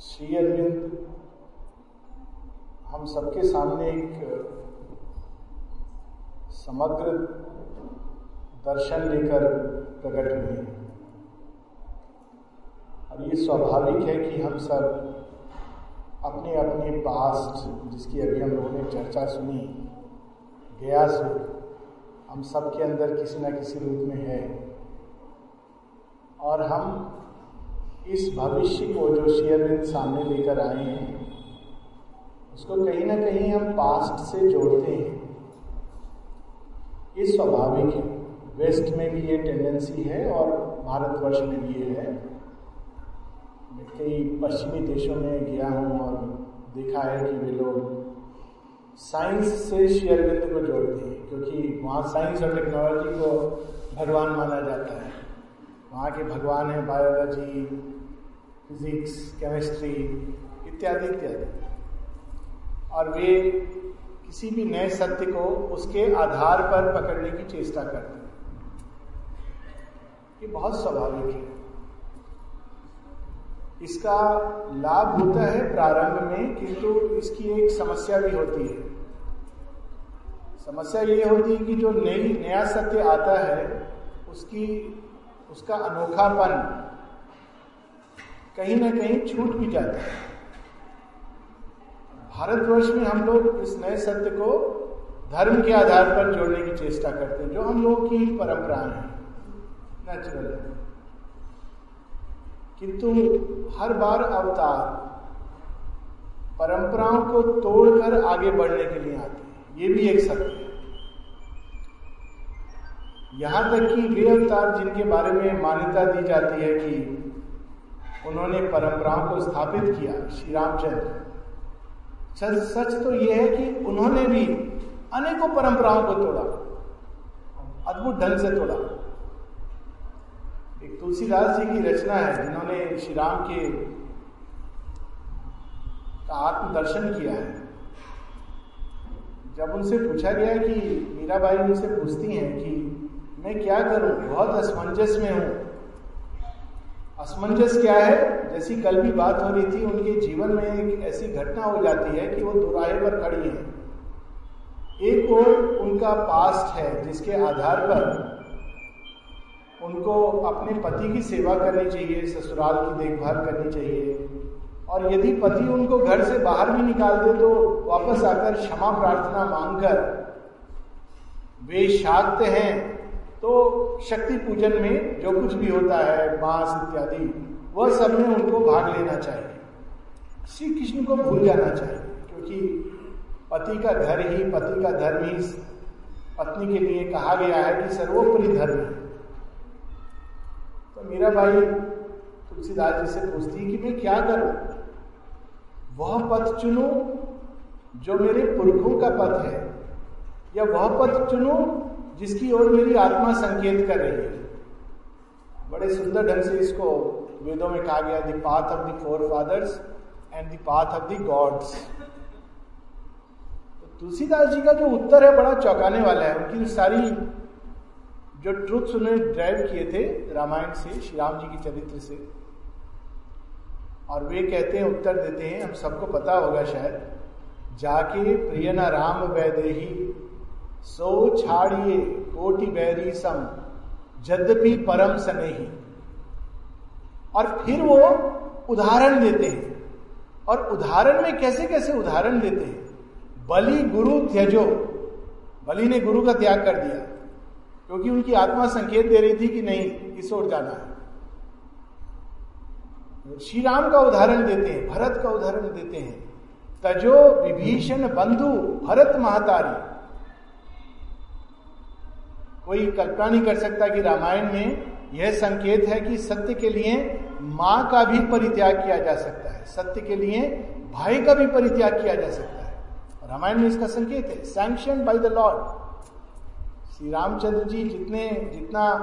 श्री अरविंद, हम सबके सामने एक, समग्र दर्शन लेकर प्रकट हुए हैं। और ये स्वाभाविक है कि हम सब अपने अपने पास्ट जिसकी अभी हम लोगों ने चर्चा सुनी, गया से हम सब के अंदर किसी न किसी रूप में है। और हम इस भविष्य को जो शेयरविंद सामने लेकर आए हैं, उसको कहीं ना कहीं हम पास्ट से जोड़ते हैं। ये स्वाभाविक है। वेस्ट में भी ये टेंडेंसी है और भारतवर्ष में भी ये है। कई पश्चिमी देशों में गया हूँ और देखा है कि वे लोग साइंस से शेयरविंद को जोड़ते हैं, क्योंकि वहाँ साइंस और टेक्नोलॉजी को भगवान माना जाता है। वहाँ के भगवान हैं बायोलॉजी फिजिक्स, केमिस्ट्री इत्यादि इत्यादि। और वे किसी भी नए सत्य को उसके आधार पर पकड़ने की चेष्टा करते हैं। ये बहुत स्वाभाविक है। इसका लाभ होता है प्रारंभ में, किंतु इसकी एक समस्या भी होती है। समस्या ये होती है कि जो नई, नया सत्य आता है, उसकी, उसका अनोखापन कहीं ना कहीं छूट भी जाता है। भारतवर्ष में हम लोग इस नए सत्य को धर्म के आधार पर जोड़ने की चेष्टा करते हैं, जो हम लोगों की परंपराएँ हैं नेचुरल है। किंतु हर बार अवतार परंपराओं को तोड़कर आगे बढ़ने के लिए आते हैं। ये भी एक सत्य है। यहाँ तक कि वे अवतार जिनके बारे में मान्यता दी जाती है कि उन्होंने परंपराओं को स्थापित किया, श्री रामचंद्र। सच सच तो यह है कि उन्होंने भी अनेकों परंपराओं को तोड़ा, अद्भुत ढंग से तोड़ा। एक तुलसीदास जी की रचना है, जिन्होंने श्री राम के का आत्मदर्शन किया है। जब उनसे पूछा गया कि मीराबाई उनसे पूछती हैं कि मैं क्या करूँ, बहुत असमंजस में हूँ असमंजस क्या है? जैसी कल भी बात हो रही थी, उनके जीवन में एक ऐसी घटना हो जाती है कि वो दुराहे पर खड़ी है। एक और उनका पास्ट है, जिसके आधार पर उनको अपने पति की सेवा करनी चाहिए, ससुराल की देखभाल करनी चाहिए। और यदि पति उनको घर से बाहर भी निकाल दे तो वापस आकर क्षमा प्रार्थना मांगकर वे शाक्त हैं। तो शक्ति पूजन में जो कुछ भी होता है, बाँस इत्यादि, वह सब में उनको भाग लेना चाहिए। श्री कृष्ण को भूल जाना चाहिए, क्योंकि पति का घर ही, पति का धर्म ही पत्नी के लिए कहा गया है कि सर्वोपरि धर्म है। तो मेरा भाई तुलसीदास जी से पूछती है कि मैं क्या करूँ? वह पथ चुनो, जो मेरे पुरखों का पथ है, या वह पथ चुनो जिसकी ओर मेरी आत्मा संकेत कर रही है। बड़े सुंदर ढंग से इसको वेदों में कहा गया path of the four fathers and the path of the gods Tulsidas ji का जो उत्तर है, बड़ा चौंकाने वाला है। उनकी सारी, जो ट्रुथ्स उन्होंने ड्राइव किए थे रामायण से, श्री राम जी के चरित्र से। और वे कहते हैं, उत्तर देते हैं, हम सबको पता होगा शायद, जाके प्रिय राम वैदेही सो छाड़िए कोटि बैरी सम जद्यपि परम सनेही। और फिर वो उदाहरण देते हैं। और उदाहरण में कैसे कैसे उदाहरण देते हैं? बलि गुरु त्यजो। बलि ने गुरु का त्याग कर दिया, क्योंकि उनकी आत्मा संकेत दे रही थी कि नहीं, इस ओर जाना है। श्री राम का उदाहरण देते हैं, भरत का उदाहरण देते हैं। तजो विभीषण बंधु, भरत महतारी। कोई कल्पना नहीं कर सकता कि रामायण में यह संकेत है कि सत्य के लिए माँ का भी परित्याग किया जा सकता है। सत्य के लिए भाई का भी परित्याग किया जा सकता है। रामायण में इसका संकेत है। Sanction by the Lord Shri Ramchandra ji जितने, जितना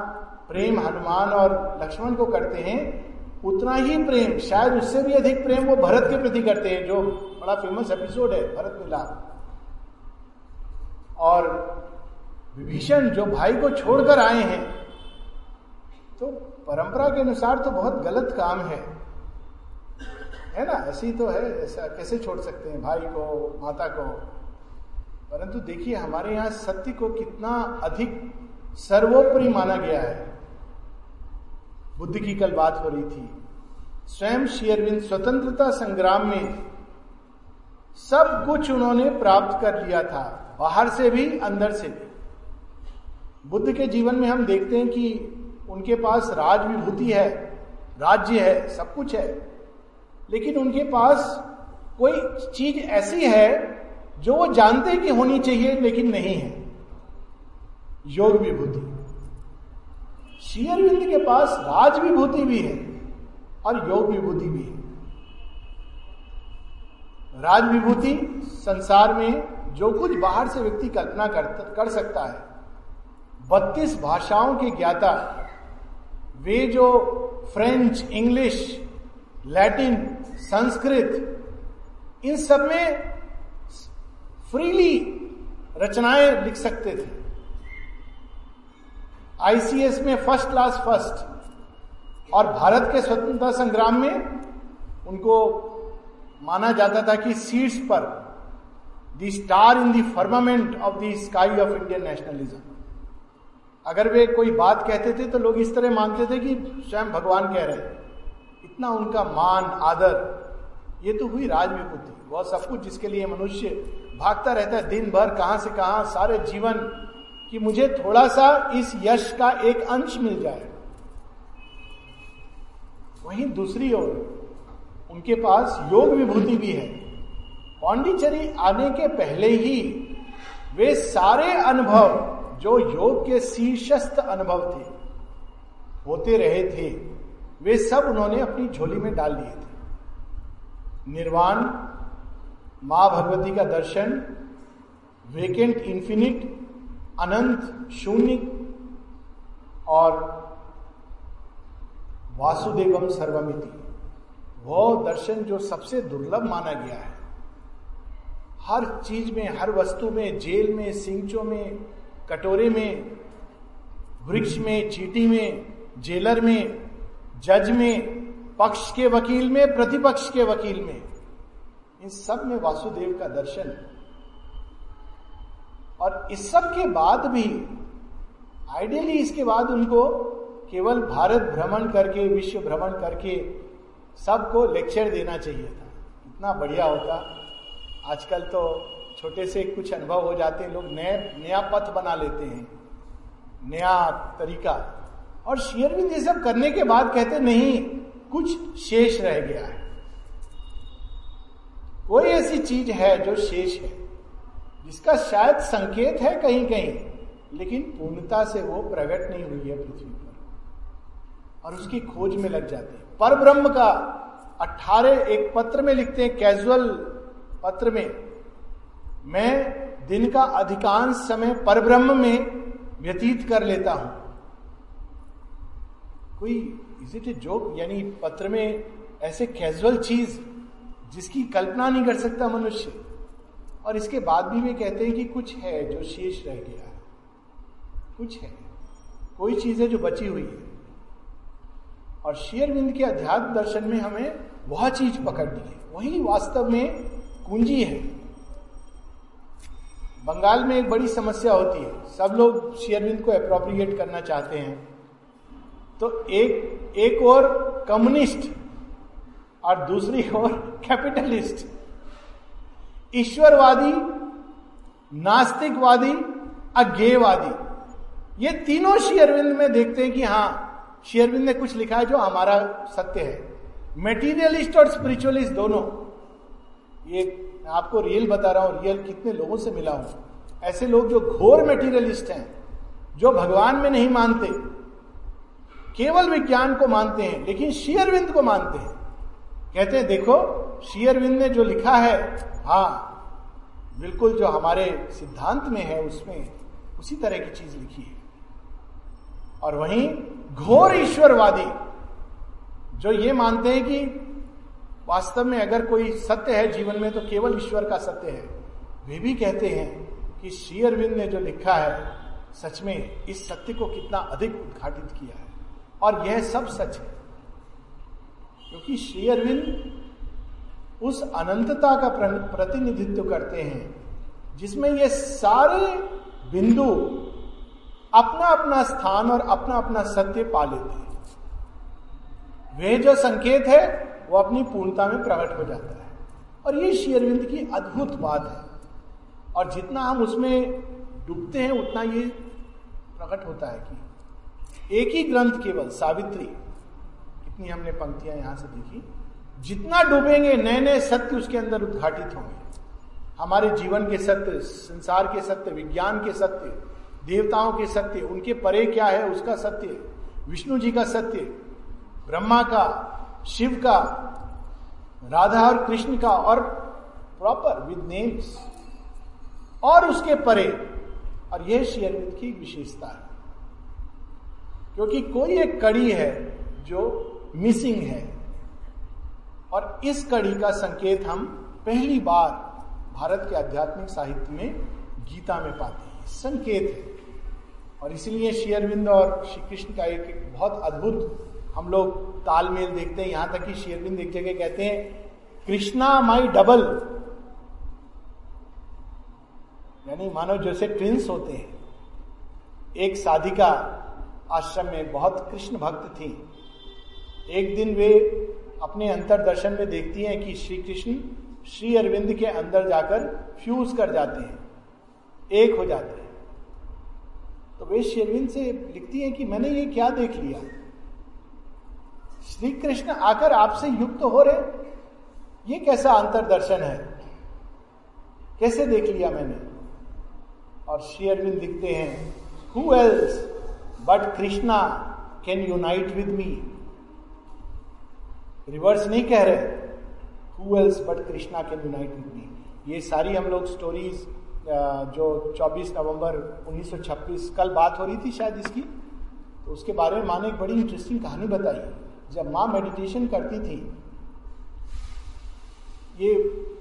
प्रेम हनुमान और लक्ष्मण को करते हैं, उतना ही प्रेम, शायद उससे भी अधिक प्रेम वो भरत के प्रति करते हैं, जो बड़ा फ़ेमस एपिसोड है, भरत मिला और विभीषण जो भाई को छोड़कर आए हैं तो परंपरा के अनुसार तो बहुत गलत काम है। है ना? ऐसी तो है, ऐसा कैसे छोड़ सकते हैं भाई को, माता को? परंतु देखिए, हमारे यहाँ सत्य को कितना अधिक सर्वोपरि माना गया है। बुद्ध की कल बात हो रही थी। स्वयं शेयरविंद स्वतंत्रता संग्राम में सब कुछ उन्होंने प्राप्त कर लिया था, बाहर से भी, अंदर से भी। बुद्ध के जीवन में हम देखते हैं कि उनके पास राज विभूति है राज्य है सब कुछ है। लेकिन उनके पास कोई चीज़ ऐसी है जो वो जानते कि होनी चाहिए लेकिन नहीं है। योग विभूति शेयरविंद के पास राज विभूति भी है और योग विभूति भी है। राज विभूति संसार में जो कुछ बाहर से व्यक्ति कल्पना कर, कर सकता है बत्तीस भाषाओं के ज्ञाता, वे जो फ्रेंच, इंग्लिश, लैटिन, संस्कृत, इन सब में फ्रीली रचनाएँ लिख सकते थे। आईसीएस में फ़र्स्ट क्लास फ़र्स्ट और भारत के स्वतंत्रता संग्राम में उनको माना जाता था कि सीट्स पर the star in the firmament of the sky of Indian nationalism अगर वे कोई बात कहते थे तो लोग इस तरह मानते थे कि स्वयं भगवान कह रहे इतना उनका मान, आदर, ये तो हुई राजविभूति। वह सब कुछ जिसके लिए मनुष्य भागता रहता है दिन भर, कहाँ से कहाँ, सारे जीवन कि मुझे थोड़ा सा इस यश का एक अंश मिल जाए। वहीं दूसरी ओर उनके पास योग विभूति भी है। पांडिचेरी आने के पहले ही वे सारे अनुभव जो योग के शीर्षस्थ अनुभव थे, होते रहे थे, वे सब उन्होंने अपनी झोली में डाल लिए थे। निर्वाण, माँ भगवती का दर्शन, वेकेंट इंफिनिट अनंत शून्य, और वासुदेवम सर्वमिति। वो दर्शन जो सबसे दुर्लभ माना गया है। हर चीज़ में, हर वस्तु में, जेल में, सिंचों में कटोरे में, वृक्ष में, चीटी में, जेलर में, जज में, पक्ष के वकील में, प्रतिपक्ष के वकील में। इन सब में वासुदेव का दर्शन। है और इस सब के बाद भी आइडियली इसके बाद उनको केवल भारत भ्रमण करके, विश्व भ्रमण करके सबको लेक्चर देना चाहिए था। इतना बढ़िया होता। आजकल तो छोटे से कुछ अनुभव हो जाते हैं, लोग नए नया पथ बना लेते हैं, नया तरीका। और शेयरविंद ये सब करने के बाद कहते, नहीं, कुछ शेष रह गया है। कोई ऐसी चीज़ है जो शेष है, जिसका शायद संकेत है कहीं कहीं लेकिन पूर्णता से वो प्रकट नहीं हुई है पृथ्वी पर। और उसकी खोज में लग जाते हैं। पर ब्रह्म का अठारह एक पत्र में लिखते हैं, कैजुअल पत्र में मैं दिन का अधिकांश समय पर ब्रह्म में व्यतीत कर लेता हूँ। कोई इज़ इट ए जोक यानी पत्र में ऐसे कैजुअल चीज़ जिसकी कल्पना नहीं कर सकता मनुष्य। और इसके बाद भी वे कहते हैं कि कुछ है जो शेष रह गया है। कुछ है। कोई चीज़ है जो बची हुई है। और शेयरविंद के अध्यात्म दर्शन में हमें वह चीज़ पकड़ ली है। वही वास्तव में कुंजी है। बंगाल में एक बड़ी समस्या होती है। सब लोग शेयरविंद को अप्रोप्रिएट करना चाहते हैं। तो एक एक और कम्युनिस्ट और दूसरी ओर कैपिटलिस्ट ईश्वरवादी, नास्तिकवादी, अज्ञेयवादी। ये तीनों शेयरविंद में देखते हैं कि हाँ शेयरविंद ने कुछ लिखा है जो हमारा सत्य है। मेटीरियलिस्ट और स्पिरिचुअलिस्ट दोनों। ये मैं आपको रियल बता रहा हूँ रियल कितने लोगों से मिला हूँ। ऐसे लोग जो घोर मेटीरियलिस्ट हैं, जो भगवान में नहीं मानते, केवल विज्ञान को मानते हैं, लेकिन शेयरविंद को मानते हैं। कहते हैं, देखो शेयरविंद ने जो लिखा है हाँ बिल्कुल जो हमारे सिद्धांत में है, उसमें उसी तरह की चीज़ लिखी है। और वहीं घोर ईश्वरवादी, जो ये मानते हैं कि वास्तव में अगर कोई सत्य है जीवन में तो केवल ईश्वर का सत्य है। वे भी कहते हैं कि श्री अरविंद ने जो लिखा है, सच में इस सत्य को कितना अधिक उद्घाटित किया है। और यह सब सच है। क्योंकि श्री अरविंद उस अनंतता का प्रतिनिधित्व करते हैं, जिसमें ये सारे बिंदु अपना अपना स्थान और अपना अपना सत्य पा लेते हैं। वे जो संकेत है वो अपनी पूर्णता में प्रकट हो जाता है। और ये शेयरविंद की अद्भुत बात है। और जितना हम उसमें डूबते हैं, उतना ये प्रकट होता है कि एक ही ग्रंथ केवल सावित्री इतनी हमने पंक्तियाँ यहाँ से देखी, जितना डूबेंगे नए नए सत्य उसके अंदर उद्घाटित होंगे। हमारे जीवन के सत्य, संसार के सत्य, विज्ञान के सत्य, देवताओं के सत्य, उनके परे क्या है, उसका सत्य, विष्णु जी का सत्य, ब्रह्मा का शिव का, राधा और कृष्ण का और प्रॉपर विद नेम्स और उसके परे, और यह शेयरविंद की विशेषता है। क्योंकि कोई एक कड़ी है जो मिसिंग है। और इस कड़ी का संकेत हम पहली बार भारत के आध्यात्मिक साहित्य में गीता में पाते हैं। संकेत है। और इसलिए शेयरविंद और श्री कृष्ण का एक बहुत अद्भुत हम लोग तालमेल देखते हैं, यहाँ तक कि शेयरविंद एक जगह कहते हैं, कृष्णा माई डबल. यानी मानो जैसे ट्विंस होते हैं। एक साधिका आश्रम में बहुत कृष्ण भक्त थी। एक दिन वे अपने अंतर दर्शन में देखती हैं कि श्री कृष्ण श्री अरविंद के अंदर जाकर फ्यूज कर जाते हैं, एक हो जाते हैं। तो वे श्री अरविंद से लिखती हैं कि, मैंने ये क्या देख लिया? श्री कृष्ण आकर आपसे युक्त तो हो रहे। ये कैसा अंतर दर्शन है? कैसे देख लिया मैंने? और श्री अरविंद लिखते हैं who else but Krishna can unite with me reverse नहीं कह रहे। Who else but Krishna can unite with me ये सारी हम लोग स्टोरीज जो 24 नवंबर 1926 कल बात हो रही थी शायद इसकी तो उसके बारे में माने एक बड़ी इंटरेस्टिंग कहानी बताई। जब माँ मेडिटेशन करती थी, ये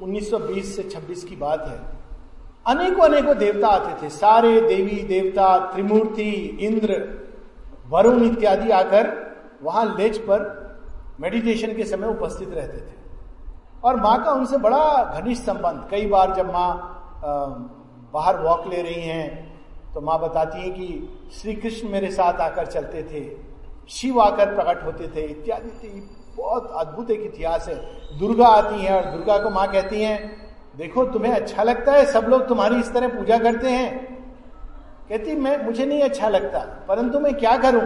1920 से 26 की बात है। अनेकों अनेकों देवता आते थे। सारे देवी, देवता, त्रिमूर्ति, इंद्र, वरुण इत्यादि आकर वहाँ लेज पर मेडिटेशन के समय उपस्थित रहते थे। और माँ का उनसे बड़ा घनिष्ठ संबंध, कई बार जब माँ बाहर वॉक ले रही हैं तो माँ बताती है कि श्री कृष्ण मेरे साथ आकर चलते थे। शिव आकर प्रकट होते थे, इत्यादि बहुत अद्भुत एक इतिहास है। दुर्गा आती है और दुर्गा को माँ कहती हैं, देखो, तुम्हें अच्छा लगता है, सब लोग तुम्हारी इस तरह पूजा करते हैं। कहती, मैं, मुझे नहीं अच्छा लगता, परंतु मैं क्या करूँ?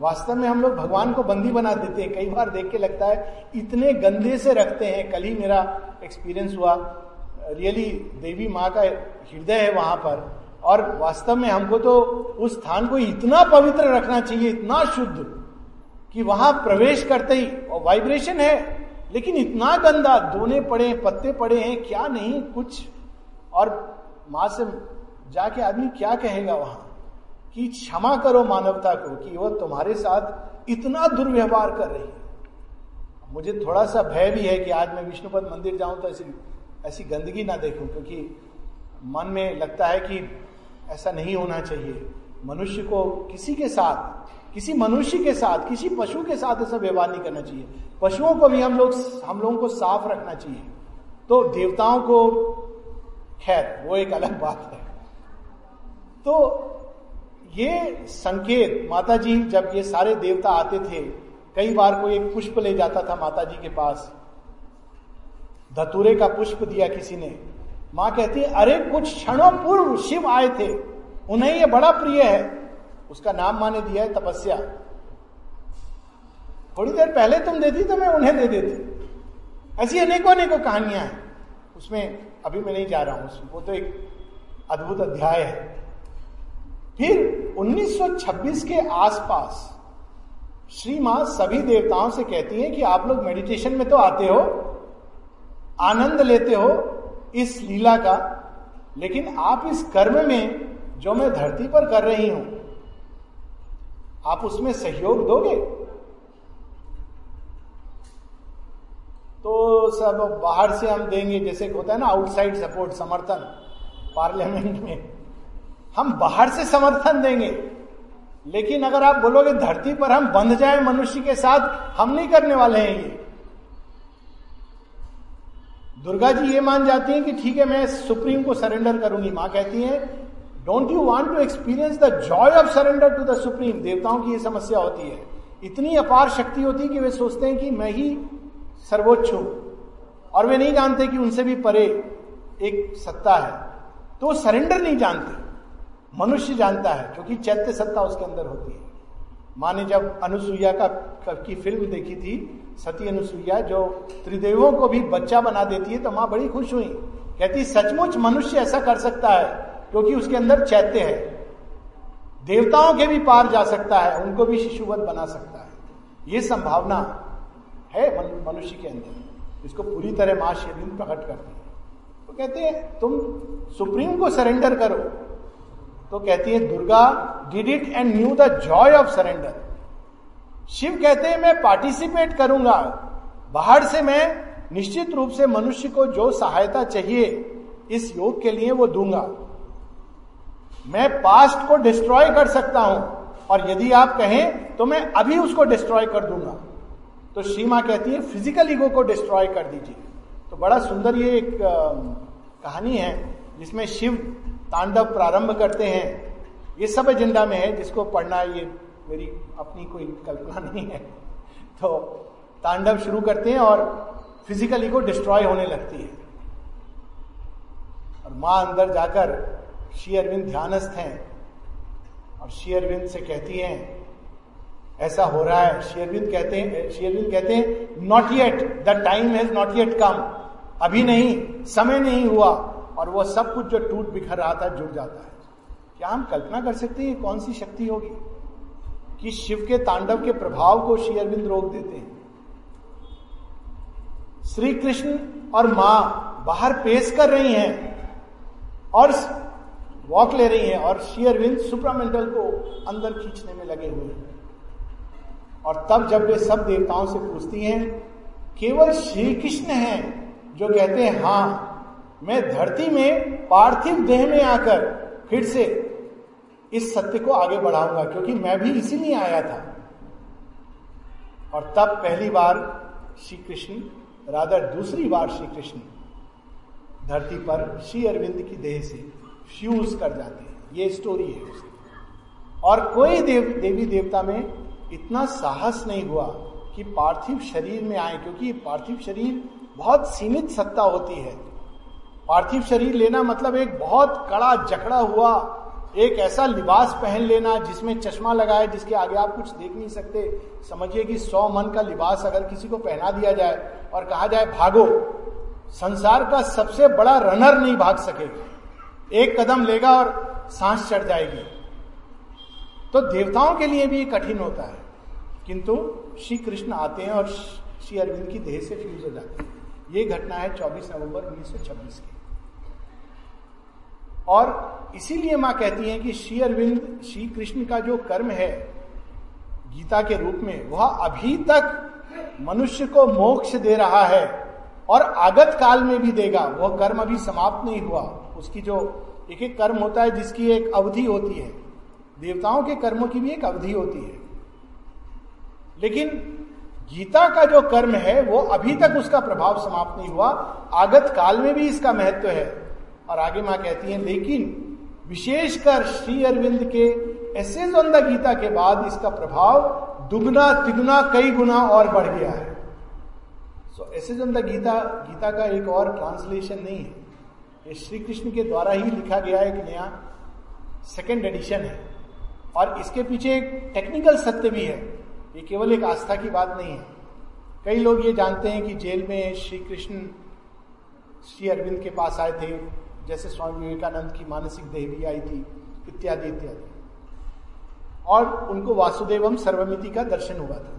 वास्तव में हम लोग भगवान को बंदी बना देते हैं। कई बार देख के लगता है, इतने गंदे से रखते हैं। कल ही मेरा एक्सपीरियंस हुआ। रियली देवी माँ का हृदय है वहाँ पर। और वास्तव में हमको तो उस स्थान को इतना पवित्र रखना चाहिए, इतना शुद्ध, कि वहाँ प्रवेश करते ही, और वाइब्रेशन है, लेकिन इतना गंदा, दोने पड़े पत्ते पड़े हैं, क्या नहीं, कुछ। और माँ से जाके आदमी क्या कहेगा वहाँ? कि क्षमा करो मानवता को, कि वह तुम्हारे साथ इतना दुर्व्यवहार कर रही है। मुझे थोड़ा सा भय भी है कि आज मैं विष्णुपद मंदिर जाऊँ तो ऐसी ऐसी गंदगी ना देखूँ, क्योंकि मन में लगता है कि ऐसा नहीं होना चाहिए। मनुष्य को किसी के साथ, किसी मनुष्य के साथ, किसी पशु के साथ ऐसा व्यवहार नहीं करना चाहिए। पशुओं को भी हम लोग, हम लोगों को साफ़ रखना चाहिए। तो देवताओं को, खैर, वो एक अलग बात है। तो ये संकेत माता जी जब ये सारे देवता आते थे, कई बार कोई एक पुष्प ले जाता था माता जी के पास। धतूरे का पुष्प दिया किसी ने। माँ कहती है, अरे, कुछ क्षणों पूर्व शिव आए थे। उन्हें ये बड़ा प्रिय है। उसका नाम माने दिया है तपस्या। थोड़ी देर पहले तुम देती तो मैं उन्हें दे देती। ऐसी अनेकों अनेकों कहानियाँ हैं। उसमें अभी मैं नहीं जा रहा हूँ वो तो एक अद्भुत अध्याय है। फिर 1926 के आसपास श्री माँ सभी देवताओं से कहती हैं कि आप लोग मेडिटेशन में तो आते हो, आनंद लेते हो इस लीला का, लेकिन आप इस कर्म में जो मैं धरती पर कर रही हूँ, आप उसमें सहयोग दोगे? तो सब बाहर से हम देंगे, जैसे होता है ना आउटसाइड सपोर्ट समर्थन पार्लियामेंट में। हम बाहर से समर्थन देंगे। लेकिन अगर आप बोलोगे, धरती पर हम बंध जाए मनुष्य के साथ, हम नहीं करने वाले हैं ये। दुर्गा जी ये मान जाती हैं कि ठीक है, मैं सुप्रीम को सरेंडर करूँगी। माँ कहती है don't you want to experience the joy of surrender to the supreme देवताओं की ये समस्या होती है। इतनी अपार शक्ति होती है कि वे सोचते हैं कि मैं ही सर्वोच्च हूँ। और वे नहीं जानते कि उनसे भी परे एक सत्ता है। तो वो सरेंडर नहीं जानते। मनुष्य जानता है, क्योंकि चैत्य सत्ता उसके अंदर होती है। माँ ने जब अनुसुईया का, की फ़िल्म देखी थी सती अनुसुईया जो त्रिदेवों को भी बच्चा बना देती है तो माँ बड़ी खुश हुई। कहती, सचमुच मनुष्य ऐसा कर सकता है, क्योंकि उसके अंदर चैत्य है। देवताओं के भी पार जा सकता है, उनको भी शिशुवत बना सकता है। ये संभावना है मनुष्य के अंदर। इसको पूरी तरह माँ शेरविंद प्रकट करती है। तो कहते हैं, तुम सुप्रीम को सरेंडर करो। तो कहती है, Durga did it and knew the joy of surrender Shiva कहते हैं, मैं पार्टिसिपेट करूँगा। बाहर से मैं निश्चित रूप से मनुष्य को जो सहायता चाहिए, इस योग के लिए वो दूँगा। मैं पास्ट को डिस्ट्रॉय कर सकता हूँ, और यदि आप कहें तो मैं अभी उसको डिस्ट्रॉय कर दूँगा। तो श्री माँ कहती है फ़िज़िकल ईगो को डिस्ट्रॉय कर दीजिए। तो बड़ा सुंदर ये एक कहानी है, जिसमें शिव तांडव प्रारंभ करते हैं। ये सब एजेंडा में है, जिसको पढ़ना, ये मेरी अपनी कोई कल्पना नहीं है। तो तांडव शुरू करते हैं और फिजिकली को डिस्ट्रॉय होने लगती है। और माँ अंदर जाकर श्री अरविंद ध्यानस्थ हैं और श्री अरविंद से कहती हैं, ऐसा हो रहा है। शेरविंद कहते हैं शेरविंद कहते हैं not yet the time has not yet come अभी नहीं, समय नहीं हुआ। और वो सब कुछ जो टूट बिखर रहा था, जुड़ जाता है। क्या हम कल्पना कर सकते हैं कौन सी शक्ति होगी? कि शिव के तांडव के प्रभाव को श्री अरविंद रोक देते हैं। श्री कृष्ण और माँ बाहर पेश कर रही हैं और वॉक ले रही हैं और श्री अरविंद सुप्रामेंटल को अंदर खींचने में लगे हुए हैं। और तब जब वे सब देवताओं से पूछती हैं, केवल श्री कृष्ण हैं जो कहते हैं, हाँ, मैं धरती में पार्थिव देह में आकर फिर से इस सत्य को आगे बढ़ाऊँगा, क्योंकि मैं भी इसीलिए आया था। और तब पहली बार श्री कृष्ण राधर दूसरी बार श्री कृष्ण धरती पर श्री अरविंद की देह से फ्यूज कर जाते हैं। ये स्टोरी है उसकी। और कोई देव, देवी देवता में इतना साहस नहीं हुआ कि पार्थिव शरीर में आए, क्योंकि पार्थिव शरीर बहुत सीमित सत्ता होती है। पार्थिव शरीर लेना मतलब एक बहुत कड़ा जकड़ा हुआ एक ऐसा लिबास पहन लेना जिसमें चश्मा लगाए जिसके आगे आप कुछ देख नहीं सकते। समझिए कि सौ मन का लिबास अगर किसी को पहना दिया जाए और कहा जाए, भागो। संसार का सबसे बड़ा रनर नहीं भाग सकेगा एक कदम लेगा और सांस चढ़ जाएगी। तो देवताओं के लिए भी कठिन होता है। किंतु श्री कृष्ण आते हैं और श्री अरविंद की देह से फ्यूज हो जाते हैं। ये घटना है 24 नवंबर 1926 की। और इसीलिए माँ कहती हैं कि श्री अरविंद, श्री कृष्ण का जो कर्म है, गीता के रूप में, वह अभी तक मनुष्य को मोक्ष दे रहा है और आगत काल में भी देगा। वह कर्म अभी समाप्त नहीं हुआ। उसकी जो एक एक कर्म होता है, जिसकी एक अवधि होती है। देवताओं के कर्मों की भी एक अवधि होती है। लेकिन गीता का जो कर्म है, वो अभी तक उसका प्रभाव समाप्त नहीं हुआ। आगत काल में भी इसका महत्व है। और आगे माँ कहती हैं, लेकिन विशेषकर श्री अरविंद के ऐसे द गीता के बाद इसका प्रभाव दुगना तिगुना कई गुना और बढ़ गया है। सो ऐसे द गीता गीता का एक और ट्रांसलेशन नहीं है। ये श्री कृष्ण के द्वारा ही लिखा गया एक नया सेकेंड एडिशन है। और इसके पीछे एक टेक्निकल सत्य भी है। ये केवल एक आस्था की बात नहीं है। कई लोग ये जानते हैं कि जेल में श्री कृष्ण, श्री अरविंद के पास आए थे। जैसे स्वामी विवेकानंद की मानसिक भी आई थी, इत्यादि इत्यादि। और उनको वासुदेवम सर्वमिति का दर्शन हुआ था।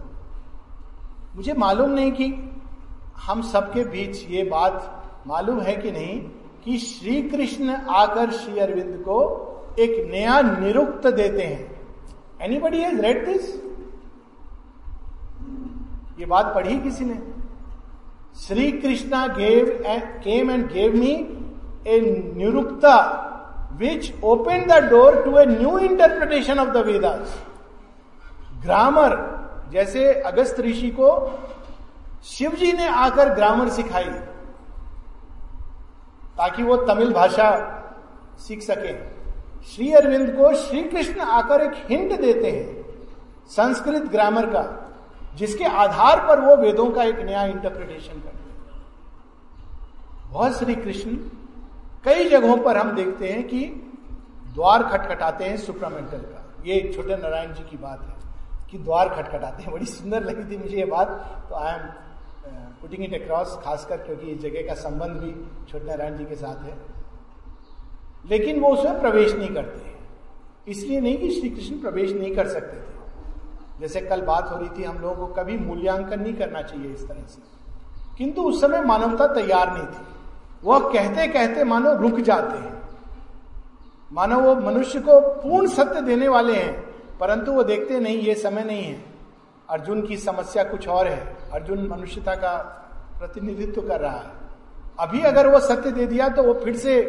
मुझे मालूम नहीं कि हम सबके बीच ये बात मालूम है कि नहीं कि श्री कृष्ण आकर श्री अरविंद को एक नया निरुक्त देते हैं। एनीबडी हैज़ रेड दिस ये बात पढ़ी किसी ने? Shri Krishna gave came and gave me a Nirukta which open the door to a new interpretation of the Vedas grammar जैसे अगस्त ऋषि को शिव जी ने आकर ग्रामर सिखाई, ताकि वो तमिल भाषा सीख सके। श्री अरविंद को श्री कृष्ण आकर एक हिंट देते हैं संस्कृत ग्रामर का, जिसके आधार पर वो वेदों का एक नया इंटरप्रिटेशन करते हैं। बहुत श्री कृष्ण कई जगहों पर हम देखते हैं कि द्वार खटखटाते हैं सुप्रामेंटल का। ये छोटे नारायण जी की बात है कि द्वार खटखटाते हैं। बड़ी सुंदर लगी थी मुझे ये बात। तो I am putting it across खासकर क्योंकि इस जगह का संबंध भी छोटे नारायण जी के साथ है। लेकिन वो उसमें प्रवेश नहीं करते हैं। इसलिए नहीं कि श्री कृष्ण प्रवेश नहीं कर सकते थे। जैसे कल बात हो रही थी, हम लोगों को कभी मूल्यांकन नहीं करना चाहिए इस तरह से। किंतु उस समय मानवता तैयार नहीं थी। वह कहते कहते मानो रुक जाते हैं। मानो वो मनुष्य को पूर्ण सत्य देने वाले हैं, परंतु वो देखते नहीं, ये समय नहीं है। अर्जुन की समस्या कुछ और है। अर्जुन मनुष्यता का प्रतिनिधित्व कर रहा है। अभी अगर वो सत्य दे दिया तो वो फिर से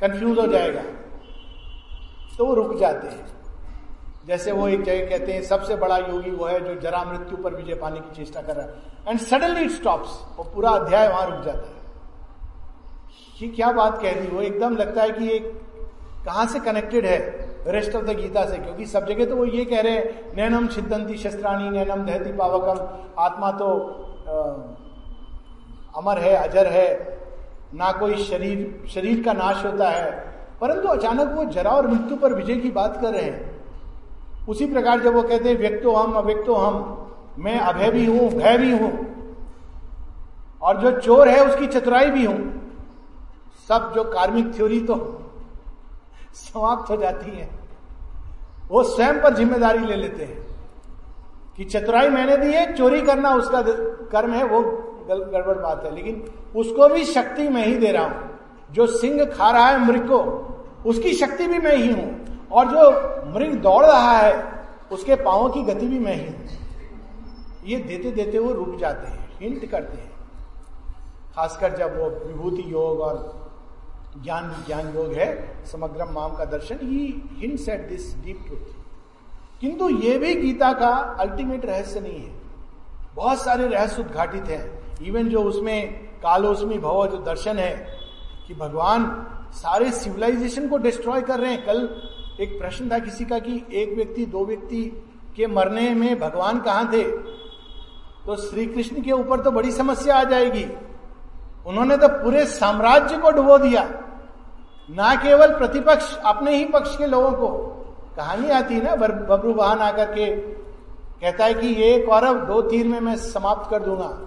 कंफ्यूज हो जाएगा। तो वो रुक जाते हैं। जैसे वो एक जगह कहते हैं, सबसे बड़ा योगी वो है जो जरा मृत्यु पर विजय पाने की चेष्टा कर रहा है। एंड सडनली इट स्टॉप्स वो पूरा अध्याय वहाँ रुक जाता है। ये क्या बात कह दी वो एकदम लगता है कि ये कहाँ से कनेक्टेड है रेस्ट ऑफ़ द गीता से? क्योंकि सब जगह तो वो ये कह रहे हैं नैनम छिदंती शस्त्राणी नैनम दहती पावकम आत्मा तो आ, अमर है अजर है ना कोई शरीर शरीर का नाश होता है। परंतु अचानक वो जरा और मृत्यु पर विजय की बात कर रहे हैं। उसी प्रकार जब वो कहते हैं व्यक्तो हम अव्यक्तो हम मैं अभय भी हूँ भय भी हूँ और जो चोर है उसकी चतुराई भी हूँ। सब जो कार्मिक थ्योरी तो समाप्त हो जाती है, वो स्वयं पर ज़िम्मेदारी ले लेते हैं कि चतुराई मैंने दी है, चोरी करना उसका कर्म है, वो गड़बड़ बात है। लेकिन उसको भी शक्ति मैं ही दे रहा हूँ। जो सिंह खा रहा है मृग को, उसकी शक्ति भी मैं ही हूँ। और जो मृग दौड़ रहा है, उसके पांवों की गति भी मैं ही हूँ। ये देते देते वो रुक जाते हैं, हिंट करते हैं। खासकर जब वो विभूति योग और ज्ञान विज्ञान योग है समग्र माम का दर्शन ही hints at this deep truth किंतु ये भी गीता का अल्टीमेट रहस्य नहीं है। बहुत सारे रहस्य उद्घाटित हैं। इवन जो उसमें कालोस्मी भव जो दर्शन है, कि भगवान सारे सिविलाइजेशन को डिस्ट्रॉय कर रहे हैं। कल एक प्रश्न था किसी का कि एक व्यक्ति, दो व्यक्ति के मरने में भगवान कहाँ थे? तो श्री कृष्ण के ऊपर तो बड़ी समस्या आ जाएगी। उन्होंने तो पूरे साम्राज्य को डुबो दिया। ना केवल प्रतिपक्ष, अपने ही पक्ष के लोगों को कहानी आती है ना बबरू वाहन आकर के कहता है कि ये कौरव, दो तीर में मैं समाप्त कर दूँगा।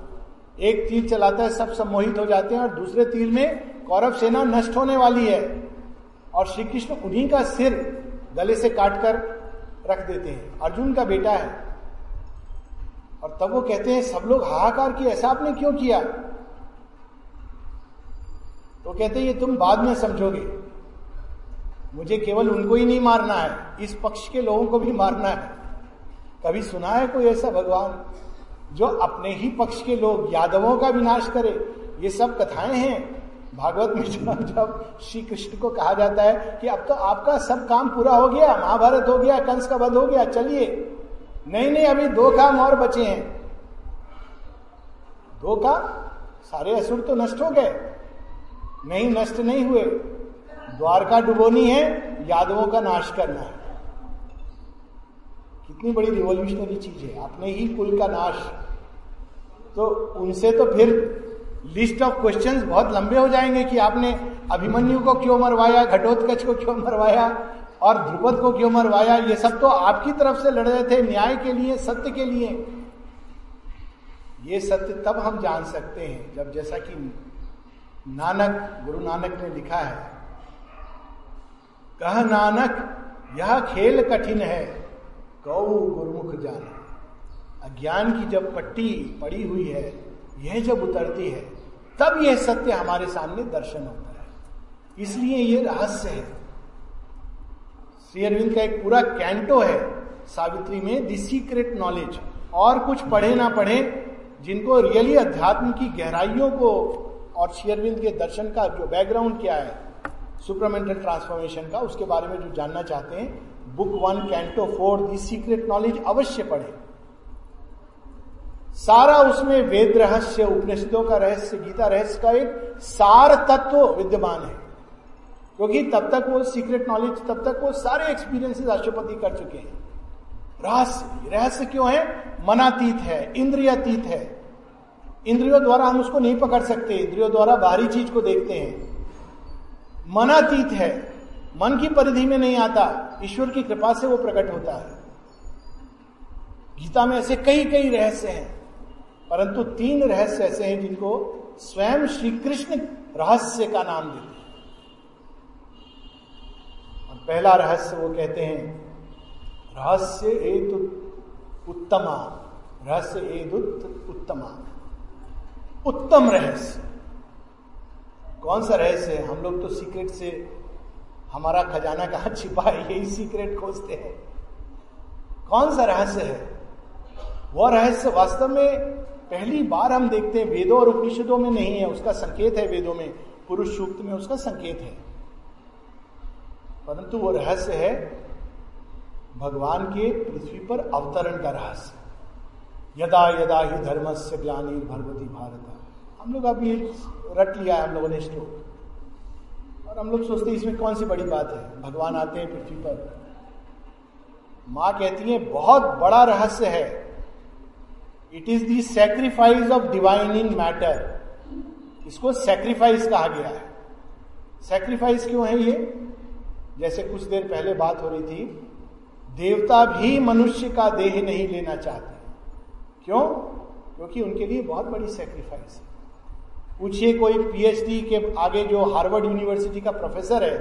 एक तीर चलाता है, सब सम्मोहित हो जाते हैं, और दूसरे तीर में कौरव सेना नष्ट होने वाली है। और श्री कृष्ण उन्हीं का सिर गले से काटकर रख देते हैं। अर्जुन का बेटा है। और तब वो कहते हैं, सब लोग हाहाकार की ऐसा आपने क्यों किया? तो कहते ये तुम बाद में समझोगे। मुझे केवल उनको ही नहीं मारना है, इस पक्ष के लोगों को भी मारना है। कभी सुना है कोई ऐसा भगवान, जो अपने ही पक्ष के लोग, यादवों का विनाश करे? ये सब कथाएँ हैं। भागवत में जब जब श्री कृष्ण को कहा जाता है कि अब तो आपका सब काम पूरा हो गया, महाभारत हो गया, कंस का वध हो गया, चलिए। नहीं नहीं, अभी दो काम और बचे हैं। दो काम? सारे असुर तो नष्ट हो गए। नहीं, नष्ट नहीं हुए। द्वारका डुबोनी है, यादवों का नाश करना है। कितनी बड़ी रिवोल्यूशनरी चीज़ है। अपने ही कुल का नाश। तो उनसे तो फिर लिस्ट ऑफ़ क्वेश्चंस बहुत लंबे हो जाएँगे कि आपने अभिमन्यु को क्यों मरवाया, घटोत्कच को क्यों मरवाया, और ध्रुपद को क्यों मरवाया, ये सब तो आपकी तरफ़ से लड़ रहे थे न्याय के लिए, सत्य के लिए। ये सत्य तब हम जान सकते हैं जब जैसा कि नानक, गुरु नानक ने लिखा है। कह नानक, यह खेल कठिन है, कौ गुरुमुख जाना। अज्ञान की जब पट्टी पड़ी हुई है, यह जब उतरती है, तब यह सत्य हमारे सामने दर्शन होता है। इसलिए यह रहस्य है। श्री अरविंद का एक पूरा कैंटो है, सावित्री में द सीक्रेट नॉलेज। और कुछ पढ़े ना पढ़े, जिनको रियली अध्यात्म की गहराइयों को और शेयरविंद के दर्शन का जो बैकग्राउंड क्या है सुपरमेंटल ट्रांसफॉर्मेशन का, उसके बारे में जो जानना चाहते हैं book one canto four the secret knowledge अवश्य पढ़े। सारा उसमें वेद रहस्य, उपनिषदों का रहस्य, गीता रहस्य का एक सार तत्व विद्यमान है। क्योंकि तब तक वो सीक्रेट नॉलेज तब तक वो सारे एक्सपीरियंसेस राष्ट्रपति कर चुके हैं। रहस्य रहस्य क्यों है? मनातीत है, इंद्रियातीत है। इंद्रियों द्वारा हम उसको नहीं पकड़ सकते, इंद्रियों द्वारा बाहरी चीज़ को देखते हैं। मनातीत है, मन की परिधि में नहीं आता, ईश्वर की कृपा से वो प्रकट होता है। गीता में ऐसे कई कई रहस्य हैं, परंतु तीन रहस्य ऐसे हैं जिनको स्वयं श्री कृष्ण रहस्य का नाम देते हैं। पहला रहस्य वो कहते हैं, रहस्य एतु उत्तमा, रहस्य एदुत उत्तमा। उत्तम रहस्य। कौन सा रहस्य है? हम लोग तो सीक्रेट से हमारा खजाना कहा छिपा है, यही सीक्रेट खोजते हैं। कौन सा रहस्य है? वह रहस्य वास्तव में पहली बार हम देखते हैं, वेदों और उपनिषदों में नहीं है, उसका संकेत है वेदों में, पुरुष सूक्त में उसका संकेत है। परंतु वो रहस्य है भगवान के पृथ्वी पर अवतरण का रहस्य। यदा यदा ही धर्म से ग्लानी भगवती भारत हम लोग अभी रट लिया है हम लोगों ने स्टोर और हम लोग सोचते हैं, इसमें कौन सी बड़ी बात है? भगवान आते हैं पृथ्वी पर। माँ कहती है, बहुत बड़ा रहस्य है। It is the sacrifice of divine in matter इसको सेक्रीफाइस कहा गया है। सेक्रीफाइस क्यों है ये? जैसे कुछ देर पहले बात हो रही थी, देवता भी मनुष्य का देह नहीं लेना चाहते। क्यों? क्योंकि उनके लिए बहुत बड़ी सेक्रीफाइस है। पूछिए कोई पीएचडी के आगे जो हार्वर्ड यूनिवर्सिटी का प्रोफेसर है,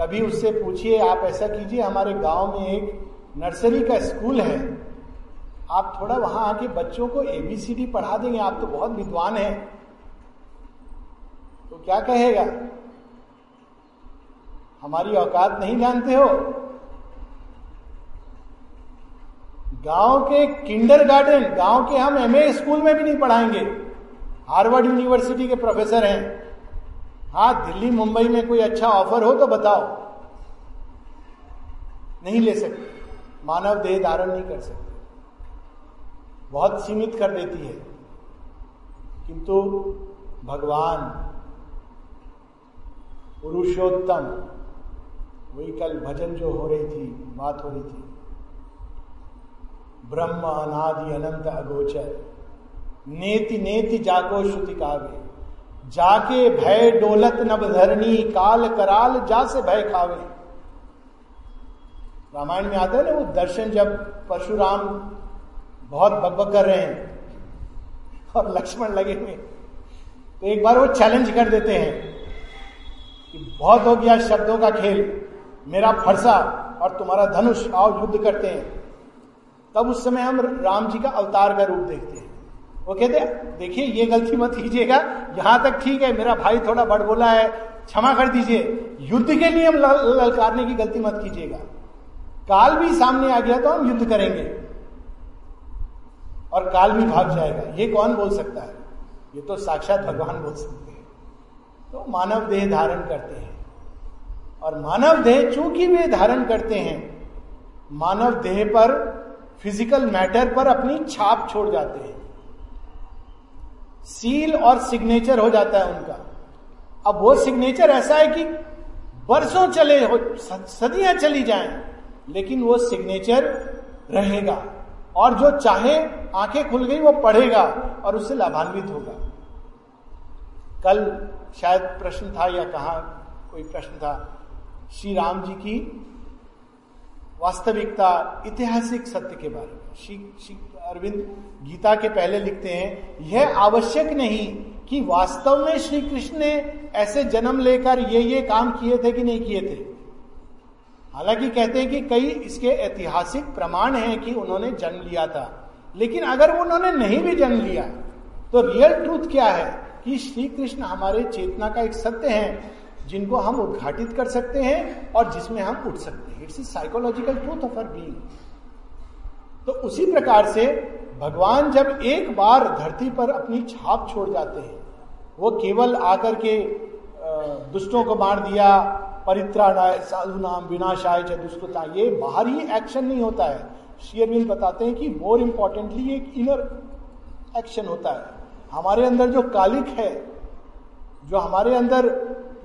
कभी उससे पूछिए, आप ऐसा कीजिए, हमारे गाँव में एक नर्सरी का स्कूल है। आप थोड़ा वहाँ आके बच्चों को एबीसीडी पढ़ा देंगे, आप तो बहुत विद्वान हैं। तो क्या कहेगा? हमारी औकात नहीं जानते हो? गाँव के किंडर गार्डन, गाँव के हम एमए स्कूल में भी नहीं पढ़ाएँगे। हार्वर्ड यूनिवर्सिटी के प्रोफेसर हैं। हाँ दिल्ली, मुंबई में कोई अच्छा ऑफ़र हो तो बताओ। नहीं ले सकते। मानव देह धारण नहीं कर सकते। बहुत सीमित कर देती है। किंतु भगवान, पुरुषोत्तम, वही कल भजन जो हो रही थी, बात हो रही थी। ब्रह्म अनादि अनंत अगोचर। नेति नेति जागो श्रुति कावे जाके भय डोलत नभ धरणी काल कराल जा से भय खावे। रामायण में आता है ना, वो दर्शन जब परशुराम बहुत बकबक कर रहे हैं, और लक्ष्मण लगे हुए तो एक बार वो चैलेंज कर देते हैं कि बहुत हो गया शब्दों का खेल, मेरा फरसा और तुम्हारा धनुष, आओ युद्ध करते हैं। तब उस समय हम राम जी का अवतार का रूप देखते हैं। वो कहते देखिए, ये गलती मत कीजिएगा। यहाँ तक ठीक है, मेरा भाई थोड़ा बड़ बोला है, क्षमा कर दीजिए। युद्ध के लिए हम ललकारने की गलती मत कीजिएगा। काल भी सामने आ गया तो हम युद्ध करेंगे। और काल भी भाग जाएगा। ये कौन बोल सकता है? ये तो साक्षात भगवान बोल सकते हैं। तो मानव देह धारण करते हैं। और मानव देह चूँकि वे धारण करते हैं, मानव देह पर फ़िज़िकल मैटर पर अपनी छाप छोड़ जाते हैं। सील और सिग्नेचर हो जाता है उनका। अब वो सिग्नेचर ऐसा है कि बरसों चले हो सदियाँ चली जाएँ, लेकिन वो सिग्नेचर रहेगा। और जो चाहे, आँखें खुल गई, वो पढ़ेगा और उससे लाभान्वित होगा। कल शायद प्रश्न था या कहा कोई प्रश्न था, श्री राम जी की वास्तविकता ऐतिहासिक सत्य के बारे में। श्री अरविंद गीता के पहले लिखते हैं, यह आवश्यक नहीं कि वास्तव में श्री कृष्ण ने ऐसे जन्म लेकर ये ये काम किए थे कि नहीं किए थे। हालाँकि कहते हैं कि कई इसके ऐतिहासिक प्रमाण हैं कि उन्होंने जन्म लिया था। लेकिन अगर उन्होंने नहीं भी जन्म लिया तो रियल ट्रूथ क्या है कि श्री कृष्ण हमारे चेतना का एक सत्य है? जिनको हम उद्घाटित कर सकते हैं और जिसमें हम उठ सकते हैं। It's psychological truth of our being तो उसी प्रकार से भगवान जब एक बार धरती पर अपनी छाप छोड़ जाते हैं, वो केवल आकर के दुष्टों को मार दिया, परित्राणाय साधु नाम विनाशाय च दुष्टता ये बाहरी एक्शन नहीं होता है। शेयरविल बताते हैं कि मोर इंपॉर्टेंटली एक इनर एक्शन होता है। हमारे अंदर जो कालिक है, जो हमारे अंदर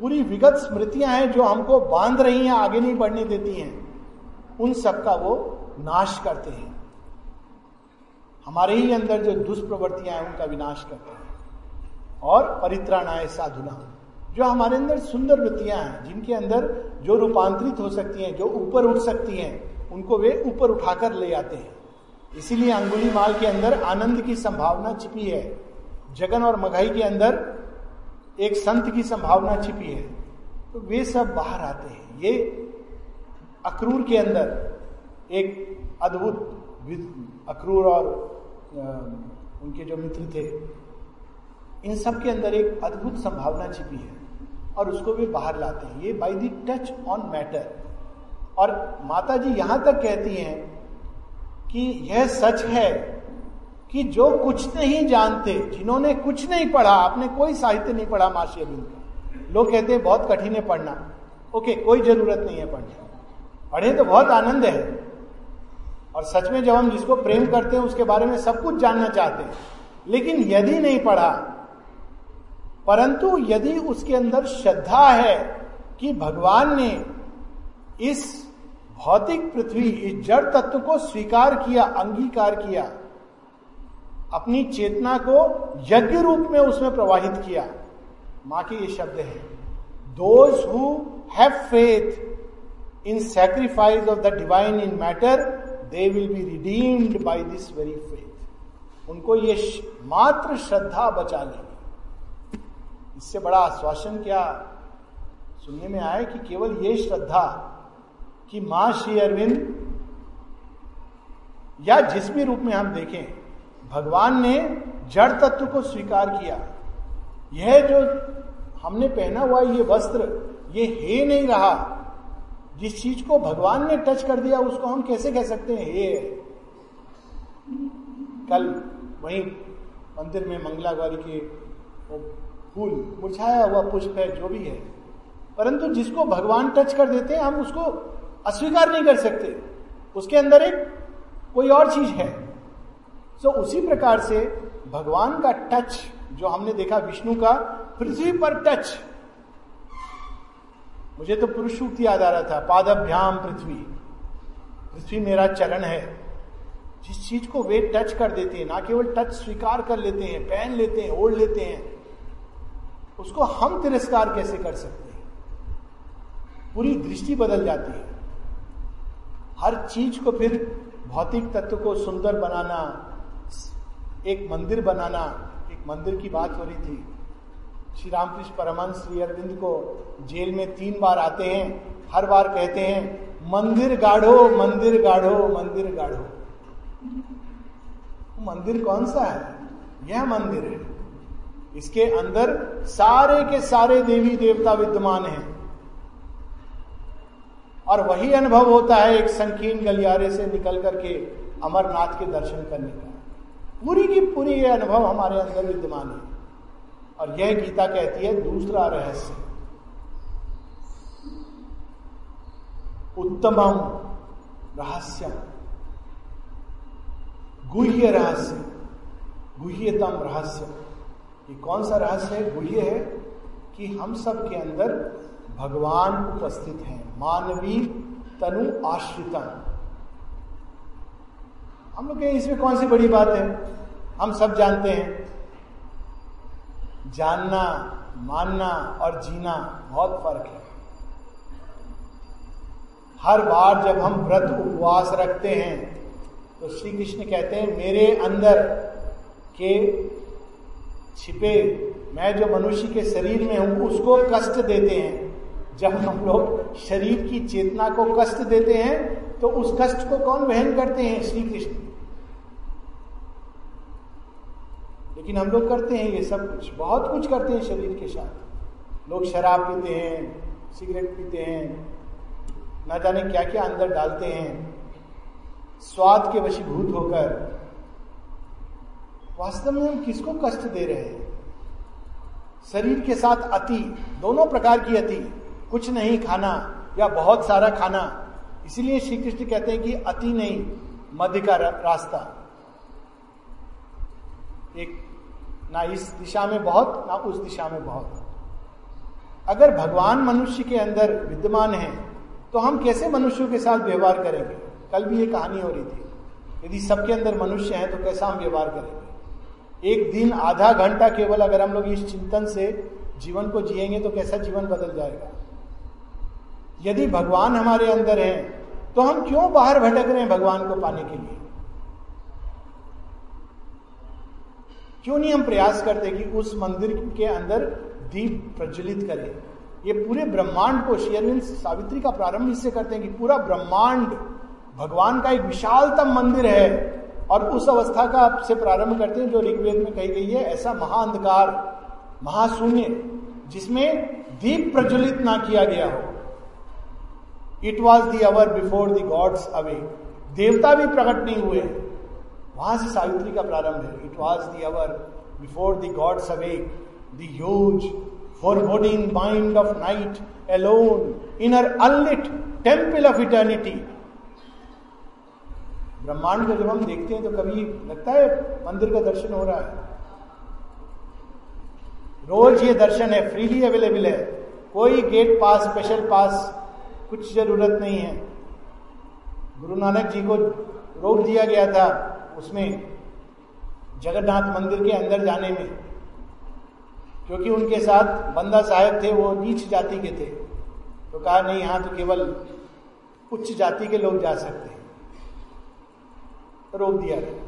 पूरी विगत स्मृतियाँ हैं जो हमको बाँध रही हैं, आगे नहीं बढ़ने देती हैं। उन सबका वो नाश करते हैं। हमारे ही अंदर जो दुष्प्रवृत्तियाँ हैं, उनका विनाश करते हैं। और परित्राणाय साधुना, जो हमारे अंदर सुंदर वृत्तियाँ हैं, जिनके अंदर जो रूपांतरित हो सकती हैं, जो ऊपर उठ सकती हैं, उनको वे ऊपर उठाकर ले आते हैं। इसीलिए अंगुली माल के अंदर आनंद की संभावना छिपी है। जगन और मघाई के अंदर एक संत की संभावना छिपी है तो वे सब बाहर आते हैं। ये अक्रूर के अंदर एक अद्भुत अक्रूर और उनके जो मित्र थे, इन सब के अंदर एक अद्भुत संभावना छिपी है और उसको वे बाहर लाते हैं। ये by the touch on matter और माता जी यहाँ तक कहती हैं कि यह सच है कि जो कुछ नहीं जानते, जिन्होंने कुछ नहीं पढ़ा, आपने कोई साहित्य नहीं पढ़ा माशी का। लोग कहते हैं, बहुत कठिन है पढ़ना। ओके, कोई ज़रूरत नहीं है पढ़ने पढ़े तो बहुत आनंद है। और सच में जब हम जिसको प्रेम करते हैं, उसके बारे में सब कुछ जानना चाहते हैं। लेकिन यदि नहीं पढ़ा, परंतु यदि उसके अंदर श्रद्धा है कि भगवान ने इस भौतिक पृथ्वी, इस जड़ तत्व को स्वीकार किया, अंगीकार किया अपनी चेतना को यज्ञ रूप में उसमें प्रवाहित किया। माँ के ये शब्द है those who have faith in sacrifice of the divine in matter they will be redeemed by this very faith उनको ये मात्र श्रद्धा बचा लेगी इससे बड़ा आश्वासन क्या सुनने में आया कि केवल ये श्रद्धा कि माँ श्री अरविंद या जिस भी रूप में हम देखें भगवान ने जड़ तत्व को स्वीकार किया। यह जो हमने पहना हुआ ये वस्त्र, ये हे नहीं रहा। जिस चीज़ को भगवान ने टच कर दिया, उसको हम कैसे कह सकते हैं? हे। कल वही मंदिर में मंगला गौरी के फूल मुरझाया हुआ पुष्प है, जो भी है। परंतु जिसको भगवान टच कर देते हैं, हम उसको अस्वीकार नहीं कर सकते। उसके अंदर एक कोई और चीज़ है। सो so, उसी प्रकार से भगवान का टच जो हमने देखा विष्णु का पृथ्वी पर टच मुझे तो पुरुष सूक्त याद आ रहा था पादभ्याम पृथ्वी। पृथ्वी मेरा चरण है। जिस चीज़ को वे टच कर देते हैं ना केवल टच स्वीकार कर लेते हैं पहन लेते हैं ओढ़ लेते हैं उसको हम तिरस्कार कैसे कर सकते हैं? पूरी दृष्टि बदल जाती है। हर चीज़ को फिर भौतिक तत्व को सुंदर बनाना एक मंदिर बनाना, एक मंदिर की बात हो रही थी। श्री रामकृष्ण परमंश श्री अरविंद को जेल में तीन बार आते हैं, हर बार कहते हैं, मंदिर गाढ़ो मंदिर गाढ़ो मंदिर गाढ़ो। मंदिर कौन सा है? यह मंदिर है। इसके अंदर सारे के सारे देवी देवता विद्यमान हैं। और वही अनुभव होता है एक संकीर्ण गलियारे से निकल करके अमरनाथ के दर्शन करने का। पूरी की पूरी ये अनुभव हमारे अंदर विद्यमान है। और यह गीता कहती है, दूसरा रहस्य। उत्तमम रहस्य गुह्य रहस्य। गुह्यतम रहस्य। ये कौन सा रहस्य है? गुह्य है कि हम सब के अंदर भगवान उपस्थित हैं। मानवीय तनु आश्रितम। हम लोग इसमें कौन सी बड़ी बात है? हम सब जानते हैं। जानना, मानना और जीना बहुत फ़र्क है। हर बार जब हम व्रत उपवास रखते हैं तो श्री कृष्ण कहते हैं, मेरे अंदर के छिपे, मैं जो मनुष्य के शरीर में हूँ, उसको कष्ट देते हैं। जब हम लोग शरीर की चेतना को कष्ट देते हैं तो उस कष्ट को कौन वहन करते हैं? श्री कृष्ण लेकिन हम लोग करते हैं ये सब कुछ, बहुत कुछ करते हैं शरीर के साथ। लोग शराब पीते हैं, सिगरेट पीते हैं, ना जाने क्या क्या अंदर डालते हैं। स्वाद के वशीभूत होकर, वास्तव में हम किसको कष्ट दे रहे हैं? शरीर के साथ अति, दोनों प्रकार की अति, कुछ नहीं खाना या बहुत सारा खाना। इसीलिए श्री कृष्ण कहते हैं कि अति नहीं, मध्य का रास्ता। एक ना इस दिशा में बहुत, ना उस दिशा में बहुत। अगर भगवान मनुष्य के अंदर विद्यमान है तो हम कैसे मनुष्यों के साथ व्यवहार करेंगे? कल भी ये कहानी हो रही थी। यदि सबके अंदर मनुष्य है तो कैसा हम व्यवहार करेंगे? एक दिन आधा घंटा केवल अगर हम लोग इस चिंतन से जीवन को जिएँगे तो कैसा जीवन बदल जाएगा? यदि भगवान हमारे अंदर है तो हम क्यों बाहर भटक रहे हैं भगवान को पाने के लिए? क्यों नहीं हम प्रयास करते कि उस मंदिर के अंदर दीप प्रज्वलित करें? ये पूरे ब्रह्मांड को शेयरविंद सावित्री का प्रारंभ इससे करते हैं कि पूरा ब्रह्मांड भगवान का एक विशालतम मंदिर है और उस अवस्था का से प्रारंभ करते हैं जो ऋग्वेद में कही गई है, ऐसा महाअंधकार, महाशून्य, जिसमें दीप प्रज्वलित ना किया गया हो। It was the hour before the gods awake देवता भी प्रकट नहीं हुए। वहाँ से सावित्री का प्रारंभ है it was the hour before the gods awake the huge foreboding mind of night alone in her unlit temple of eternity. ब्रह्मांड को जब हम देखते हैं तो कभी लगता है मंदिर का दर्शन हो रहा है। रोज ये दर्शन है फ्रीली अवेलेबल है। कोई गेट पास स्पेशल पास, कुछ ज़रूरत नहीं है। गुरु नानक जी को रोक दिया गया था। उसमें जगन्नाथ मंदिर के अंदर जाने में, क्योंकि उनके साथ बंदा साहेब थे, वो नीच जाति के थे। तो कहा, नहीं, यहाँ तो केवल उच्च जाति के लोग जा सकते हैं। तो रोक दिया गया।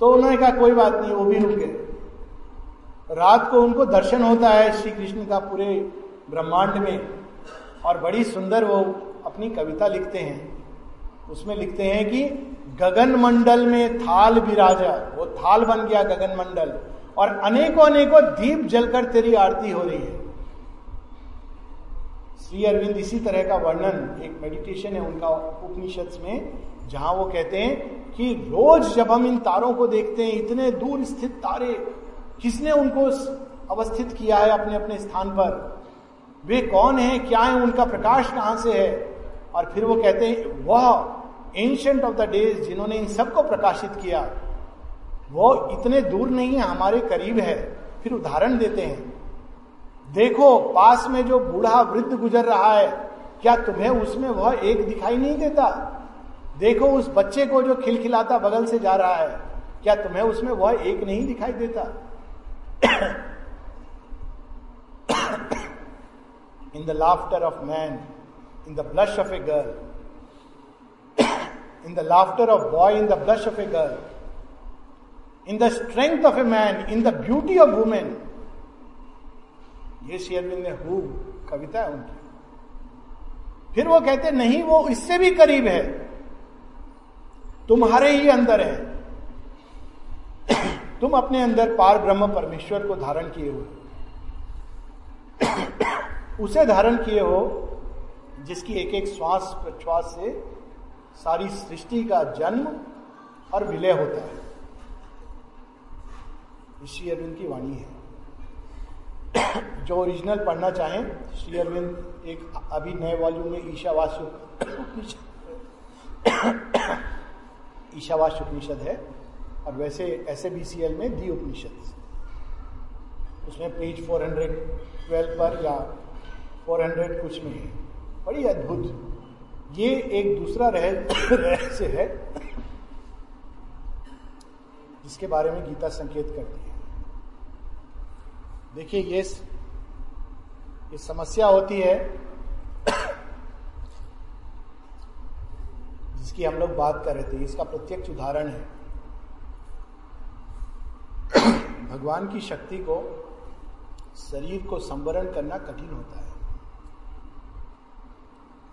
तो उन्होंने कहा, कोई बात नहीं, वो भी रुक गए। रात को उनको दर्शन होता है श्री कृष्ण का पूरे ब्रह्मांड में, और बड़ी सुंदर वो अपनी कविता लिखते हैं। उसमें लिखते हैं कि गगन मंडल में थाल विराजा, वो थाल बन गया गगन मंडल और अनेकों अनेकों दीप जलकर तेरी आरती हो रही है। श्री अरविंद इसी तरह का वर्णन, एक मेडिटेशन है उनका उपनिषद में, जहाँ वो कहते हैं कि रोज जब हम इन तारों को देखते हैं, इतने दूर स्थित तारे, किसने उनको अवस्थित किया है अपने अपने स्थान पर? वे कौन है? क्या है उनका प्रकाश कहाँ से है? और फिर वो कहते हैं, वह एंशंट ऑफ़ द डेज़ जिन्होंने इन सबको प्रकाशित किया, वो इतने दूर नहीं है, हमारे करीब है। फिर उदाहरण देते हैं। देखो, पास में जो बूढ़ा वृद्ध गुजर रहा है, क्या तुम्हें उसमें वह एक दिखाई नहीं देता? देखो, उस बच्चे को जो खिलखिलाता बगल से जा रहा है, क्या तुम्हें उसमें वह एक नहीं दिखाई देता? In the laughter of man in the blush of a girl in the laughter of boy in the blush of a girl in the strength of a man in the beauty of women ये शेयरविंद ने who, कविता है उनकी। फिर वो कहते, नहीं, वो इससे भी करीब है। तुम्हारे ही अंदर है। तुम अपने अंदर पार ब्रह्म परमेश्वर को धारण किए हो। उसे धारण किए हो, जिसकी एक एक श्वास प्रश्वास से सारी सृष्टि का जन्म और विलय होता है। श्री अरविंद की वाणी है। जो ओरिजिनल पढ़ना चाहें, श्री अरविंद एक अभी नए वॉल्यूम में ईशावास ईशावास उपनिषद है, और वैसे S A B C L में दी उपनिषद। उसमें पेज 412 पर या 400 कुछ में है। बड़ी अद्भुत। ये एक दूसरा रहस्य है, जिसके बारे में गीता संकेत करती है। देखिए, ये ये समस्या होती है, जिसकी हम लोग बात कर रहे थे, इसका प्रत्यक्ष उदाहरण है। भगवान की शक्ति को, शरीर को संवरण करना कठिन होता है।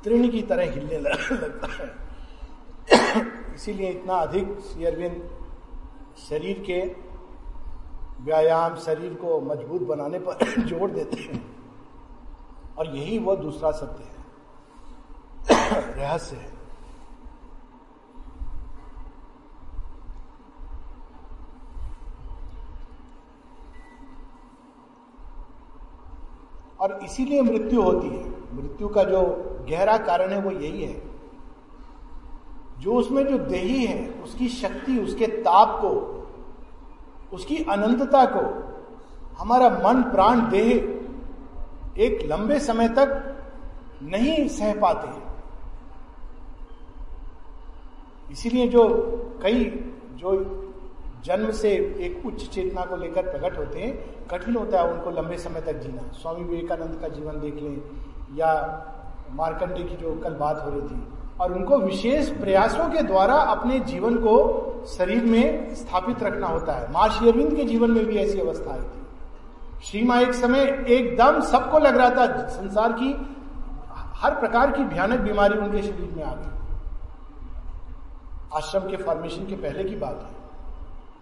तृण की तरह हिलने लगता है। इसीलिए इतना अधिक शेयरविंद शरीर के व्यायाम, शरीर को मज़बूत बनाने पर ज़ोर देते हैं। और यही वो दूसरा सत्य है। रहस्य है। और इसीलिए मृत्यु होती है। मृत्यु का जो गहरा कारण है वो यही है। जो उसमें जो देही है, उसकी शक्ति, उसके ताप को, उसकी अनंतता को, हमारा मन, प्राण, देह एक लंबे समय तक नहीं सह पाते हैं। इसीलिए जो कई, जो जन्म से एक उच्च चेतना को लेकर प्रकट होते हैं, कठिन होता है उनको लंबे समय तक जीना। स्वामी विवेकानंद का जीवन देख लें, या मार्कंडे की जो कल बात हो रही थी, और उनको विशेष प्रयासों के द्वारा अपने जीवन को शरीर में स्थापित रखना होता है। माँ शेरविंद के जीवन में भी ऐसी अवस्था आई थी। श्रीमा एक समय एकदम सबको लग रहा था, संसार की हर प्रकार की भयानक बीमारी उनके शरीर में आ गई। आश्रम के फॉर्मेशन के पहले की बात है।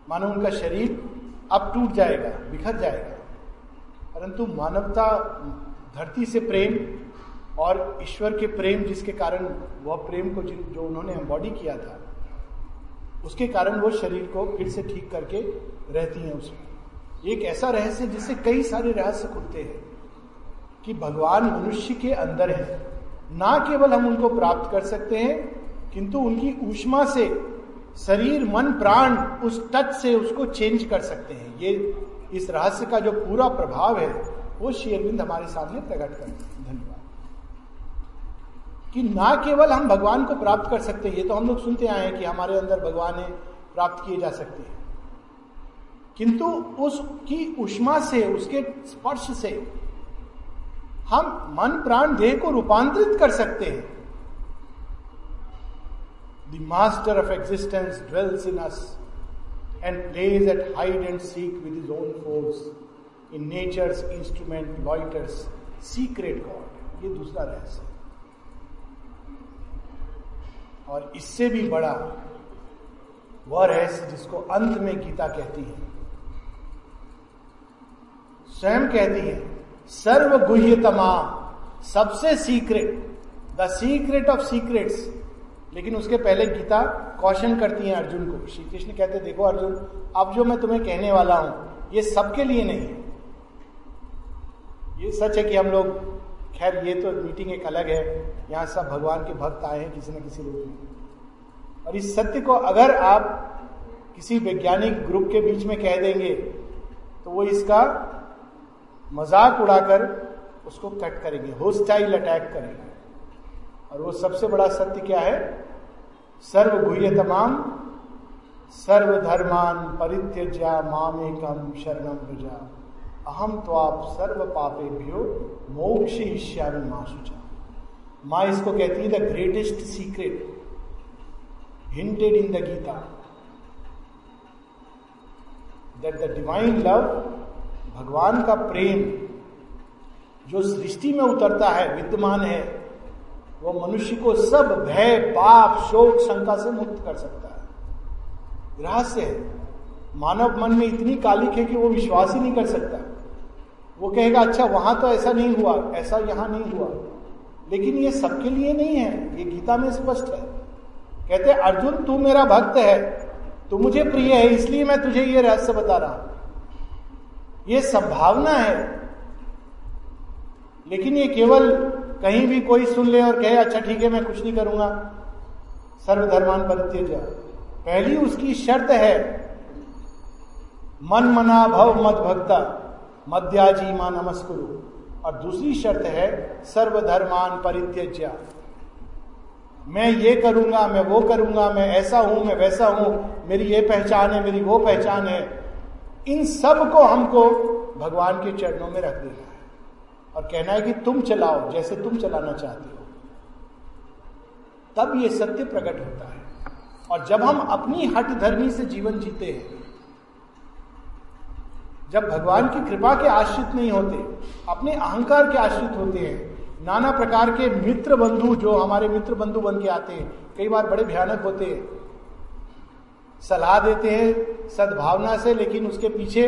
मानो उनका शरीर अब टूट जाएगा, बिखर जाएगा। परंतु मानवता, धरती से प्रेम और ईश्वर के प्रेम जिसके कारण वह प्रेम को जो उन्होंने एम्बॉडी किया था, उसके कारण वो शरीर को फिर से ठीक करके रहती हैं उसमें। एक ऐसा रहस्य जिससे कई सारे रहस्य खुलते हैं कि भगवान मनुष्य के अंदर है। ना केवल हम उनको प्राप्त कर सकते हैं, किंतु उनकी ऊष्मा से शरीर, मन, प्राण उस टच से उसको चेंज कर सकते हैं। ये इस रहस्य का जो पूरा प्रभाव है, वो शेरविंद हमारे सामने प्रकट करते हैं। कि ना केवल हम भगवान को प्राप्त कर सकते हैं, ये तो हम लोग सुनते आए हैं कि हमारे अंदर भगवान है प्राप्त किए जा सकते हैं। किंतु उसकी उष्मा से, उसके स्पर्श से हम मन प्राण देह को रूपांतरित कर सकते हैं। The master of existence dwells in us and plays at hide and seek with his own force in nature's instrument loiters secret god ये दूसरा रहस्य और इससे भी बड़ा वह रहस्य जिसको अंत में गीता कहती है। स्वयं कहती है सर्व गुह्य तमाम सबसे secret, the secret of secrets. लेकिन उसके पहले गीता कौशन करती है अर्जुन को। श्री कृष्ण कहते, देखो अर्जुन, अब जो मैं तुम्हें कहने वाला हूँ, ये सबके लिए नहीं है। ये सच है कि हम लोग खैर, ये तो मीटिंग एक अलग है। यहाँ सब भगवान के भक्त आए हैं किसी न किसी रूप में। और इस सत्य को अगर आप किसी वैज्ञानिक ग्रुप के बीच में कह देंगे तो वो इसका मज़ाक उड़ाकर उसको कट करेंगे होस्टाइल अटैक करेंगे। और वो सबसे बड़ा सत्य क्या है? सर्व गुह्य तमाम सर्व धर्मान परित्यज्या मामेकम शरणम प्रजा अहम तो आप सर्व पापे भ्यो मोक्ष ईश्यामी माँ सुचा माँ इसको कहती है the greatest secret hinted in the Gita that the divine love भगवान का प्रेम, जो सृष्टि में उतरता है, विद्यमान है, वो मनुष्य को सब भय, पाप, शोक, शंका से मुक्त कर सकता है। रहस्य है। मानव मन में इतनी कालिक है कि वो विश्वास ही नहीं कर सकता। वो कहेगा अच्छा वहाँ तो ऐसा नहीं हुआ, ऐसा यहाँ नहीं हुआ। लेकिन ये सबके लिए नहीं है, ये गीता में स्पष्ट है। कहते अर्जुन, तू मेरा भक्त है, तू मुझे प्रिय है, इसलिए मैं तुझे ये रहस्य बता रहा हूँ। ये संभावना है, लेकिन ये केवल कहीं भी कोई सुन ले और कहे अच्छा ठीक है, मैं कुछ नहीं करूँगा। सर्वधर्मान परित्यज पहली उसकी शर्त है, मन मना भव मत भक्ता। मध्याजी माँ नमस्कुरु। और दूसरी शर्त है सर्वधर्मान परित्यज्या। मैं ये करूँगा, मैं वो करूँगा, मैं ऐसा हूँ, मैं वैसा हूँ, मेरी ये पहचान है, मेरी वो पहचान है। इन सबको हमको भगवान के चरणों में रख देना है। और कहना है कि तुम चलाओ, जैसे तुम चलाना चाहते हो। तब ये सत्य प्रकट होता है। और जब हम अपनी हट धर्मी से जीवन जीते हैं जब भगवान की कृपा के आश्रित नहीं होते, अपने अहंकार के आश्रित होते हैं, नाना प्रकार के मित्र बंधु जो हमारे मित्र बंधु बन के आते हैं, कई बार बड़े भयानक होते हैं। सलाह देते हैं सद्भावना से, लेकिन उसके पीछे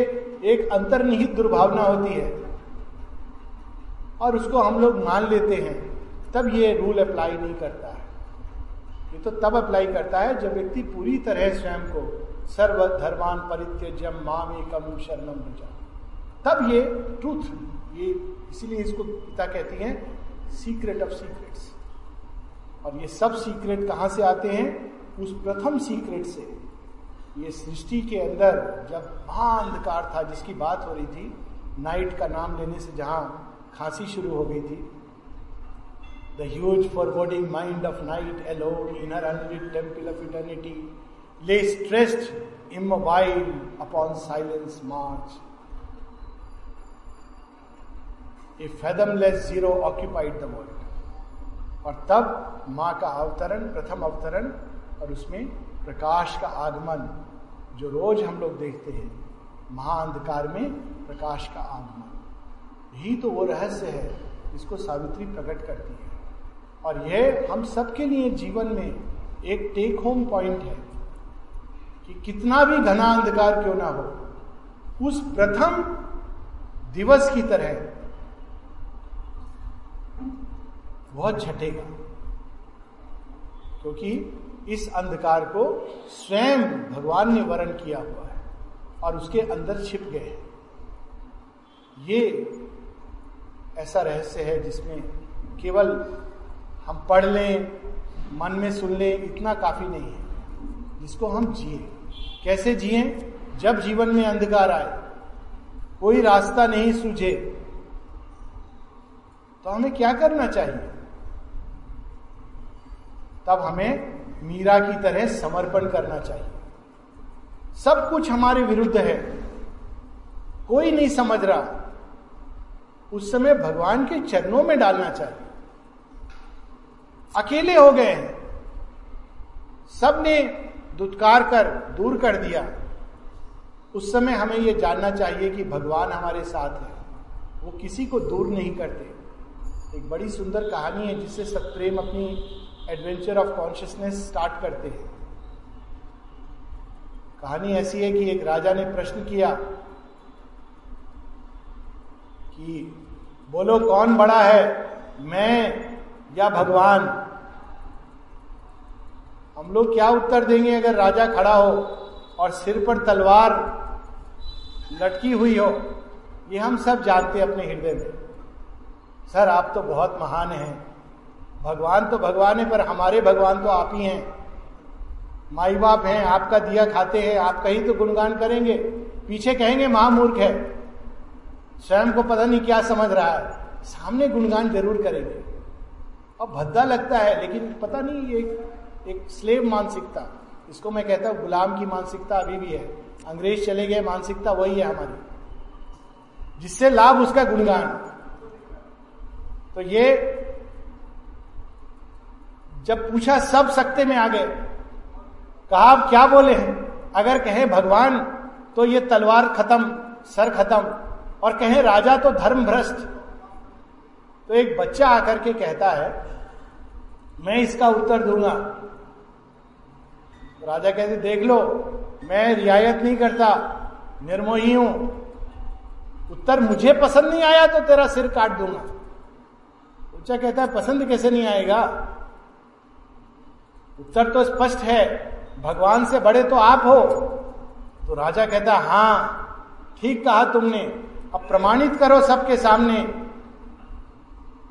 एक अंतर्निहित दुर्भावना होती है। और उसको हम लोग मान लेते हैं, तब ये रूल अप्लाई नहीं करता है। ये तो तब अप्लाई करता है जब व्यक्ति पूरी तरह स्वयं को सर्व धर्मान परित्यजम माम एकम शरणम जा तब ये ट्रूथ ये इसीलिए इसको पिता कहती हैं सीक्रेट ऑफ़ सीक्रेट्स और ये सब सीक्रेट कहाँ से आते हैं? उस प्रथम सीक्रेट से। ये सृष्टि के अंदर जब महाअंधकार था, जिसकी बात हो रही थी नाइट का नाम लेने से जहाँ खांसी शुरू हो गई थी the huge foreboding mind of night alone in her unlit temple of eternity lay stretched immobile upon silence marge a fathomless zero occupied the world और तब माँ का अवतरण, प्रथम अवतरण, और उसमें प्रकाश का आगमन, जो रोज हम लोग देखते हैं, महाअंधकार में प्रकाश का आगमन। यही तो वो रहस्य है इसको सावित्री प्रकट करती है। और यह हम सबके लिए जीवन में एक टेक होम पॉइंट है। कि कितना भी घना अंधकार क्यों ना हो। उस प्रथम दिवस की तरह बहुत छटेगा क्योंकि इस अंधकार को स्वयं भगवान ने वर्ण किया हुआ है और उसके अंदर छिप गए हैं। ये ऐसा रहस्य है जिसमें केवल हम पढ़ लें, मन में सुन लें, इतना काफ़ी नहीं है। जिसको हम जिए। कैसे जिए? जब जीवन में अंधकार आए, कोई रास्ता नहीं सूझे तो हमें क्या करना चाहिए? तब हमें मीरा की तरह समर्पण करना चाहिए। सब कुछ हमारे विरुद्ध है। कोई नहीं समझ रहा। उस समय भगवान के चरणों में डालना चाहिए। अकेले हो गए हैं। सबने दुत्कार कर, दूर कर दिया। उस समय हमें यह जानना चाहिए कि भगवान हमारे साथ है। वो किसी को दूर नहीं करते। एक बड़ी सुंदर कहानी है जिससे सत्प्रेम अपनी एडवेंचर ऑफ़ कॉन्शियसनेस स्टार्ट करते हैं। कहानी ऐसी है कि एक राजा ने प्रश्न किया कि, बोलो कौन बड़ा है, मैं या भगवान? हम लोग क्या उत्तर देंगे अगर राजा खड़ा हो और सिर पर तलवार लटकी हुई हो? ये हम सब जानते अपने हृदय में। सर, आप तो बहुत महान हैं। भगवान तो भगवान है, पर हमारे भगवान तो आप ही हैं। माई बाप हैं, आपका दिया खाते हैं, आप कहीं तो गुणगान करेंगे। पीछे कहेंगे महामूर्ख है। स्वयं को पता नहीं क्या समझ रहा है। सामने गुणगान ज़रूर करेंगे। अब भद्दा लगता है, लेकिन पता नहीं एक एक स्लेव मानसिकता इसको मैं कहता हूँ गुलाम की मानसिकता अभी भी है। अंग्रेज़ चले गए, मानसिकता वही है हमारी, जिससे लाभ उसका गुणगान। तो ये जब पूछा, सब सकते में आ गए, कहा, आप क्या बोले हैं? अगर कहें, भगवान तो ये तलवार खत्म, सर खत्म। और कहें, राजा तो धर्म भ्रष्ट तो एक बच्चा आकर के कहता है, मैं इसका उत्तर दूँगा। राजा कहते, देख लो, मैं रियायत नहीं करता, निर्मोही हूँ। उत्तर, मुझे पसंद नहीं आया तो तेरा सिर काट दूँगा। बच्चा कहता है, पसंद कैसे नहीं आएगा? उत्तर तो स्पष्ट है, भगवान से बड़े तो आप हो। तो राजा कहता हाँ, ठीक कहा तुमने, अब प्रमाणित करो सबके सामने।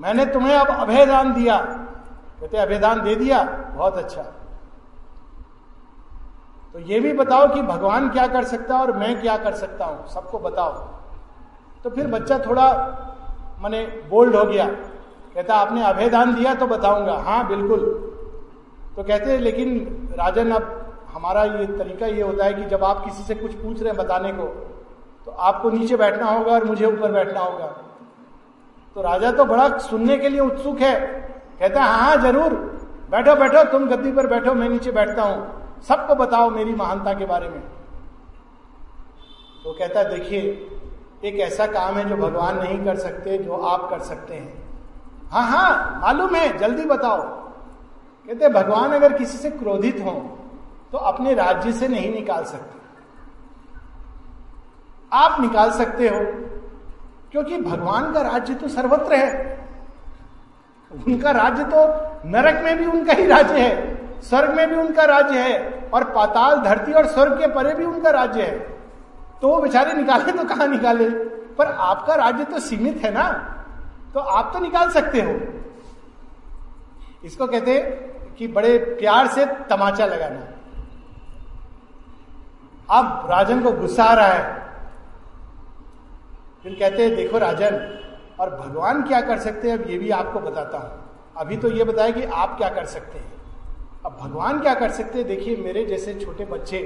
मैंने तुम्हें अब अभेदान दिया। कहते, अभेदान दे दिया? बहुत अच्छा। तो ये भी बताओ कि भगवान क्या कर सकता है और मैं क्या कर सकता हूँ? सबको बताओ। तो फिर बच्चा थोड़ा, मैंने बोल्ड हो गया। कहता, आपने अभेदान दिया तो बताऊँगा। हाँ बिल्कुल। तो कहते लेकिन राजन, अब हमारा ये तरीका ये होता है कि जब आप किसी से कुछ पूछ रहे हैं बताने को तो आपको नीचे बैठना होगा और मुझे ऊपर बैठना होगा। तो राजा तो बड़ा सुनने के लिए उत्सुक है। कहता है हाँ हाँ ज़रूर। बैठो बैठो, तुम गद्दी पर बैठो, मैं नीचे बैठता हूँ। सबको बताओ मेरी महानता के बारे में। तो कहता है, देखिए, एक ऐसा काम है जो भगवान नहीं कर सकते, जो आप कर सकते हैं। हाँ हाँ मालूम है, जल्दी बताओ। कहते भगवान अगर किसी से क्रोधित हो तो अपने राज्य से नहीं निकाल सकते। आप निकाल सकते हो, क्योंकि भगवान का राज्य तो सर्वत्र है। उनका राज्य तो नरक में भी उनका ही राज्य है। स्वर्ग में भी उनका राज्य है और पाताल धरती और स्वर्ग के परे भी उनका राज्य है। तो वो बेचारे निकाले तो कहाँ निकाले? पर आपका राज्य तो सीमित है ना? तो आप तो निकाल सकते हो। इसको कहते कि बड़े प्यार से तमाचा लगाना। अब राजन को गुस्सा आ रहा है। फिर कहते हैं, देखो राजन, और भगवान क्या कर सकते हैं? अब ये भी आपको बताता हूँ। अभी तो ये बताया कि आप क्या कर सकते हैं? अब भगवान क्या कर सकते देखिए, मेरे जैसे छोटे बच्चे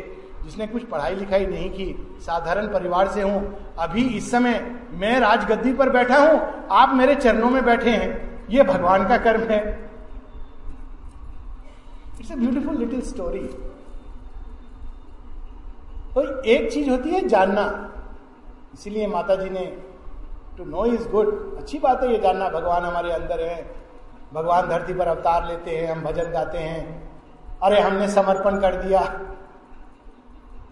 जिसने कुछ पढ़ाई लिखाई नहीं की, साधारण परिवार से हूँ, अभी इस समय मैं राजगद्दी पर बैठा हूँ, आप मेरे चरणों में बैठे हैं, ये भगवान का कर्म है। It's a beautiful little story तो एक चीज़ होती है जानना। इसीलिए माता जी ने टू नो इज़ गुड अच्छी बात है ये जानना, भगवान हमारे अंदर है, भगवान धरती पर अवतार लेते हैं, हम भजन गाते हैं। अरे हमने समर्पण कर दिया।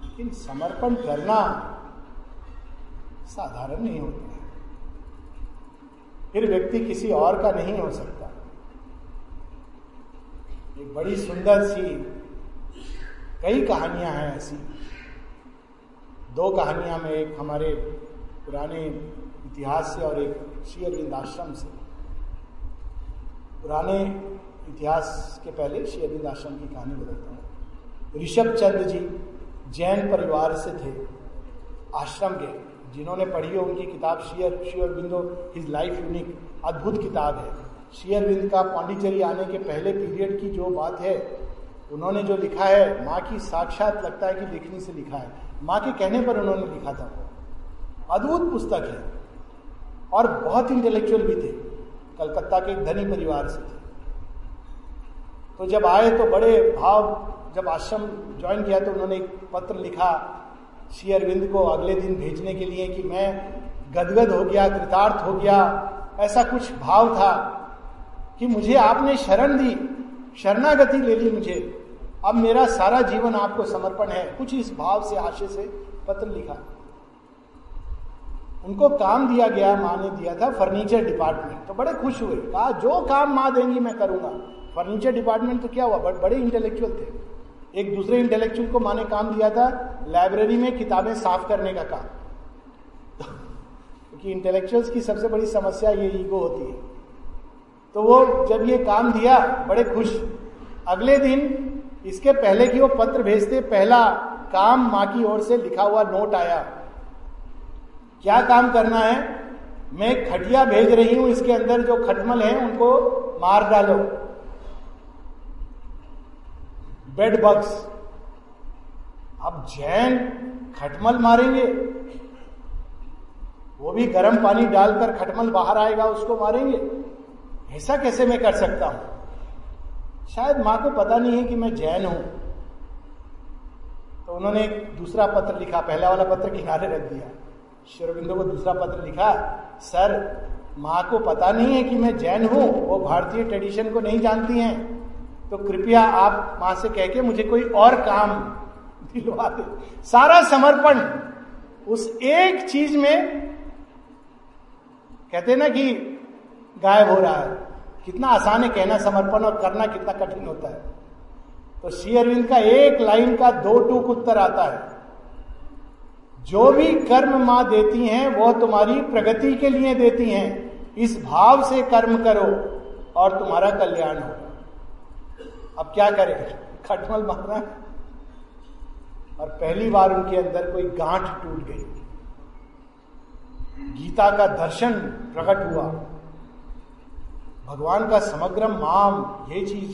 लेकिन समर्पण करना साधारण नहीं होता। है फिर व्यक्ति किसी और का नहीं हो सकता। एक बड़ी सुंदर सी कई कहानियाँ हैं ऐसी। दो कहानियाँ में एक हमारे पुराने इतिहास से और एक श्री अरविंद आश्रम से। पुराने इतिहास के पहले श्री अरविंद आश्रम की कहानी बताता हूँ। ऋषभ चंद्र जी जैन परिवार से थे, आश्रम के जिन्होंने पढ़ी हो उनकी किताब share Shri Aurobindo his life unique अद्भुत किताब है। श्री अरविंद का पांडिचेरी आने के पहले पीरियड की जो बात है, उन्होंने जो लिखा है, माँ की साक्षात लगता है कि लिखनी से लिखा है। माँ के कहने पर उन्होंने लिखा था अद्भुत पुस्तक है। और बहुत इंटेलेक्चुअल भी थे। कलकत्ता के धनी परिवार से थे। तो जब आए तो बड़े भाव, जब आश्रम ज्वाइन किया तो उन्होंने एक पत्र लिखा श्री अरविंद को अगले दिन भेजने के लिए कि मैं गदगद हो गया, कृतार्थ हो गया, ऐसा कुछ भाव था कि मुझे आपने शरण दी, शरणागति ले ली मुझे। अब मेरा सारा जीवन आपको समर्पण है, कुछ इस भाव से, आशय से पत्र लिखा। उनको काम दिया गया, माँ ने दिया था फर्नीचर डिपार्टमेंट। तो बड़े खुश हुए, कहा, जो काम माँ देंगी मैं करूँगा। फर्नीचर डिपार्टमेंट तो क्या हुआ? बट बड़े इंटेलेक्चुअल थे। एक दूसरे इंटेलेक्चुअल को माने काम दिया था लाइब्रेरी में किताबें साफ़ करने का काम। क्योंकि इंटेलेक्चुअल्स की सबसे बड़ी समस्या ये ईगो होती है। तो वो जब ये काम दिया, बड़े खुश। अगले दिन, इसके पहले कि वो पत्र भेजते, पहला काम माँ की ओर से लिखा हुआ नोट आया। क्या काम करना है? मैं खटिया भेज रही हूँ, इसके अंदर जो खटमल है, उनको मार डालो। Bed bugs. अब जैन खटमल मारेंगे। वो भी गर्म पानी डालकर खटमल बाहर आएगा, उसको मारेंगे। ऐसा कैसे मैं कर सकता हूँ? शायद माँ को पता नहीं है कि मैं जैन हूँ। तो उन्होंने एक दूसरा पत्र लिखा, पहला वाला पत्र किनारे रख दिया। शेरबिंदो को दूसरा पत्र लिखा, सर, माँ को पता नहीं है कि मैं जैन हूँ, वो भारतीय ट्रेडिशन को नहीं जानती हैं। तो कृपया आप माँ से कह के मुझे कोई और काम दिलवा दे। सारा समर्पण उस एक चीज़ में कहते ना कि गायब हो रहा है। कितना आसान है कहना समर्पण और करना कितना कठिन होता है। तो श्री अरविंद का एक लाइन का दो टूक उत्तर आता है। जो भी कर्म माँ देती हैं, वो तुम्हारी प्रगति के लिए देती हैं। इस भाव से कर्म करो और तुम्हारा कल्याण होगा। अब क्या करें? खटमल मारना और पहली बार उनके अंदर कोई गांठ टूट गई। गीता का दर्शन प्रकट हुआ। भगवान का समग्र माम, ये चीज़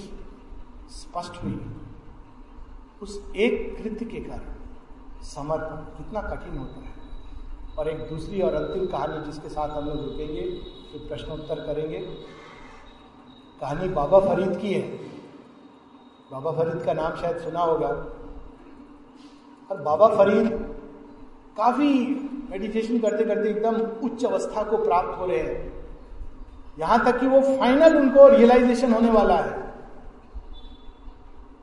स्पष्ट हुई। उस एक कृत्य के कारण समर्पण कितना कठिन होता है। और एक दूसरी और अंतिम कहानी जिसके साथ हम लोग रुकेंगे, फिर प्रश्नोत्तर करेंगे। कहानी बाबा फरीद की है। बाबा फरीद का नाम शायद सुना होगा। और बाबा फरीद काफ़ी मेडिटेशन करते करते एकदम उच्च अवस्था को प्राप्त हो रहे हैं। यहाँ तक कि वो फाइनल उनको रियलाइजेशन होने वाला है।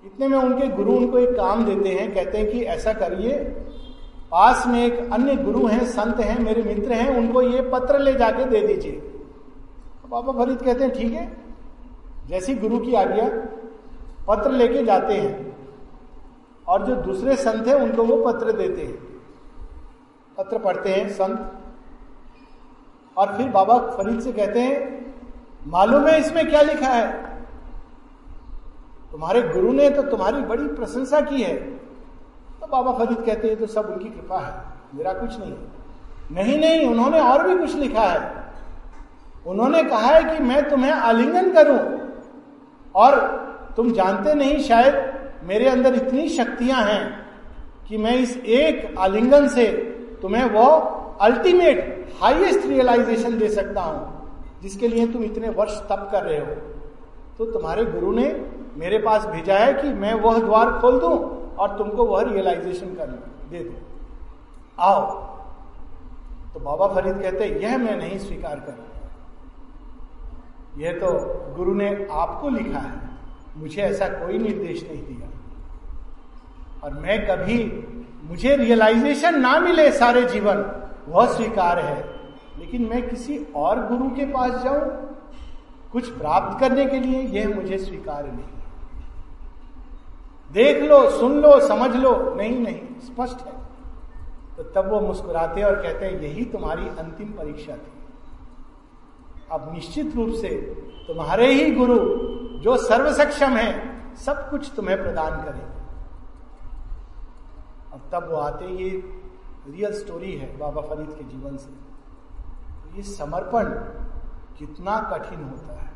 इतने में उनके गुरु उनको एक काम देते हैं, कहते हैं कि ऐसा करिए, पास में एक अन्य गुरु हैं, संत हैं, मेरे मित्र हैं, उनको ये पत्र ले जाके दे दीजिए। बाबा फरीद कहते हैं, ठीक है, जैसी गुरु की आज्ञा पत्र लेके जाते हैं। और जो दूसरे संत हैं, उनको वो पत्र देते हैं। पत्र पढ़ते हैं संत। और फिर बाबा फरीद से कहते हैं, मालूम है इसमें क्या लिखा है? तुम्हारे गुरु ने तो तुम्हारी बड़ी प्रशंसा की है। तो बाबा फरीद कहते हैं तो सब उनकी कृपा है, मेरा कुछ नहीं नहीं नहीं, उन्होंने और भी कुछ लिखा है। उन्होंने कहा है कि मैं तुम्हें आलिंगन करूँ और तुम जानते नहीं, शायद मेरे अंदर इतनी शक्तियाँ हैं कि मैं इस एक आलिंगन से तुम्हें वो अल्टीमेट हाईएस्ट रियलाइजेशन दे सकता हूँ, जिसके लिए तुम इतने वर्ष तप कर रहे हो। तो तुम्हारे गुरु ने मेरे पास भेजा है कि मैं वह द्वार खोल दूँ और तुमको वह रियलाइजेशन कर दे दू। आओ। तो बाबा फरीद कहते, यह मैं नहीं स्वीकार कर यह तो गुरु ने आपको लिखा है। मुझे ऐसा कोई निर्देश नहीं दिया। और मैं कभी मुझे रियलाइजेशन ना मिले सारे जीवन, वह स्वीकार है। लेकिन मैं किसी और गुरु के पास जाऊँ, कुछ प्राप्त करने के लिए यह मुझे स्वीकार नहीं देख लो, सुन लो, समझ लो। नहीं नहीं, स्पष्ट है। तो तब वो मुस्कुराते और कहते हैं, यही तुम्हारी अंतिम परीक्षा थी। अब निश्चित रूप से तुम्हारे ही गुरु, जो सर्व सक्षम है, सब कुछ तुम्हें प्रदान करेंगे अब तब वो आते, ये रियल स्टोरी है बाबा फरीद के जीवन से। तो ये समर्पण कितना कठिन होता है।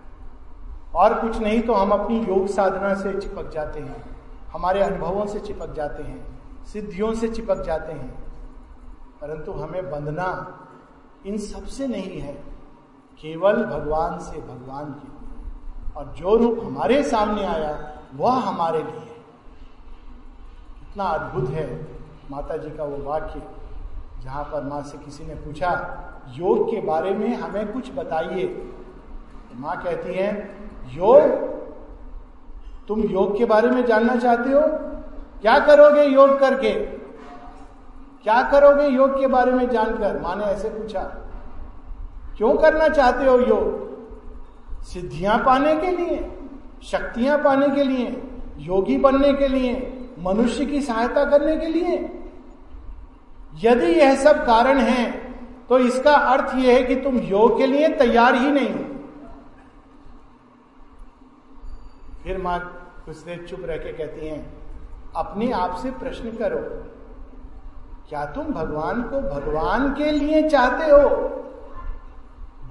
और कुछ नहीं तो हम अपनी योग साधना से चिपक जाते हैं, हमारे अनुभवों से चिपक जाते हैं, सिद्धियों से चिपक जाते हैं। परंतु हमें बंधना इन सबसे नहीं है। केवल भगवान से भगवान के लिए। और जो रूप हमारे सामने आया, वह हमारे लिए कितना अद्भुत है माता जी का वो वाक्य, जहाँ पर माँ से किसी ने पूछा, योग के बारे में हमें कुछ बताइए? तो माँ कहती है, योग? तुम योग के बारे में जानना चाहते हो? क्या करोगे योग करके? क्या करोगे योग के बारे में जानकर? माँ ने ऐसे पूछा क्यों करना चाहते हो योग सिद्धियाँ पाने के लिए, शक्तियाँ पाने के लिए, योगी बनने के लिए, मनुष्य की सहायता करने के लिए। यदि यह सब कारण है तो इसका अर्थ यह है कि तुम योग के लिए तैयार ही नहीं हो। फिर माँ कुछ देर चुप रह के कहती हैं, अपने आप से प्रश्न करो, क्या तुम भगवान को भगवान के लिए चाहते हो?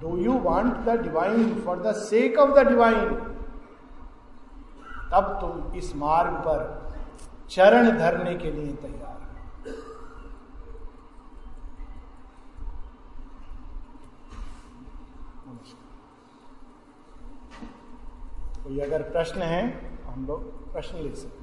Do you want the divine for the sake of the divine तब तुम इस मार्ग पर चरण धरने के लिए तैयार कोई अगर प्रश्न है, हम लोग प्रश्न ले सकते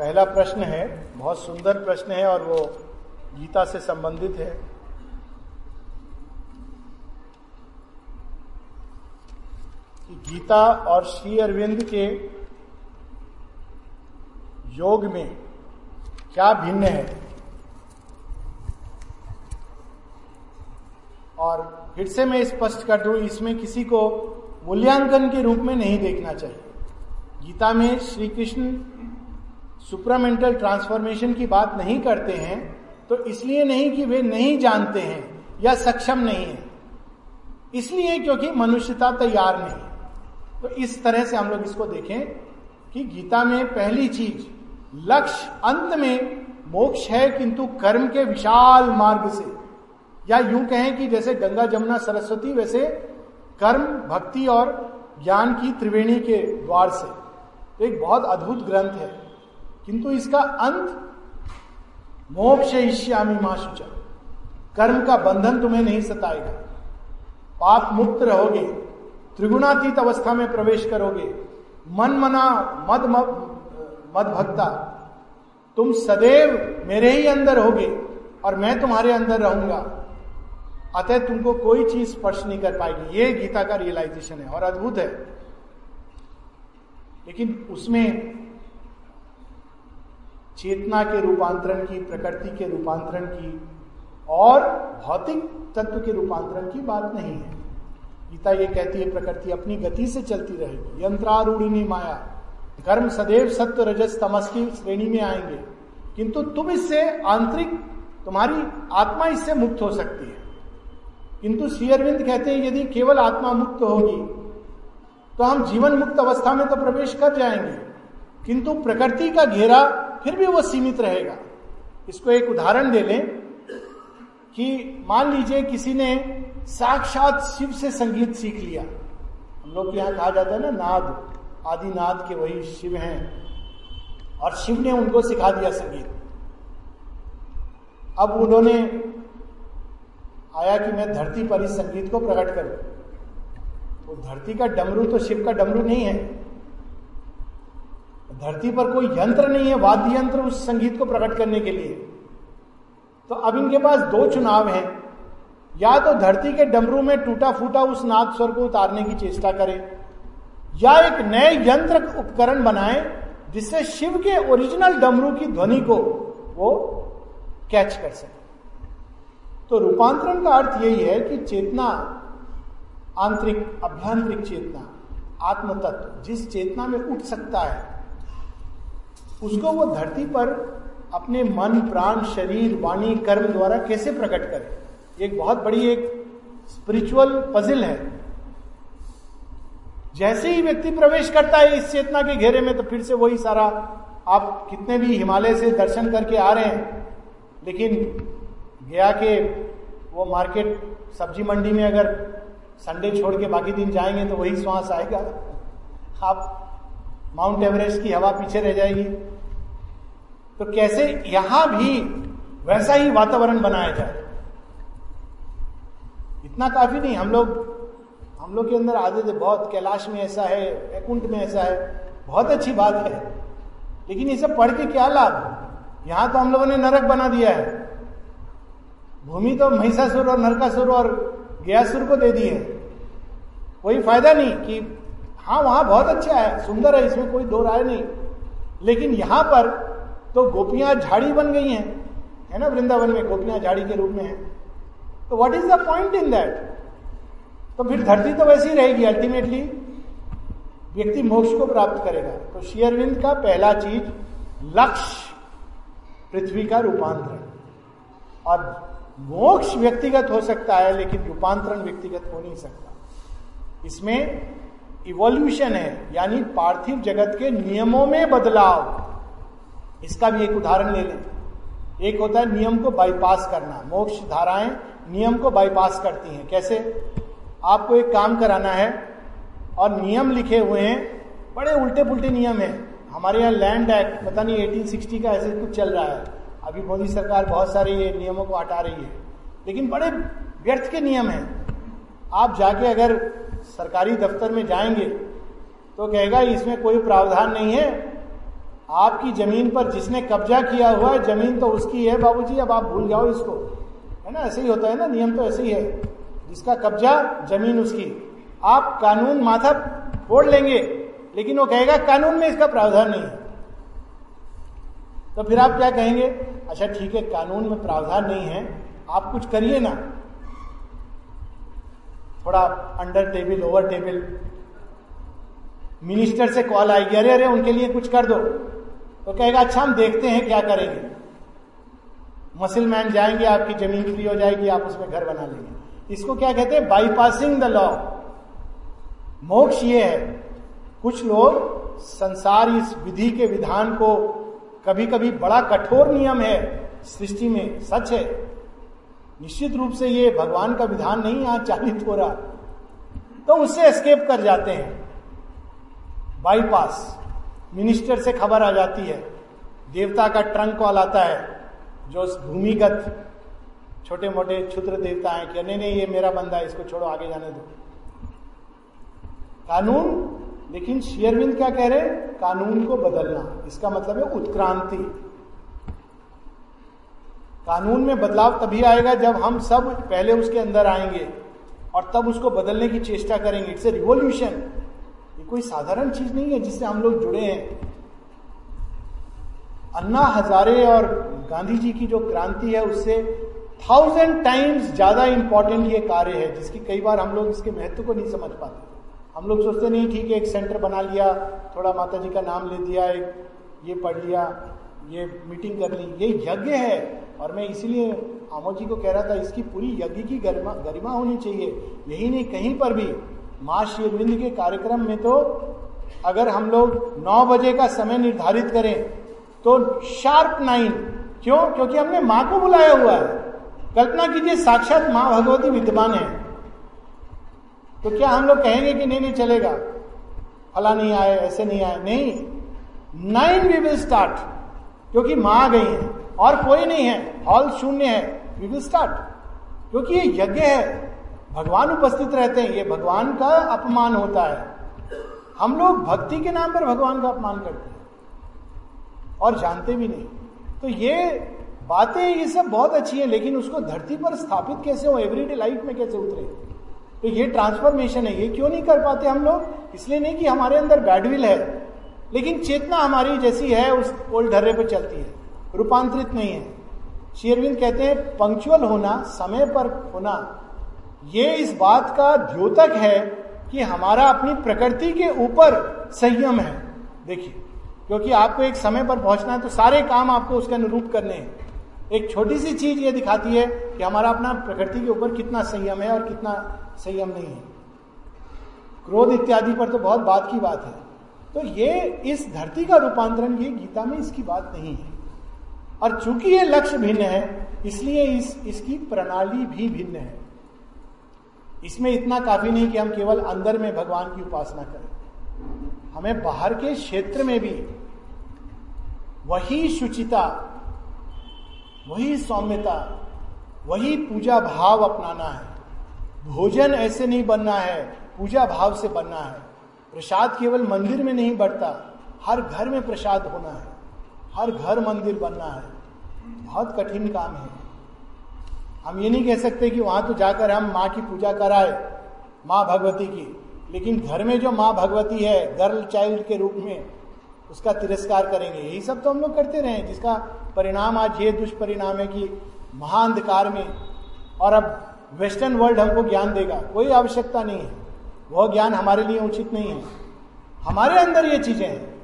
पहला प्रश्न है, बहुत सुंदर प्रश्न है और वो गीता से संबंधित है। कि गीता और श्री अरविंद के योग में क्या भिन्न है? और फिर से मैं स्पष्ट कर दू, इसमें किसी को मूल्यांकन के रूप में नहीं देखना चाहिए। गीता में श्री कृष्ण सुपरामेंटल ट्रांसफॉर्मेशन की बात नहीं करते हैं तो इसलिए नहीं कि वे नहीं जानते हैं या सक्षम नहीं है। इसलिए क्योंकि मनुष्यता तैयार नहीं तो इस तरह से हम लोग इसको देखें कि गीता में पहली चीज़, लक्ष्य अंत में मोक्ष है किंतु कर्म के विशाल मार्ग से। या यूँ कहें कि जैसे गंगा, जमुना, सरस्वती वैसे कर्म, भक्ति और ज्ञान की त्रिवेणी के द्वार से। तो एक बहुत अद्भुत ग्रंथ है। किंतु इसका अंत मोक्ष ईश्यामी माशुचा कर्म का बंधन तुम्हें नहीं सताएगा। पाप मुक्त रहोगे, त्रिगुणातीत अवस्था में प्रवेश करोगे, मन मना, मद मद भक्ता। तुम सदैव मेरे ही अंदर होगे और मैं तुम्हारे अंदर रहूँगा। अतः तुमको कोई चीज़ स्पर्श नहीं कर पाएगी। ये गीता का रियलाइजेशन है और अद्भुत है। लेकिन उसमें चेतना के रूपांतरण की, प्रकृति के रूपांतरण की और भौतिक तत्व के रूपांतरण की बात नहीं है। गीता ये कहती है, प्रकृति अपनी गति से चलती रहेगी। यंत्रारूढ़ी माया कर्म सदैव सत्य रजस तमस की श्रेणी में आएँगे। किंतु तुम इससे आंतरिक, तुम्हारी आत्मा इससे मुक्त हो सकती है। किंतु श्रीअरविंद कहते हैं, यदि केवल आत्मा मुक्त होगी तो हम जीवन मुक्त अवस्था में तो प्रवेश कर जाएँगे। किंतु प्रकृति का घेरा फिर भी वो सीमित रहेगा। इसको एक उदाहरण दे लें कि मान लीजिए किसी ने साक्षात शिव से संगीत सीख लिया। हम लोग यहाँ कहा जाता है ना, नाद। आदि आदिनाथ के वही शिव हैं। और शिव ने उनको सिखा दिया संगीत। अब उन्होंने आया कि मैं धरती पर इस संगीत को प्रकट करूँ। तो धरती का डमरू तो शिव का डमरू नहीं है। धरती पर कोई यंत्र नहीं है, वाद्य यंत्र उस संगीत को प्रकट करने के लिए। तो अब इनके पास दो चुनाव हैं। या तो धरती के डमरू में टूटा फूटा उस नाद स्वर को उतारने की चेष्टा करें, या एक नए यंत्र उपकरण बनाए, जिससे शिव के ओरिजिनल डमरू की ध्वनि को वो कैच कर सके। तो रूपांतरण का अर्थ यही है कि चेतना, आंतरिक, अभ्यांतरिक चेतना आत्म तत्व जिस चेतना में उठ सकता है उसको वो धरती पर अपने मन, प्राण, शरीर, वाणी, कर्म द्वारा कैसे प्रकट करे? एक बहुत बड़ी एक स्पिरिचुअल पजिल है। जैसे ही व्यक्ति प्रवेश करता है इस चेतना के घेरे में तो फिर से वही सारा आप कितने भी हिमालय से दर्शन करके आ रहे हैं, लेकिन गया के वो मार्केट, सब्ज़ी मंडी में अगर संडे छोड़ के बाकी दिन जाएँगे तो वही श्वास आएगा। आप माउंट एवरेस्ट की हवा पीछे रह जाएगी। तो कैसे यहाँ भी वैसा ही वातावरण बनाया जाए? इतना काफ़ी नहीं, हम लोग हम लोग के अंदर आदत है बहुत कैलाश में ऐसा है, वैकुंठ में ऐसा है, बहुत अच्छी बात है। लेकिन इसे पढ़ के क्या लाभ? यहाँ तो हम लोगों ने नरक बना दिया है। भूमि तो महिषासुर और नरकासुर और गयासुर को दे दी है। कोई फ़ायदा नहीं कि हाँ वहाँ बहुत अच्छा है, सुंदर है, इसमें कोई दो राय नहीं। लेकिन यहाँ पर तो गोपियाँ झाड़ी बन गई हैं, है ना, वृंदावन में गोपियाँ झाड़ी के रूप में है। तो what is the point in that तो फिर धरती तो वैसी रहेगी अल्टीमेटली व्यक्ति मोक्ष को प्राप्त करेगा। तो शेयरविंद का पहला चीज़, लक्ष्य, पृथ्वी का रूपांतरण। और मोक्ष व्यक्तिगत हो सकता है, लेकिन रूपांतरण व्यक्तिगत हो नहीं सकता। इसमें इवोल्यूशन है, यानी पार्थिव जगत के नियमों में बदलाव। इसका भी एक उदाहरण ले लें। एक होता है नियम को बाईपास करना। मोक्ष धाराएँ नियम को बाईपास करती हैं। कैसे? आपको एक काम कराना है और नियम लिखे हुए हैं। बड़े उल्टे पुल्टे नियम है। हमारे यहाँ लैंड एक्ट पता नहीं 1860 का ऐसे कुछ चल रहा है। अभी मोदी सरकार बहुत सारे ये नियमों को हटा रही है। लेकिन बड़े व्यर्थ के नियम हैं। आप जाके अगर सरकारी दफ्तर में जाएँगे तो कहेगा, इसमें कोई प्रावधान नहीं है। आपकी ज़मीन पर जिसने कब्जा किया हुआ है, ज़मीन तो उसकी है, बाबूजी, अब आप भूल जाओ इसको। है ना, ऐसे ही होता है ना, नियम तो ऐसे ही है। जिसका कब्जा, ज़मीन उसकी। आप कानून माथा फोड़ लेंगे, लेकिन वो कहेगा, कानून में इसका प्रावधान नहीं है। तो फिर आप क्या कहेंगे अच्छा ठीक है, कानून में प्रावधान नहीं है, आप कुछ करिए ना। थोड़ा under table over table minister से कॉल आएगी अरे अरे, उनके लिए कुछ कर दो। तो कहेगा अच्छा हम देखते हैं क्या करेंगे। मसिल मैन जाएँगे, आपकी ज़मीन फ्री हो जाएगी, आप उसमें घर बना लेंगे। इसको क्या कहते हैं? बाईपासिंग द लॉ मोक्ष ये है। कुछ लोग संसार इस विधि के विधान को कभी कभी बड़ा कठोर नियम है। सृष्टि में सच है। निश्चित रूप से ये भगवान का विधान नहीं यहाँ चालित हो रहा। तो उससे एस्केप कर जाते हैं। बाईपास मिनिस्टर से खबर आ जाती है। देवता का ट्रंक कॉल आता है, जो भूमिगत छोटे मोटे क्षुद्र देवता हैं कि, नहीं नहीं, ये मेरा बंदा है, इसको छोड़ो, आगे जाने दो। कानून? लेकिन शेयरविंद क्या कह रहे हैं? कानून को बदलना। इसका मतलब है उत्क्रांति। कानून में बदलाव तभी आएगा जब हम सब पहले उसके अंदर आएँगे और तब उसको बदलने की चेष्टा करेंगे। इट्स ए रिवोल्यूशन ये कोई साधारण चीज़ नहीं है जिससे हम लोग जुड़े हैं। अन्ना हजारे और गांधी जी की जो क्रांति है, उससे थाउज़ेंड टाइम्स ज़्यादा इंपॉर्टेंट ये कार्य है, जिसकी कई बार हम लोग इसके महत्व को नहीं समझ पाते। हम लोग सोचते नहीं, ठीक है, एक सेंटर बना लिया, थोड़ा माता जी का नाम ले दिया, एक ये पढ़ लिया। ये मीटिंग कर ली। ये यज्ञ है। और मैं इसीलिए आमो जी को कह रहा था, इसकी पूरी यज्ञ की गरिमा गरिमा होनी चाहिए। यही नहीं, कहीं पर भी माँ शिवबिंद के कार्यक्रम में तो अगर हम लोग नौ बजे का समय निर्धारित करें तो शार्प नाइन क्यों? क्योंकि हमने माँ को बुलाया हुआ है। कल्पना कीजिए, साक्षात माँ भगवती विद्यमान है। तो क्या हम लोग कहेंगे कि नहीं नहीं चलेगा? फला नहीं आए, ऐसे नहीं आए। नहीं। नाइन वी विल स्टार्ट क्योंकि माँ आ गई है और कोई नहीं है, हॉल शून्य है वी विल स्टार्ट क्योंकि ये यज्ञ है, भगवान उपस्थित रहते हैं, ये भगवान का अपमान होता है। हम लोग भक्ति के नाम पर भगवान का अपमान करते हैं और जानते भी नहीं। तो ये बातें, ये सब बहुत अच्छी है, लेकिन उसको धरती पर स्थापित कैसे हो एवरीडे लाइफ में कैसे उतरे? तो ये ट्रांसफॉर्मेशन है, ये क्यों नहीं कर पाते हम लोग? इसलिए नहीं कि हमारे अंदर बैडविल है। लेकिन चेतना हमारी जैसी है, उस ओल्ड ढर्रे पर चलती है। रूपांतरित नहीं है। शेरविंद कहते हैं, पंक्चुअल होना, समय पर होना, ये इस बात का द्योतक है कि हमारा अपनी प्रकृति के ऊपर संयम है। देखिए, क्योंकि आपको एक समय पर पहुँचना है तो सारे काम आपको उसके अनुरूप करने हैं। एक छोटी सी चीज़ ये दिखाती है कि हमारा अपना प्रकृति के ऊपर कितना संयम है और कितना संयम नहीं है। क्रोध इत्यादि पर तो बहुत बात की बात है। तो ये इस धरती का रूपांतरण ये गीता में इसकी बात नहीं है। और चूँकि ये लक्ष्य भिन्न है, इसलिए इस, इसकी प्रणाली भी भिन्न है। इसमें इतना काफ़ी नहीं कि हम केवल अंदर में भगवान की उपासना करें। हमें बाहर के क्षेत्र में भी वही शुचिता, वही सौम्यता, वही पूजा भाव अपनाना है। भोजन ऐसे नहीं बनना है, पूजा भाव से बनना है। प्रसाद केवल मंदिर में नहीं बढ़ता, हर घर में प्रसाद होना है, हर घर मंदिर बनना है। बहुत कठिन काम है। हम ये नहीं कह सकते कि वहाँ तो जाकर हम माँ की पूजा कराए, माँ भगवती की, लेकिन घर में जो माँ भगवती है, गर्ल चाइल्ड के रूप में, उसका तिरस्कार करेंगे। यही सब तो हम लोग करते रहे जिसका परिणाम आज ये दुष्परिणाम है कि महाअंधकार में, और अब वेस्टर्न वर्ल्ड हमको ज्ञान देगा, कोई आवश्यकता नहीं है। वह ज्ञान हमारे लिए उचित नहीं है। हमारे अंदर ये चीज़ें हैं।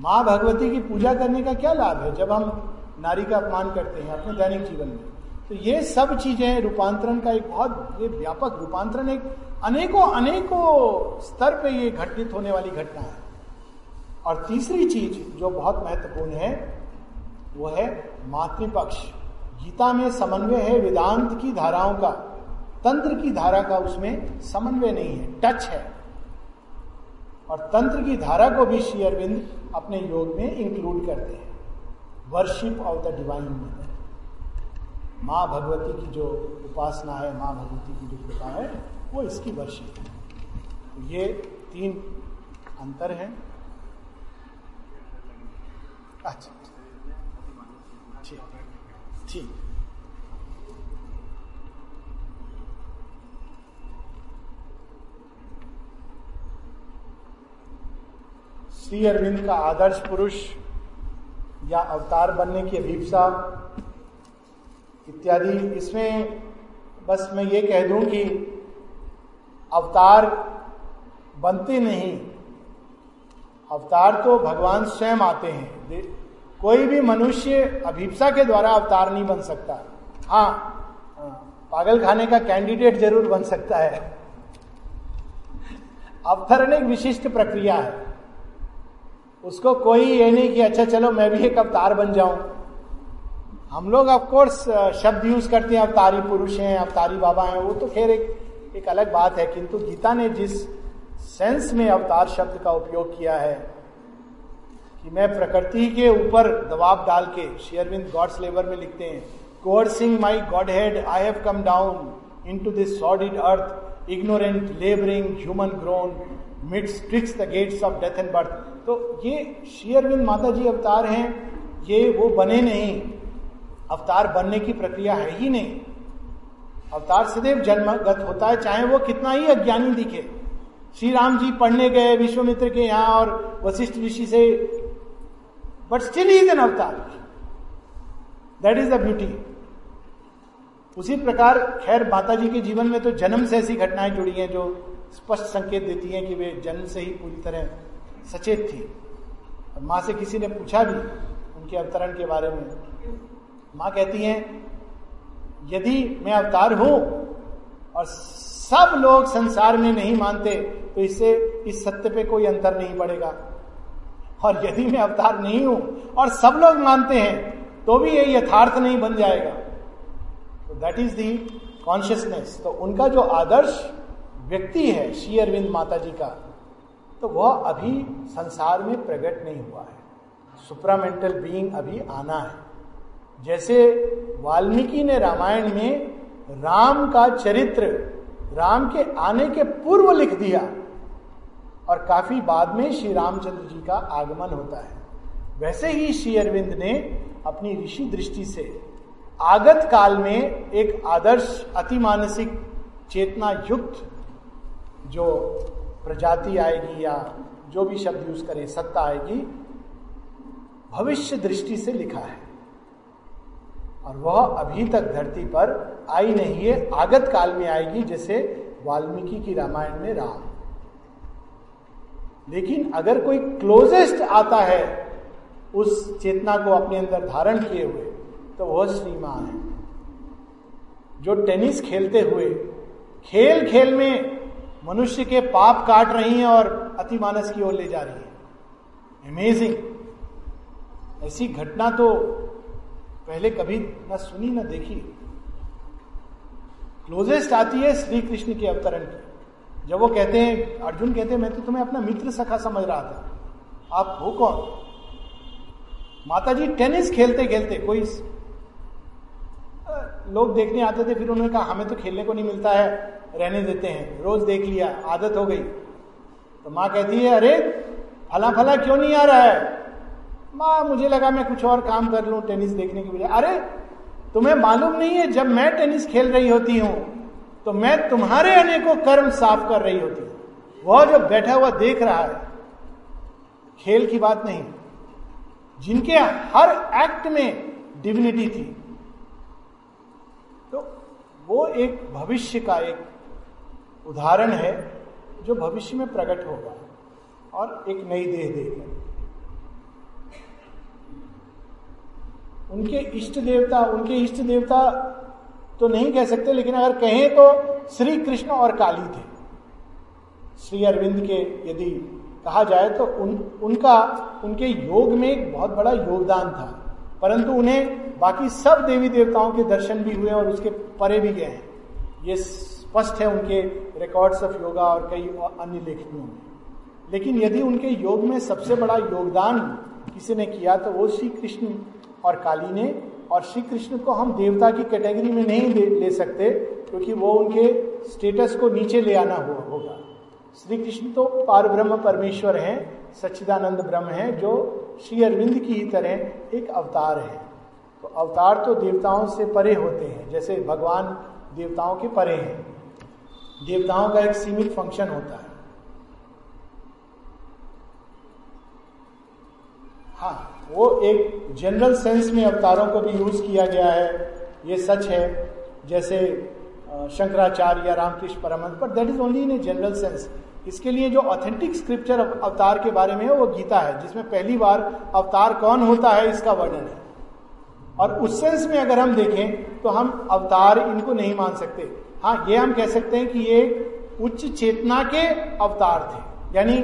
माँ भगवती की पूजा करने का क्या लाभ है जब हम नारी का अपमान करते हैं अपने दैनिक जीवन में? तो ये सब चीज़ें रूपांतरण का एक बहुत, ये व्यापक रूपांतरण एक अनेकों अनेकों स्तर पे ये घटित होने वाली घटना है। और तीसरी चीज़ जो बहुत महत्वपूर्ण है, वो है मातृपक्ष। गीता में समन्वय है वेदांत की धाराओं का। तंत्र की धारा का उसमें समन्वय नहीं है टच है। और तंत्र की धारा को भी श्री अरविंद अपने योग में इंक्लूड करते हैं। Worship of the divine mother माँ भगवती की जो उपासना है, माँ भगवती की जो कृपा है, वो इसकी वर्शिप है। ये तीन अंतर हैं। अच्छा ठीक ठीक। श्री अरविंद का आदर्श पुरुष या अवतार बनने की अभीपसा इत्यादि। इसमें बस मैं ये कह दूँ कि अवतार बनते नहीं। अवतार तो भगवान स्वयं आते हैं। कोई भी मनुष्य अभिप्सा के द्वारा अवतार नहीं बन सकता। हाँ, पागल खाने का कैंडिडेट ज़रूर बन सकता है। अवतरण एक विशिष्ट प्रक्रिया है। उसको कोई ये नहीं कि अच्छा चलो मैं भी एक अवतार बन जाऊँ। हम लोग ऑफकोर्स शब्द यूज़ करते हैं, अवतारी पुरुष हैं, अवतारी बाबा हैं, वो तो खैर एक एक अलग बात है, किंतु गीता ने जिस सेंस में अवतार शब्द का उपयोग किया है, कि मैं प्रकृति के ऊपर दबाव डाल के शेयरविंद गॉड्स लेबर में लिखते हैं cursing my god head I have come down into this sordid earth ignorant labouring human grown mid twixt the gates of death and birth. तो ये शेयरविंद माता जी अवतार हैं, ये वो बने नहीं। अवतार बनने की प्रक्रिया है ही नहीं। अवतार सदैव जन्मगत होता है, चाहे वो कितना ही अज्ञानी दिखे। श्री राम जी पढ़ने गए विश्वमित्र के यहाँ और वशिष्ठ ऋषि से but still is an avatar. That is the beauty उसी प्रकार खैर माता जी के जीवन में तो जन्म से ऐसी घटनाएँ जुड़ी हैं जो स्पष्ट संकेत देती हैं कि वे जन्म से ही पूरी तरह सचेत थी। और माँ से किसी ने पूछा भी उनके अवतरण के बारे में, माँ कहती हैं, यदि मैं अवतार हूँ और सब लोग संसार में नहीं मानते तो इससे, इस सत्य पे कोई अंतर नहीं पड़ेगा। और यदि मैं अवतार नहीं हूँ और सब लोग मानते हैं तो भी ये यथार्थ नहीं बन जाएगा। तो दैट इज़ दी कॉन्शियसनेस तो उनका जो आदर्श व्यक्ति है श्री अरविंद माता जी का तो वह अभी संसार में प्रकट नहीं हुआ है। सुपरामेंटल बीइंग अभी आना है। जैसे वाल्मीकि ने रामायण में राम का चरित्र, राम के आने के पूर्व लिख दिया, और काफ़ी बाद में श्री रामचंद्र जी का आगमन होता है। वैसे ही श्री अरविंद ने अपनी ऋषि दृष्टि से आगत काल में एक आदर्श, अतिमानसिक, चेतना युक्त जो प्रजाति आएगी या जो भी शब्द यूज़ करें, सत्ता आएगी, भविष्य दृष्टि से लिखा है। और वह अभी तक धरती पर आई नहीं है, आगत काल में आएगी, जैसे वाल्मीकि की रामायण में राम लेकिन अगर कोई क्लोजेस्ट आता है, उस चेतना को अपने अंदर धारण किए हुए तो वह श्री माँ है। जो टेनिस खेलते हुए खेल खेल में मनुष्य के पाप काट रही हैं और अतिमानस की ओर ले जा रही है। अमेजिंग ऐसी घटना तो पहले कभी न सुनी, न देखी। क्लोजेस्ट आती है श्री कृष्ण के अवतरण की। जब वो कहते हैं, अर्जुन कहते हैं, मैं तो तुम्हें अपना मित्र सखा समझ रहा था। आप हो कौन? माता जी टेनिस खेलते खेलते कोई लोग देखने आते थे, फिर उन्होंने कहा, हमें तो खेलने को नहीं मिलता है, रहने देते हैं। रोज देख लिया, आदत हो गई। तो माँ कहती है, अरे फला फला क्यों नहीं आ रहा है? माँ, मुझे लगा मैं कुछ और काम कर लू, टेनिस देखने की बजाय। अरे, तुम्हें मालूम नहीं है, जब मैं टेनिस खेल रही होती हूँ तो मैं तुम्हारे अनेकों कर्म साफ़ कर रही होती हूँ। वह जो बैठा हुआ देख रहा है, खेल की बात नहीं, जिनके हर एक्ट में डिविनिटी थी वो एक भविष्य का एक उदाहरण है जो भविष्य में प्रकट होगा और एक नई देह देगा उनके इष्ट देवता, उनके इष्ट देवता तो नहीं कह सकते, लेकिन अगर कहें तो श्री कृष्ण और काली थे। श्री अरविंद के यदि कहा जाए तो उन, उनका, उनके योग में एक बहुत बड़ा योगदान था। परंतु उन्हें बाकी सब देवी देवताओं के दर्शन भी हुए और उसके परे भी गए हैं। ये स्पष्ट है उनके रिकॉर्ड्स ऑफ़ योगा और कई अन्य लेखनियों में। लेकिन यदि उनके योग में सबसे बड़ा योगदान किसी ने किया तो वो श्री कृष्ण और काली ने और श्री कृष्ण को हम देवता की कैटेगरी में नहीं ले सकते क्योंकि वो उनके स्टेटस को नीचे ले आना हो, होगा। श्री कृष्ण तो पार ब्रह्म परमेश्वर हैं सच्चिदानंद ब्रह्म है जो श्री अरविंद की ही तरह एक अवतार है। तो अवतार तो देवताओं से परे होते हैं, जैसे भगवान देवताओं के परे हैं। देवताओं का एक सीमित फ़ंक्शन होता है। हाँ वो एक जनरल सेंस में अवतारों को भी यूज़ किया गया है। ये सच है, जैसे शंकराचार्य या रामकृष्ण परमंत पर that is only in a general sense इसके लिए जो ऑथेंटिक स्क्रिप्चर अवतार के बारे में है, वो गीता है, जिसमें पहली बार अवतार कौन होता है इसका वर्णन है। और उस सेंस में अगर हम देखें तो हम अवतार इनको नहीं मान सकते। हाँ ये हम कह सकते हैं कि ये उच्च चेतना के अवतार थे। यानी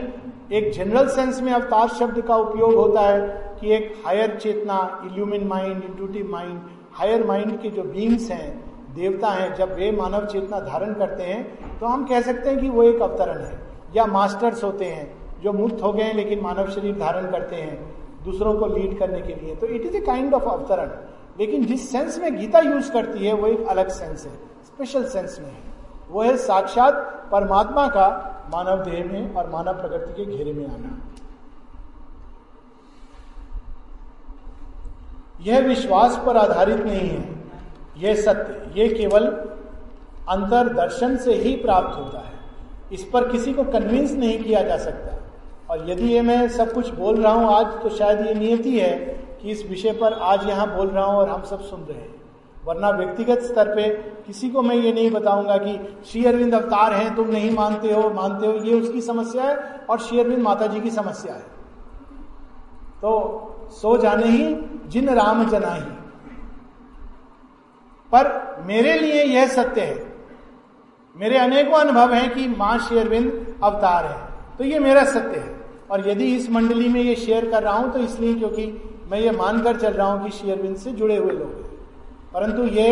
एक जनरल सेंस में अवतार शब्द का उपयोग होता है कि एक हायर चेतना illumined mind intuitive mind higher mind के जो बींग्स हैं, देवता हैं, जब वे मानव चेतना धारण करते हैं तो हम कह सकते हैं कि वो एक अवतरण है। या मास्टर्स होते हैं, जो मुक्त हो गए हैं लेकिन मानव शरीर धारण करते हैं, दूसरों को लीड करने के लिए। तो it is a kind of अवतरण। लेकिन जिस सेंस में गीता यूज़ करती है, वो एक अलग सेंस है स्पेशल सेंस में है। वो है साक्षात परमात्मा का मानव देह में और मानव प्रगति के घेरे में आना। यह विश्वास पर आधारित नहीं है। यह सत्य ये केवल अंतर दर्शन से ही प्राप्त होता है। इस पर किसी को कन्विंस नहीं किया जा सकता। और यदि ये मैं सब कुछ बोल रहा हूँ आज तो शायद ये नियति है कि इस विषय पर आज यहाँ बोल रहा हूँ और हम सब सुन रहे हैं। वरना व्यक्तिगत स्तर पे किसी को मैं ये नहीं बताऊँगा कि, श्री अरविंद अवतार हैं, तुम नहीं मानते हो मानते हो। ये उसकी समस्या है और श्री अरविंद माता जी की समस्या है। तो सो जाने ही जिन राम जना ही। पर मेरे लिए यह सत्य है मेरे अनेकों अनुभव हैं कि माँ शेरविंद अवतार है। तो ये मेरा सत्य है। और यदि इस मंडली में ये शेयर कर रहा हूँ तो इसलिए क्योंकि मैं ये मानकर चल रहा हूँ कि शेयरविंद से जुड़े हुए लोग हैं। परंतु ये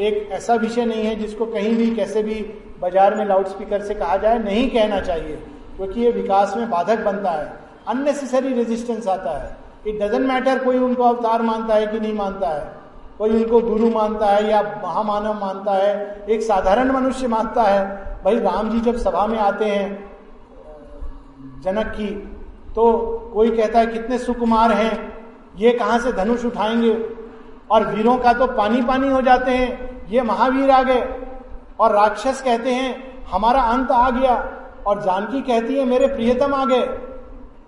एक ऐसा विषय नहीं है जिसको कहीं भी, कैसे भी बाज़ार में लाउड स्पीकर से कहा जाए, नहीं कहना चाहिए। क्योंकि ये विकास में बाधक बनता है। अननेसेसरी रेजिस्टेंस आता है। इट डजेंट मैटर कोई उनको अवतार मानता है कि नहीं मानता है। कोई उनको गुरु मानता है या महामानव मानता है, एक साधारण मनुष्य मानता है, भाई राम जी जब सभा में आते हैं, जनक की तो कोई कहता है, कितने सुकुमार हैं, ये कहाँ से धनुष उठाएँगे? और वीरों का तो पानी पानी हो जाते हैं, ये महावीर आ गए। और राक्षस कहते हैं, हमारा अंत आ गया। और जानकी कहती है, मेरे प्रियतम आ गए।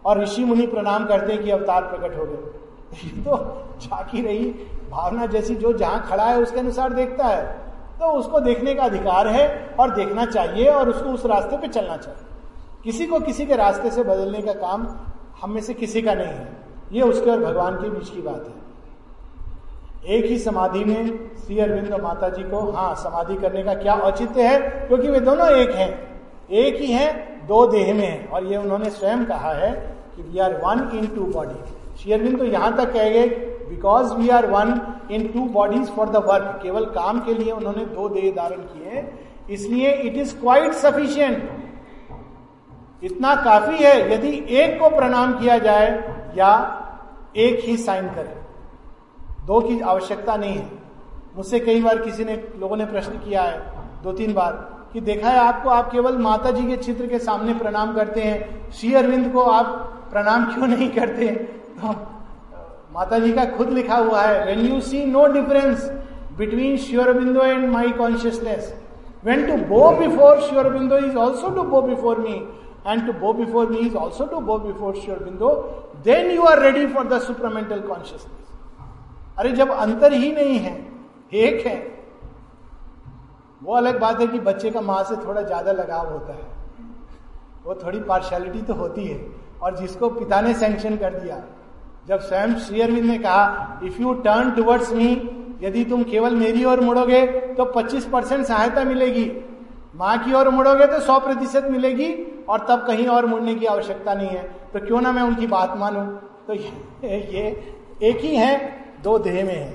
और ऋषि मुनि प्रणाम करते हैं कि अवतार प्रकट हो गए। तो झाकी रही। भावना जैसी जो जहाँ खड़ा है, उसके अनुसार देखता है। तो उसको देखने का अधिकार है और देखना चाहिए और उसको उस रास्ते पे चलना चाहिए। किसी को किसी के रास्ते से बदलने का काम हम में से किसी का नहीं है। ये उसके और भगवान के बीच की बात है। एक ही समाधि में श्री अरविंद माता जी को हाँ समाधि करने का क्या औचित्य है? क्योंकि वे दोनों एक हैं। एक ही हैं, दो देह में और ये उन्होंने स्वयं कहा है कि we are one in two body Shri Arvind तो यहाँ तक कह गए because we are one in two bodies for the work केवल काम के लिए उन्होंने दो देह धारण किए इसलिए इट इज़ क्वाइट सफिशियंट इतना काफ़ी है, यदि एक को प्रणाम किया जाए या एक ही साइन करे। दो की आवश्यकता नहीं है। मुझसे कई बार किसी ने, लोगों ने प्रश्न किया है, दो तीन बार, कि देखा है आपको, आप केवल माता जी के चित्र के सामने प्रणाम करते हैं, श्री अरविंद को आप प्रणाम क्यों नहीं करते तो माता जी का खुद लिखा हुआ है when you see no difference between Shri Aurobindo and my consciousness when to bow before Shri Aurobindo is also to bow before me and to bow before me is also to bow before Sri Aurobindo, then you are ready for the supramental consciousness. अरे जब अंतर ही नहीं है एक है वो अलग बात है कि बच्चे का माँ से थोड़ा ज़्यादा लगाव होता है वो थोड़ी पार्शलिटी तो होती है और जिसको पिता ने सैंक्शन कर दिया जब स्वयं श्री अरविंद ने कहा if you turn towards me यदि तुम केवल मेरी ओर मुड़ोगे तो 25 परसेंट सहायता मिलेगी। माँ की ओर मुड़ोगे तो 100 प्रतिशत मिलेगी और तब कहीं और मुड़ने की आवश्यकता नहीं है। तो क्यों ना मैं उनकी बात मानू? तो ये, ये एक ही है दो देह में है।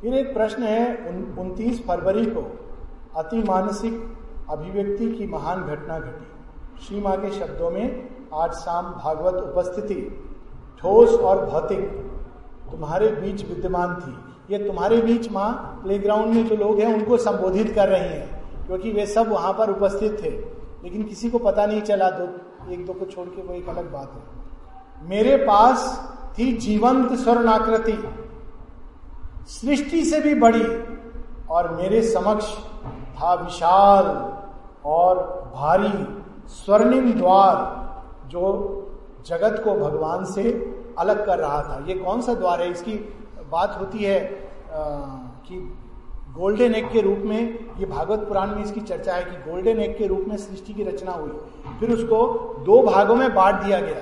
फिर एक प्रश्न है उनतीस फरवरी को अति मानसिक अभिव्यक्ति की महान घटना घटी। श्री माँ के शब्दों में आज शाम भागवत उपस्थिति, ठोस और भौतिक, तुम्हारे बीच विद्यमान थी। ये तुम्हारे बीच माँ प्लेग्राउंड में जो लोग हैं, उनको संबोधित कर रहे हैं, क्योंकि वे सब वहाँ पर उपस्थित थे। लेकिन किसी को पता नहीं चला, दो, एक दो को छोड़ के वो एक अलग बात है। मेरे पास थी जीवंत स्वर्णाकृति, सृष्टि से भी बड़ी, और मेरे समक्ष था विशाल और भारी स्वर्णिम द्वार। जो जगत को भगवान से अलग कर रहा था। ये कौन सा द्वार है? इसकी बात होती है आ, कि गोल्डन एग के रूप में ये भागवत पुराण में इसकी चर्चा है कि गोल्डन एग के रूप में सृष्टि की रचना हुई। फिर उसको दो भागों में बांट दिया गया।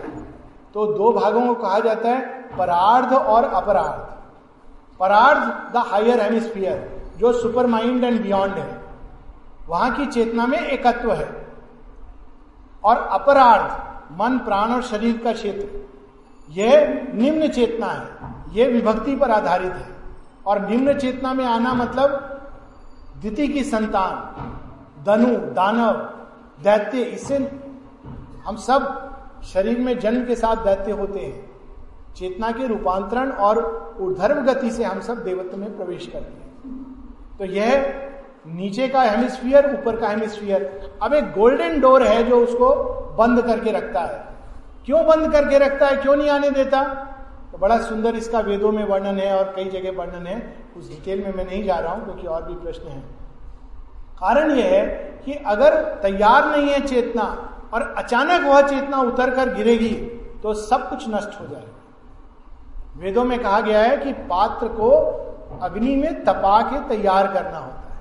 तो दो भागों को कहा जाता है परार्ध और अपरार्ध। परार्ध द हायर हेमिस्फियर जो सुपर माइंड एंड बियॉन्ड है। वहाँ की चेतना में एकत्व है। और अपरार्ध मन, प्राण और शरीर का क्षेत्र। यह निम्न चेतना है। यह विभक्ति पर आधारित है। और निम्न चेतना में आना मतलब द्वितीय की संतान, धनु, दानव, दैत्य, इससे हम सब शरीर में जन्म के साथ दैत्य होते हैं। चेतना के रूपांतरण और ऊर्धर्व गति से हम सब देवत्व में प्रवेश करते हैं। तो यह नीचे का हेमिस्फियर ऊपर का हेमिस्फियर अब एक गोल्डन डोर है जो उसको बंद करके रखता है। क्यों बंद करके रखता है? क्यों नहीं आने देता? तो बड़ा सुंदर इसका वेदों में वर्णन है और कई जगह वर्णन है। उस डिटेल में मैं नहीं जा रहा हूँ, क्योंकि और भी प्रश्न है। कारण यह है कि अगर तैयार नहीं है चेतना और अचानक वह चेतना उतर कर गिरेगी तो सब कुछ नष्ट हो जाएगा। वेदों में कहा गया है कि पात्र को अग्नि में तपा के तैयार करना होता है।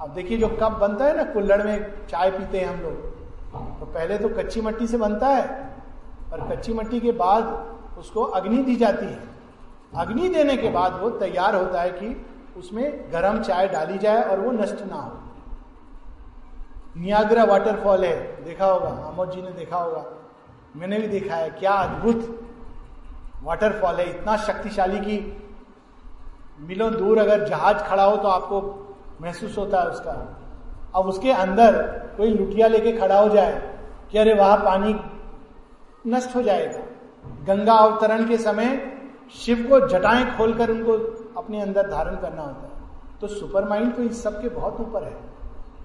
अब देखिए जो कप बनता है ना कुल्लड़ में चाय पीते हैं हम लोग। तो पहले तो कच्ची मट्टी से बनता है और कच्ची मट्टी के बाद उसको अग्नि दी जाती है। अग्नि देने के बाद वो तैयार होता है कि उसमें गर्म चाय डाली जाए और वो नष्ट ना हो। नियाग्रा वाटरफॉल है, देखा होगा आमोद जी ने देखा होगा। मैंने भी देखा है, क्या अद्भुत वाटरफॉल है, इतना शक्तिशाली कि मिलो दूर अगर जहाज़ खड़ा हो तो आपको महसूस होता है उसका। अब उसके अंदर कोई लुटिया लेके खड़ा हो जाए कि अरे वहाँ पानी नष्ट हो जाएगा। गंगा अवतरण के समय शिव को जटाएँ खोलकर उनको अपने अंदर धारण करना होता है। तो सुपर माइंड तो इस सब के बहुत ऊपर है।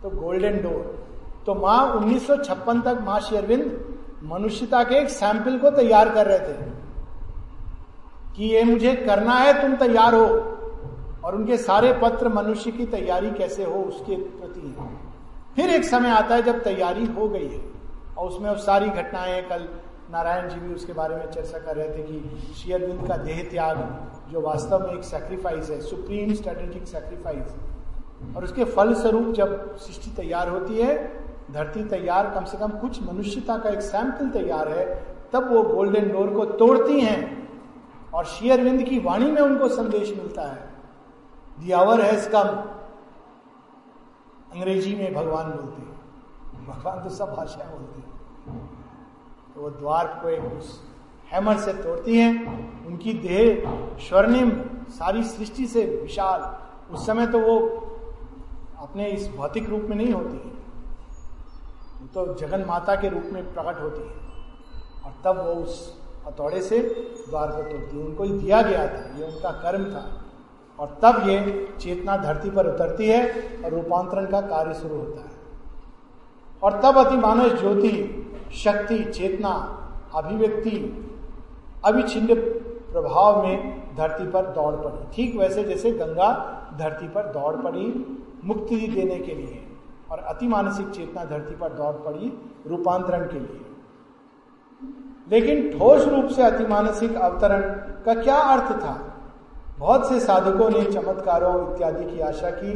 तो गोल्डन डोर। तो माँ 1956 तक माँ शेरविंद मनुष्यता के एक सैंपल को तैयार कर रहे थे कि ये मुझे करना है, तुम तैयार हो। और उनके सारे पत्र मनुष्य की तैयारी कैसे हो, उसके प्रति है। फिर एक समय आता है जब तैयारी हो गई है। और उसमें वो सारी घटनाएँ कल नारायण जी भी उसके बारे में चर्चा कर रहे थे कि शेयरविंद का देह त्याग, जो वास्तव में एक सेक्रीफाइस है सुप्रीम स्ट्रेटेजिक सेक्रीफाइस और उसके फल स्वरूप जब सृष्टि तैयार होती है, धरती तैयार, कम से कम कुछ मनुष्यता का एक सैंपल तैयार है, तब वो गोल्डन डोर को तोड़ती हैं। और शेयरविंद की वाणी में उनको संदेश मिलता है दी आवर हैज़ कम अंग्रेज़ी में भगवान बोलते हैं। भगवान तो सब भाषाएँ बोलते हैं। तो वो द्वार को एक उस हैमर से तोड़ती हैं। उनकी देह स्वर्णिम, सारी सृष्टि से विशाल। उस समय तो वो अपने इस भौतिक रूप में नहीं होती है। तो जगन माता के रूप में प्रकट होती है। और तब वो उस हथौड़े से द्वार को तोड़ती है। उनको दिया गया था। ये उनका कर्म था। और तब ये चेतना धरती पर उतरती है और रूपांतरण का कार्य शुरू होता है। और तब अति मानस ज्योति, शक्ति, चेतना, अभिव्यक्ति, अविच्छिन्न प्रभाव में धरती पर दौड़ पड़ी। ठीक वैसे जैसे गंगा धरती पर दौड़ पड़ी मुक्ति देने के लिए और अति मानसिक चेतना धरती पर दौड़ पड़ी रूपांतरण के लिए। लेकिन ठोस रूप से अति मानसिक अवतरण का क्या अर्थ था? बहुत से साधकों ने चमत्कारों इत्यादि की आशा की।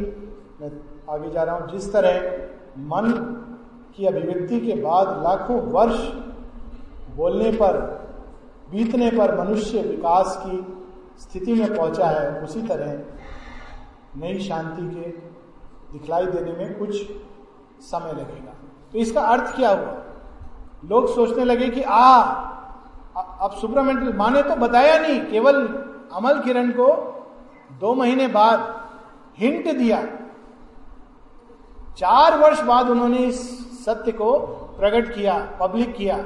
मैं आगे जा रहा हूँ। जिस तरह मन की अभिव्यक्ति के बाद लाखों वर्ष बोलने पर, बीतने पर मनुष्य विकास की स्थिति में पहुँचा है, उसी तरह नई शांति के दिखलाई देने में कुछ समय लगेगा। तो इसका अर्थ क्या हुआ? लोग सोचने लगे कि, आ, अब सुब्रमण्य माँ ने तो बताया नहीं, केवल अमल किरण को दो महीने बाद हिंट दिया। चार वर्ष बाद उन्होंने इस सत्य को प्रकट किया, पब्लिक किया।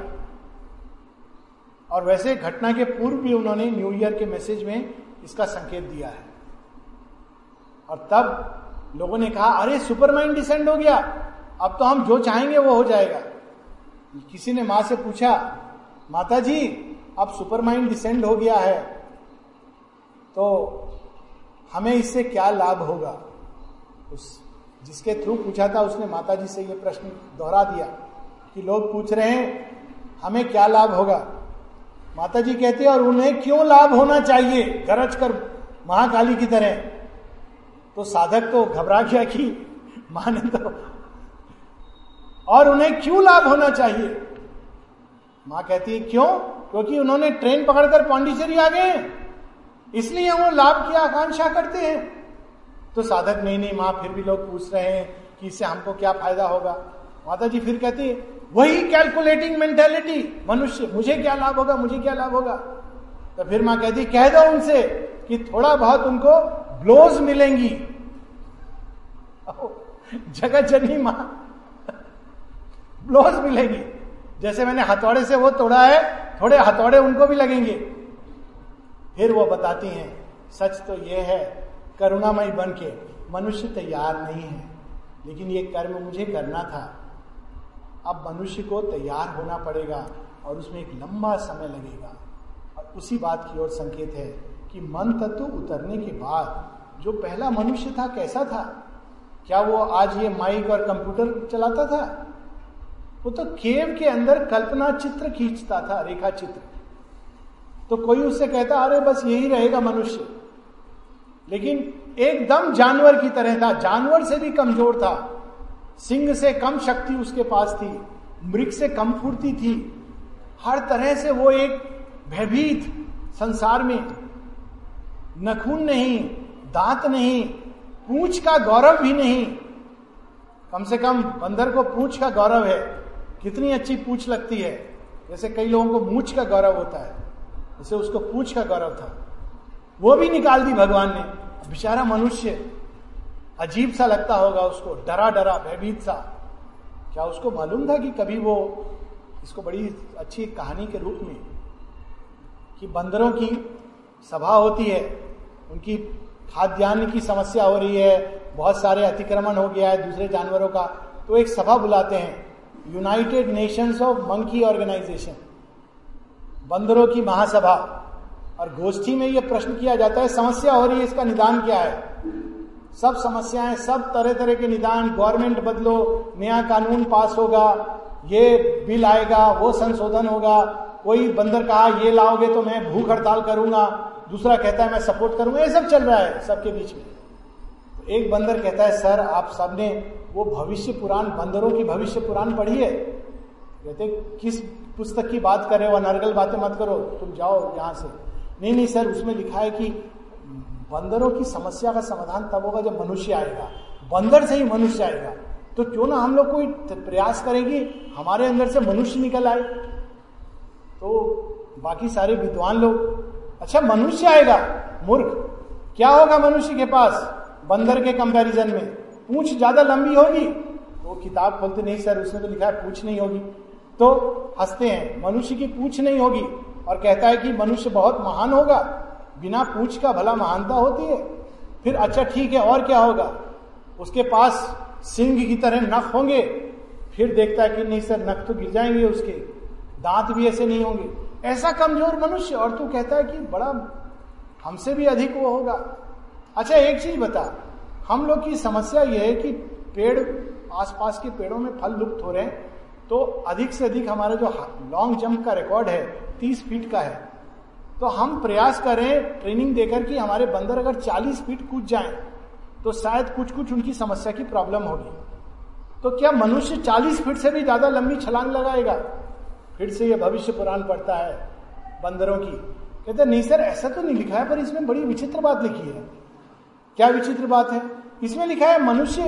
और वैसे घटना के पूर्व भी उन्होंने न्यू ईयर के मैसेज में इसका संकेत दिया है। और तब लोगों ने कहा, अरे, सुपरमाइंड डिसेंड हो गया। अब तो हम जो चाहेंगे वो हो जाएगा। किसी ने माँ से पूछा माता जी अब सुपरमाइंड डिसेंड हो गया है। तो हमें इससे क्या लाभ होगा? उस, जिसके थ्रू पूछा था, उसने माता जी से ये प्रश्न दोहरा दिया कि लोग पूछ रहे हैं, हमें क्या लाभ होगा? माता जी कहती है, और उन्हें क्यों लाभ होना चाहिए? गरज कर महाकाली की तरह. तो साधक तो घबरा गया कि माँ ने तो और उन्हें क्यों लाभ होना चाहिए? माँ कहती है, क्यों? क्योंकि उन्होंने ट्रेन पकड़कर पांडिचेरी आ गए इसलिए वो लाभ की आकांक्षा करते हैं। तो साधक, नहीं नहीं, माँ, फिर भी लोग पूछ रहे हैं कि इससे हमको क्या फ़ायदा होगा? माता जी फिर कहती है, वही कैलकुलेटिंग मेंटेलिटी मनुष्य, मुझे क्या लाभ होगा, मुझे क्या लाभ होगा? तो फिर माँ कहती कह दो उनसे कि थोड़ा बहुत उनको ब्लोज मिलेंगी। जगह जननी माँ ब्लोज मिलेंगी। जैसे मैंने हथौड़े से वो तोड़ा है, थोड़े हथौड़े उनको भी लगेंगे। फिर वो बताती हैं, सच तो ये है, करुणामय बन के मनुष्य तैयार नहीं है। लेकिन ये कर्म मुझे करना था। अब मनुष्य को तैयार होना पड़ेगा और उसमें एक लंबा समय लगेगा। और उसी बात की ओर संकेत है कि मन तत्व उतरने के बाद जो पहला मनुष्य था, कैसा था? क्या वो आज ये माइक और कंप्यूटर चलाता था? वो तो केव के अंदर कल्पना चित्र खींचता था रेखा चित्र तो कोई उससे कहता, अरे, बस यही रहेगा मनुष्य। लेकिन एकदम जानवर की तरह था। जानवर से भी कमज़ोर था। सिंह से कम शक्ति उसके पास थी। मृग से कम फूर्ति थी। हर तरह से वो एक भयभीत संसार में नखून नहीं, दांत नहीं, पूछ का गौरव भी नहीं। कम से कम बंदर को पूछ का गौरव है। कितनी अच्छी पूछ लगती है। जैसे कई लोगों को मूछ का गौरव होता है। जैसे उसको पूछ का गौरव था। वो भी निकाल दी भगवान ने। बेचारा मनुष्य, अजीब सा लगता होगा उसको, डरा डरा, भयभीत सा। क्या उसको मालूम था कि कभी वो इसको बड़ी अच्छी कहानी के रूप में, कि बंदरों की सभा होती है, उनकी खाद्यान्न की समस्या हो रही है, बहुत सारे अतिक्रमण हो गया है दूसरे जानवरों का तो एक सभा बुलाते हैं। United Nations of monkey organisation बंदरों की महासभा। और गोष्ठी में यह प्रश्न किया जाता है, समस्या हो रही है, इसका निदान क्या है? सब समस्याएँ, सब तरह तरह के निदान, गवर्नमेंट बदलो, नया कानून पास होगा, ये बिल आएगा, वो संशोधन होगा, कोई बंदर कहा, ये लाओगे तो मैं भूख हड़ताल करूँगा। दूसरा कहता है, मैं सपोर्ट करूँगा। ये सब चल रहा है सबके बीच में। तो एक बंदर कहता है, सर, आप सबने वो भविष्य पुराण, बंदरों की भविष्य पुराण पढ़ी है? कहते, किस पुस्तक की बात कर रहे नरगल बातें मत करो, तुम जाओ यहाँ से। नहीं नहीं, सर, उसमें लिखा है कि बंदरों की समस्या का समाधान तब होगा जब मनुष्य आएगा। बंदर से ही मनुष्य आएगा। तो क्यों ना हम लोग कोई प्रयास करेंगे हमारे अंदर से मनुष्य निकल आए। तो बाकी सारे विद्वान लोग अच्छा मनुष्य आएगा, मूर्ख। क्या होगा मनुष्य के पास बंदर के कंपैरिजन में? पूछ ज़्यादा लंबी होगी? वो किताब खोलते नहीं, सर उसने तो लिखा है, पूछ नहीं होगी। तो हँसते हैं। मनुष्य की पूछ नहीं होगी और कहता है कि मनुष्य बहुत महान होगा। बिना पूछ का भला महानता होती है। फिर अच्छा ठीक है, और क्या होगा? उसके पास सिंह की तरह नख होंगे। फिर देखता है कि नहीं सर, नख तो गिर जाएँगे उसके। दांत भी ऐसे नहीं होंगे। ऐसा कमज़ोर मनुष्य? और तू कहता है कि बड़ा, हमसे भी अधिक वो होगा। अच्छा एक चीज़ बता। हम लोग की समस्या यह है कि पेड़, आसपास के पेड़ों में फल लुप्त हो रहे हैं। तो अधिक से अधिक हमारा जो लॉन्ग जंप का रिकॉर्ड है, तीस फीट का है। तो हम प्रयास करें ट्रेनिंग देकर कि हमारे बंदर अगर 40 फीट कूद जाएँ तो शायद कुछ कुछ उनकी समस्या की प्रॉब्लम होगी। तो क्या मनुष्य 40 फीट से भी ज़्यादा लंबी छलांग लगाएगा? फिर से यह भविष्य पुराण पड़ता है बंदरों की। कहते नहीं सर, ऐसा तो नहीं लिखा है, पर इसमें बड़ी विचित्र बात लिखी है। क्या विचित्र बात है? इसमें लिखा है, मनुष्य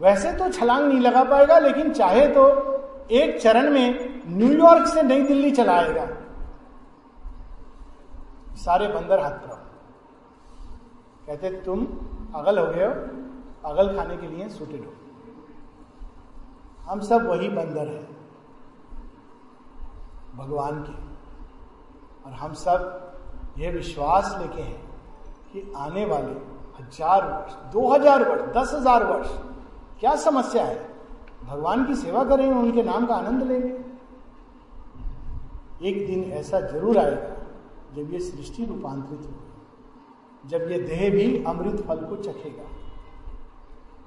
वैसे तो छलांग नहीं लगा पाएगा, लेकिन चाहे तो एक चरण में न्यूयॉर्क से नई दिल्ली चलाएगा सारे बंदर हाथ पर कहते, तुम अगल हो गए हो, अगल खाने के लिए सूटेड हो। हम सब वही बंदर हैं, भगवान के। और हम सब यह विश्वास लेके हैं कि आने वाले हज़ार वर्ष, दो हज़ार वर्ष, दस हज़ार वर्ष, क्या समस्या है? भगवान की सेवा करेंगे उनके नाम का आनंद लेंगे एक दिन ऐसा ज़रूर आएगा जब ये सृष्टि रूपांतरित होगी जब ये देह भी अमृत फल को चखेगा।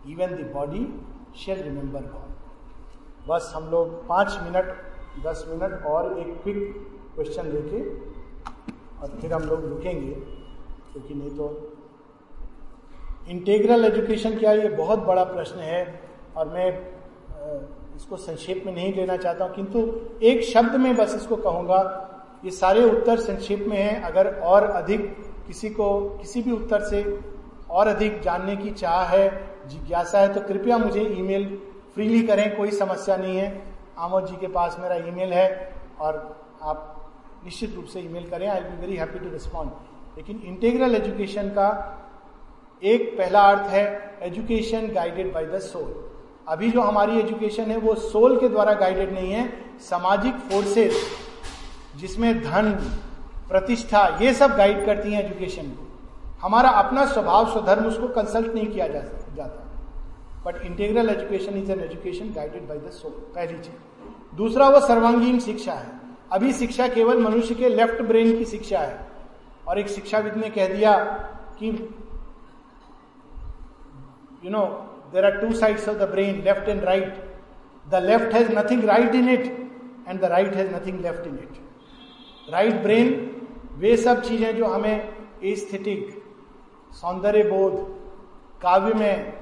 Even the body shall remember God बस हम लोग पाँच मिनट, दस मिनट और एक क्विक क्वेश्चन लेके, और फिर हम लोग रुकेंगे, क्योंकि नहीं तो इंटेग्रल एजुकेशन क्या, ये बहुत बड़ा प्रश्न है, और मैं इसको संक्षेप में नहीं लेना चाहता हूँ, किंतु एक शब्द में बस इसको कहूँगा, ये सारे उत्तर संक्षेप में हैं। अगर और अधिक किसी को, किसी भी उत्तर से और अधिक जानने की चाह है, जिज्ञासा है तो कृपया मुझे ईमेल फ्रीली करें, कोई समस्या नहीं है। आमोद जी के पास मेरा ईमेल है और आप निश्चित रूप से ईमेल करें I be very happy to respond लेकिन इंटेग्रल एजुकेशन का एक पहला अर्थ है education guided by the soul अभी जो हमारी एजुकेशन है, वो सोल के द्वारा गाइडेड नहीं है, सामाजिक फोर्सेस जिसमें धन, प्रतिष्ठा, ये सब गाइड करती हैं एजुकेशन को। हमारा अपना स्वभाव, स्वधर्म उसको कंसल्ट नहीं किया जा, जाता। But integral education is an education guided by the soul पहली चीज़। दूसरा, वो सर्वांगीण शिक्षा है। अभी शिक्षा केवल मनुष्य के लेफ़्ट ब्रेन की शिक्षा है। और एक शिक्षाविद ने कह दिया कि you know there are two sides of the brain left and right the left has nothing right in it and the right has nothing left in it right brain वे सब चीज़ें जो हमें एस्थेटिक सौंदर्य बोध, काव्य में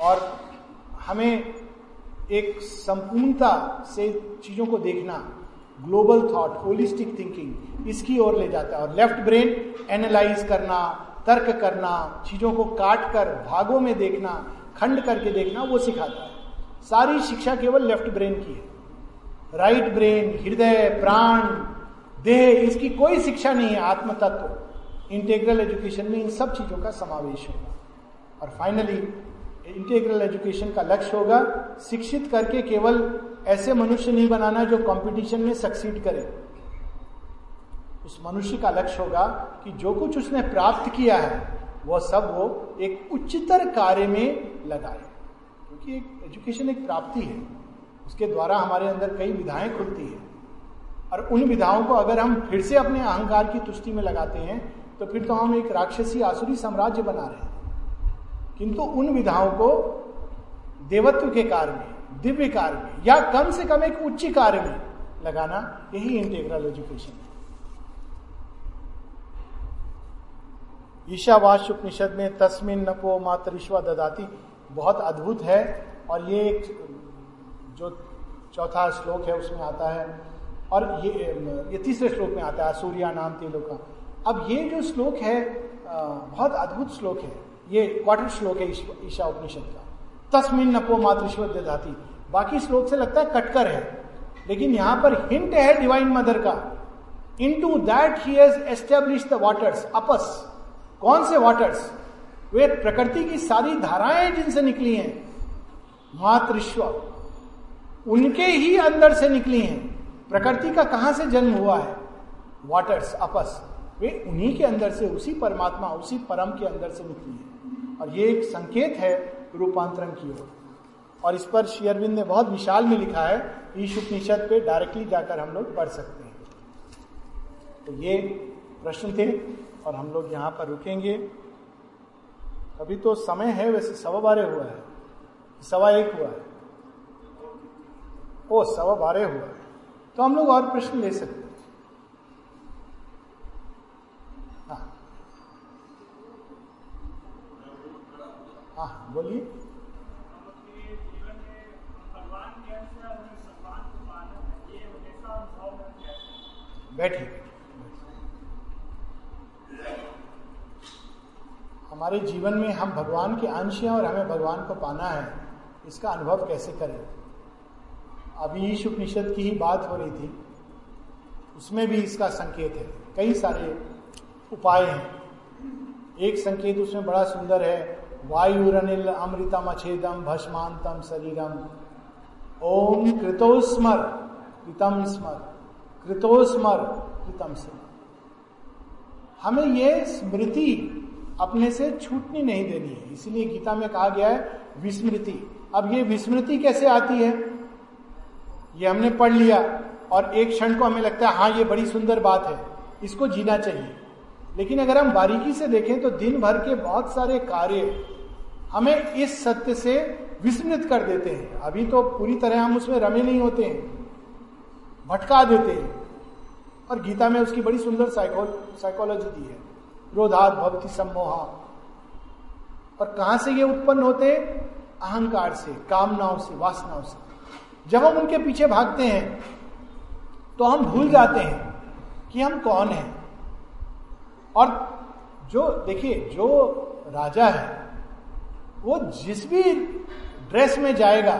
और हमें एक संपूर्णता से चीज़ों को देखना ग्लोबल थॉट होलिस्टिक थिंकिंग इसकी ओर ले जाता है। और लेफ़्ट ब्रेन एनालाइज करना तर्क करना, चीज़ों को काट कर भागों में देखना, खंड करके देखना, वो सिखाता है। सारी शिक्षा केवल लेफ़्ट ब्रेन की है। राइट ब्रेन, हृदय, प्राण, देह, इसकी कोई शिक्षा नहीं है आत्म तत्व इंटेग्रल एजुकेशन में इन सब चीज़ों का समावेश होगा। और फाइनली इंटेग्रल एजुकेशन का लक्ष्य होगा, शिक्षित करके केवल ऐसे मनुष्य नहीं बनाना जो कंपटीशन में सक्सीड करे। उस मनुष्य का लक्ष्य होगा कि जो कुछ उसने प्राप्त किया है, वह सब वो एक उच्चतर कार्य में लगाए। क्योंकि एक एजुकेशन एक प्राप्ति है। उसके द्वारा हमारे अंदर कई विधाएँ खुलती है। और उन विधाओं को अगर हम फिर से अपने अहंकार की तुष्टि में लगाते हैं तो फिर तो हम एक राक्षसी आसुरी साम्राज्य बना रहे हैं। किंतु उन विधाओं को देवत्व के कार्य में, दिव्य कार्य में, या कम से कम एक उच्च कार्य में लगाना यही इंटेग्रल एजुकेशन है। ईशावास उपनिषद में तस्मिन नपो मातरिश्वा ददाती। बहुत अद्भुत है और ये एक जो चौथा श्लोक है उसमें आता है। और ये ये तीसरे श्लोक में आता है सूर्या नाम तेलो का। अब ये जो श्लोक है बहुत अद्भुत श्लोक है। ये क्वार्टर श्लोक है ईशा उपनिषद का। तस्मिन नपो मातृश्वर ददाती। बाकी श्लोक से लगता है कटकर है। लेकिन यहाँ पर हिंट है डिवाइन मदर का। Into that he establish waters ups. कौन से वाटर्स वे प्रकृति की सारी धाराएँ जिनसे निकली हैं मातृश्व उनके ही अंदर से निकली हैं। प्रकृति का कहाँ से जन्म हुआ है? वाटर्स अपस। वे उन्हीं के अंदर से, उसी परमात्मा, उसी परम के अंदर से निकली है। और ये एक संकेत है रूपांतरण की ओर। और इस पर शेयरविंद ने बहुत विशाल में लिखा है ईश उपनिषद पे डायरेक्टली जाकर हम लोग पढ़ सकते हैं। तो ये प्रश्न थे। और हम लोग यहाँ पर रुकेंगे। अभी तो समय है, वैसे सवा बारह हुआ है। सवा एक हुआ है। ओ, सवा बारह हुआ है। तो हम लोग और प्रश्न ले सकते हैं। हाँ। हाँ बोलिए। बैठिए। हमारे जीवन में हम भगवान के अंश हैं और हमें भगवान को पाना है, इसका अनुभव कैसे करें? अभी ईश उपनिषद की ही बात हो रही थी। उसमें भी इसका संकेत है। कई सारे उपाय हैं। एक संकेत उसमें बड़ा सुंदर है। वायु रनिल अमृतम अछेदम भस्मांतम शरीरम ओम कृतोस्मर, कृतम स्मर, कृतोस्मर, कृतम स्मर। हमें ये स्मृति अपने से छूटनी नहीं देनी है। इसलिए गीता में कहा गया है, विस्मृति। अब ये विस्मृति कैसे आती है? ये हमने पढ़ लिया और एक क्षण को हमें लगता है हाँ ये बड़ी सुंदर बात है। इसको जीना चाहिए। लेकिन अगर हम बारीकी से देखें तो दिन भर के बहुत सारे कार्य हमें इस सत्य से विस्मृत कर देते हैं। अभी तो पूरी तरह हम उसमें रमे नहीं होते हैं। भटका देते हैं। और गीता में उसकी बड़ी सुंदर साइकोलॉजी दी है। क्रोधात भवती सम्मोहा। और कहाँ से ये उत्पन्न होते अहंकार से, कामनाओं से, वासनाओं से। जब हम उनके पीछे भागते हैं तो हम भूल जाते हैं कि हम कौन हैं। और जो, देखिए, जो राजा है, वो जिस भी ड्रेस में जाएगा,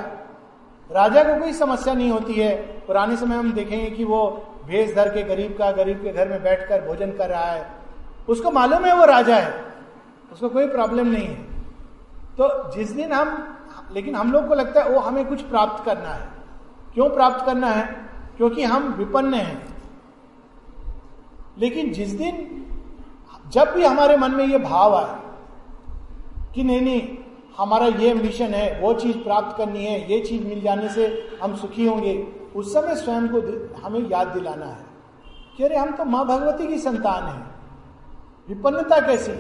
राजा को कोई समस्या नहीं होती है। पुराने समय हम देखेंगे कि वो भेष धर के गरीब का, गरीब के घर में बैठकर भोजन कर रहा है। उसको मालूम है वो राजा है। उसको कोई प्रॉब्लम नहीं है। तो जिस दिन हम, लेकिन हम लोग को लगता है वो हमें कुछ प्राप्त करना है। क्यों प्राप्त करना है? क्योंकि हम विपन्न हैं। लेकिन जिस दिन जब भी हमारे मन में ये भाव आए कि नहीं नहीं, हमारा ये मिशन है, वो चीज़ प्राप्त करनी है, ये चीज़ मिल जाने से हम सुखी होंगे, उस समय स्वयं को हमें याद दिलाना है कि अरे हम तो माँ भगवती की संतान है। विपन्नता कैसी?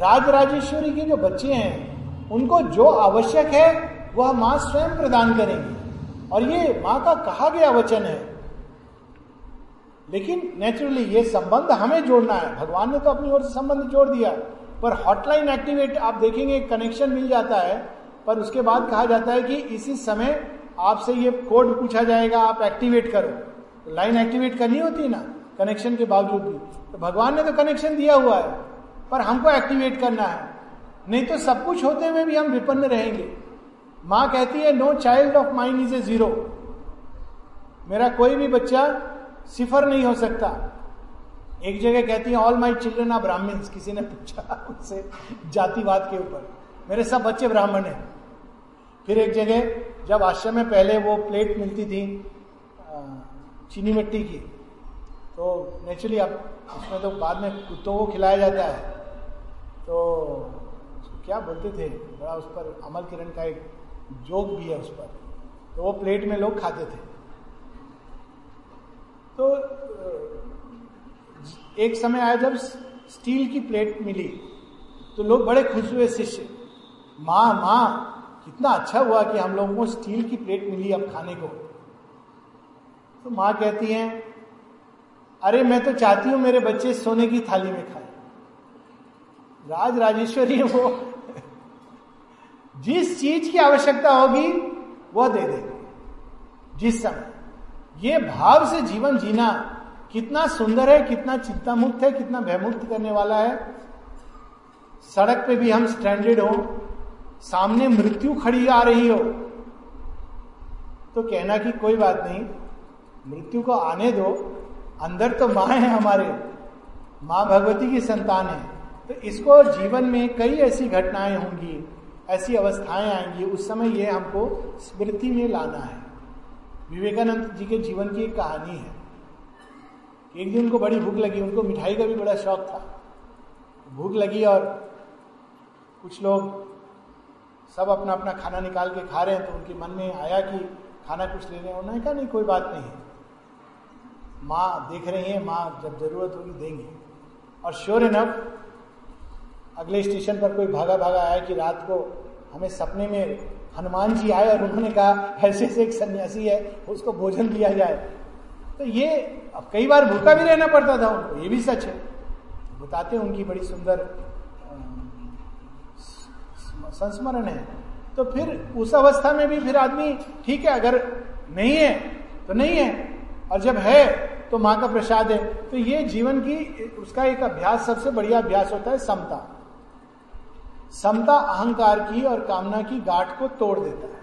राज राजेश्वरी के जो बच्चे हैं, उनको जो आवश्यक है, वह माँ स्वयं प्रदान करेंगी। और ये माँ का कहा गया वचन है। लेकिन नेचुरली ये संबंध हमें जोड़ना है। भगवान ने तो अपनी ओर से संबंध जोड़ दिया। पर हॉटलाइन एक्टिवेट आप देखेंगे कनेक्शन मिल जाता है। पर उसके बाद कहा जाता है कि इसी समय आपसे ये कोड पूछा जाएगा, आप एक्टिवेट करो। लाइन एक्टिवेट करनी होती है ना? कनेक्शन के बावजूद भी। तो भगवान ने तो कनेक्शन दिया हुआ है, पर हमको एक्टिवेट करना है। नहीं तो सब कुछ होते हुए भी हम विपन्न रहेंगे। माँ कहती है no child of mind is a zero मेरा कोई भी बच्चा सिफर नहीं हो सकता। एक जगह कहती है all my children are Brahmins किसी ने पूछा उससे जातिवाद के ऊपर। मेरे सब बच्चे ब्राह्मण हैं। फिर एक जगह जब आश्रम में पहले वो प्लेट मिलती थी चीनी मिट्टी की तो नेचुरली अब उसमें तो बाद में कुत्तों को खिलाया जाता है। तो क्या बोलते थे? बड़ा उस पर अमल किरण का एक जोक भी है उस पर। तो वो प्लेट में लोग खाते थे। तो एक समय आया जब स्टील की प्लेट मिली तो लोग बड़े खुश हुए शिष्य। माँ माँ, कितना अच्छा हुआ कि हम लोगों को स्टील की प्लेट मिली अब खाने को। तो माँ कहती हैं अरे मैं तो चाहती हूँ मेरे बच्चे सोने की थाली में खाए। राज राजेश्वरी वो। जिस चीज़ की आवश्यकता होगी, वह दे देंगे। जिस समय। ये भाव से जीवन जीना कितना सुंदर है, कितना चिंता मुक्त है, कितना भयमुक्त करने वाला है। सड़क पे भी हम स्टैंडर्ड हो, सामने मृत्यु खड़ी आ रही हो तो कहना कि कोई बात नहीं, मृत्यु को आने दो अंदर तो माँ है हमारे। माँ भगवती की संतान है। तो इसको जीवन में कई ऐसी घटनाएँ होंगी, ऐसी अवस्थाएँ आएँगी, उस समय ये हमको स्मृति में लाना है। विवेकानंद जी के जीवन की एक कहानी है। एक दिन उनको बड़ी भूख लगी, उनको मिठाई का भी बड़ा शौक था। भूख लगी और कुछ लोग सब अपना अपना खाना निकाल के खा रहे हैं तो उनके मन में आया कि खाना कुछ ले हैं उन्होंने कहा, नहीं, कोई बात नहीं। माँ देख रही है, माँ जब ज़रूरत होगी देंगे। और श्योर इनफ अगले स्टेशन पर कोई भागा भागा आया कि रात को हमें सपने में हनुमान जी आए और उन्होंने कहा, ऐसे से एक सन्यासी है, उसको भोजन दिया जाए। तो ये अब कई बार भूखा भी रहना पड़ता था उनको, ये भी सच है। बताते उनकी बड़ी सुंदर संस्मरण है। तो फिर उस अवस्था में भी फिर आदमी, ठीक है, अगर नहीं है तो नहीं है। और जब है तो माँ का प्रसाद है। तो ये जीवन की, उसका एक अभ्यास, सबसे बढ़िया अभ्यास होता है समता। समता अहंकार की और कामना की गाठ को तोड़ देता है।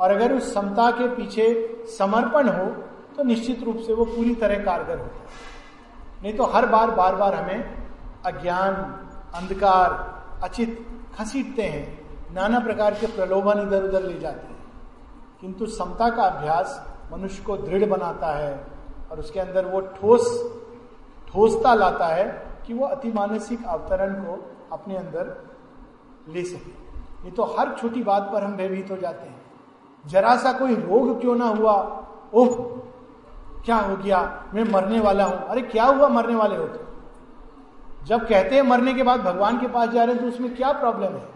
और अगर उस समता के पीछे समर्पण हो तो निश्चित रूप से वो पूरी तरह कारगर होता है। नहीं तो हर बार बार बार हमें अज्ञान, अंधकार, अचित खसीटते हैं। नाना प्रकार के प्रलोभन इधर उधर ले जाते हैं। किंतु समता का अभ्यास मनुष्य को दृढ़ बनाता है। और उसके अंदर वो ठोस, ठोसता लाता है कि वो अतिमानसिक अवतरण को अपने अंदर ले सके। नहीं तो हर छोटी बात पर हम भयभीत हो जाते हैं। जरा सा कोई रोग क्यों ना हुआ? ओह, क्या हो गया? मैं मरने वाला हूँ। अरे, क्या हुआ मरने वाले हो जब कहते हैं मरने के बाद भगवान के पास जा रहे हैं तो उसमें क्या प्रॉब्लम है?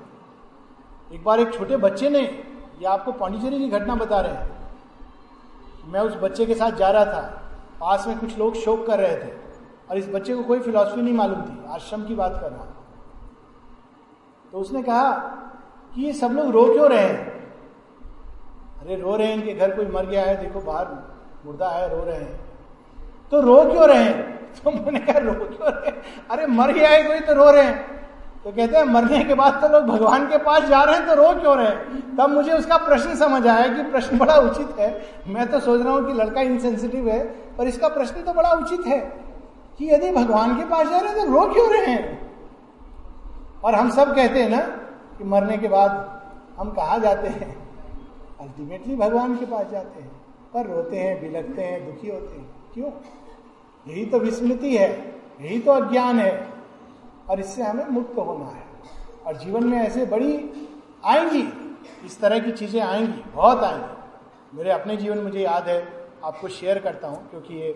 एक बार एक छोटे बच्चे ने, या आपको पांडिचेरी की घटना बता रहे हैं। मैं उस बच्चे के साथ जा रहा था। पास में कुछ लोग शोक कर रहे थे और इस बच्चे को कोई फिलॉसफी नहीं मालूम थी। आश्रम की बात कर रहा तो उसने कहा कि ये सब लोग रो क्यों रहे हैं? अरे रो रहे हैं इनके घर कोई मर गया है, देखो बाहर मुर्दा है, रो रहे हैं। तो रो क्यों रहे हैं? तो मैंने कहा, रो क्यों रहे अरे मर गया है कोई तो रो रहे हैं। तो कहते हैं, मरने के बाद तो लोग भगवान के पास जा रहे हैं तो रो क्यों रहे तब मुझे उसका प्रश्न समझ आया कि प्रश्न बड़ा उचित है। मैं तो सोच रहा हूँ कि लड़का इनसेंसिटिव है, पर इसका प्रश्न तो बड़ा उचित है कि यदि भगवान के पास जा रहे हैं तो रो क्यों रहे हैं? और हम सब कहते हैं ना कि मरने के बाद हम कहा जाते हैं? अल्टीमेटली भगवान के पास जाते हैं, पर रोते हैं बिलकते हैं, दुखी होते हैं। क्यों? यही तो विस्मृति है, यही तो अज्ञान है। और इससे हमें मुक्त होना है। और जीवन में ऐसे बड़ी आएँगी इस तरह की चीज़ें आएँगी बहुत आएँगी। मेरे अपने जीवन मुझे याद है आपको शेयर करता हूँ क्योंकि ये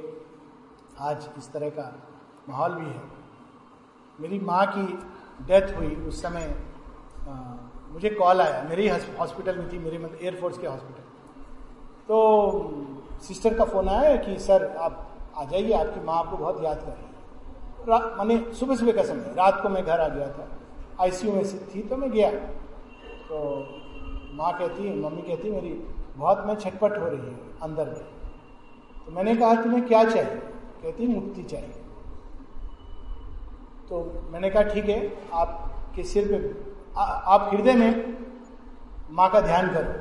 आज इस तरह का माहौल भी है। मेरी माँ की डेथ हुई उस समय आ, मुझे कॉल आया। मेरे ही हॉस्पिटल में थी मेरे मतलब एयरफोर्स के हॉस्पिटल तो सिस्टर का फ़ोन आया कि सर आप आ जाइए आपकी माँ आपको बहुत याद कर मैंने सुबह सुबह का समय रात को मैं घर आ गया था। आईसीयू में थी तो मैं गया। तो माँ कहती मम्मी कहती मेरी बहुत मैं छटपट हो रही है अंदर में। तो मैंने कहा तुम्हें क्या चाहिए? कहती मुक्ति चाहिए। तो मैंने कहा ठीक है आपके सिर पे आ, आप हृदय में माँ का ध्यान करो।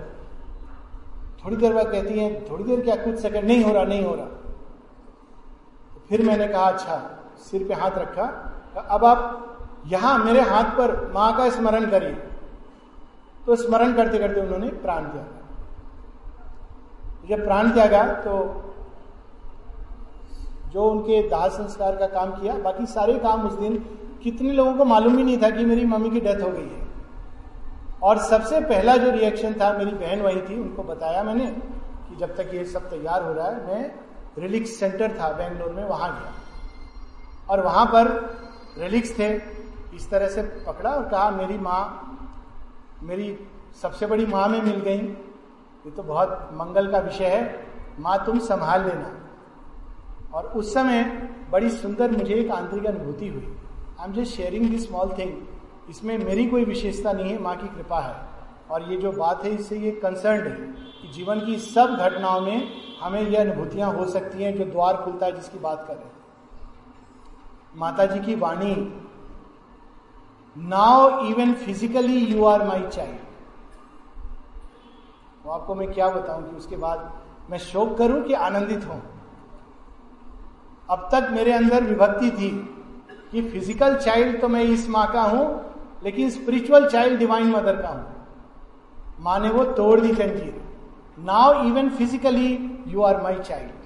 थोड़ी देर बाद कहती है थोड़ी देर क्या कुछ सेकंड नहीं हो रहा नहीं हो रहा। तो फिर मैंने कहा अच्छा सिर पे हाथ रखा, अब आप यहाँ मेरे हाथ पर माँ का स्मरण करिए। तो स्मरण करते करते उन्होंने प्राण त्यागा जब प्राण त्यागा तो जो उनके दाह संस्कार का काम किया, बाकी सारे काम उस दिन कितने लोगों को मालूम ही नहीं था कि मेरी मम्मी की डेथ हो गई है। और सबसे पहला जो रिएक्शन था, मेरी बहन वही थी, उनको बताया मैंने कि जब तक ये सब तैयार हो रहा है, मैं रिलिक्स सेंटर था, बेंगलोर में, वहाँ गया। और वहाँ पर रिलिक्स थे। इस तरह से पकड़ा और कहा, मेरी माँ, मेरी सबसे बड़ी माँ में मिल गई। ये तो बहुत मंगल का विषय है। माँ, तुम संभाल लेना। और उस समय बड़ी सुंदर मुझे एक आंतरिक अनुभूति हुई। I am just sharing this small thing इसमें मेरी कोई विशेषता नहीं है। माँ की कृपा है। और ये जो बात है, इससे ये कंसर्न है कि जीवन की सब घटनाओं में हमें ये अनुभूतियाँ हो सकती हैं, जो द्वार खुलता है जिसकी बात कर रहे हैं। माता जी की वाणी now even physically you are my child वो आपको मैं क्या बताऊँ कि उसके बाद मैं शोक करूँ कि आनंदित हूँ। अब तक मेरे अंदर विभक्ति थी कि फ़िज़िकल चाइल्ड तो मैं इस माँ का हूँ, लेकिन स्पिरिचुअल चाइल्ड डिवाइन मदर का हूँ। माँ ने वो तोड़ दी जंजीर now even physically you are my child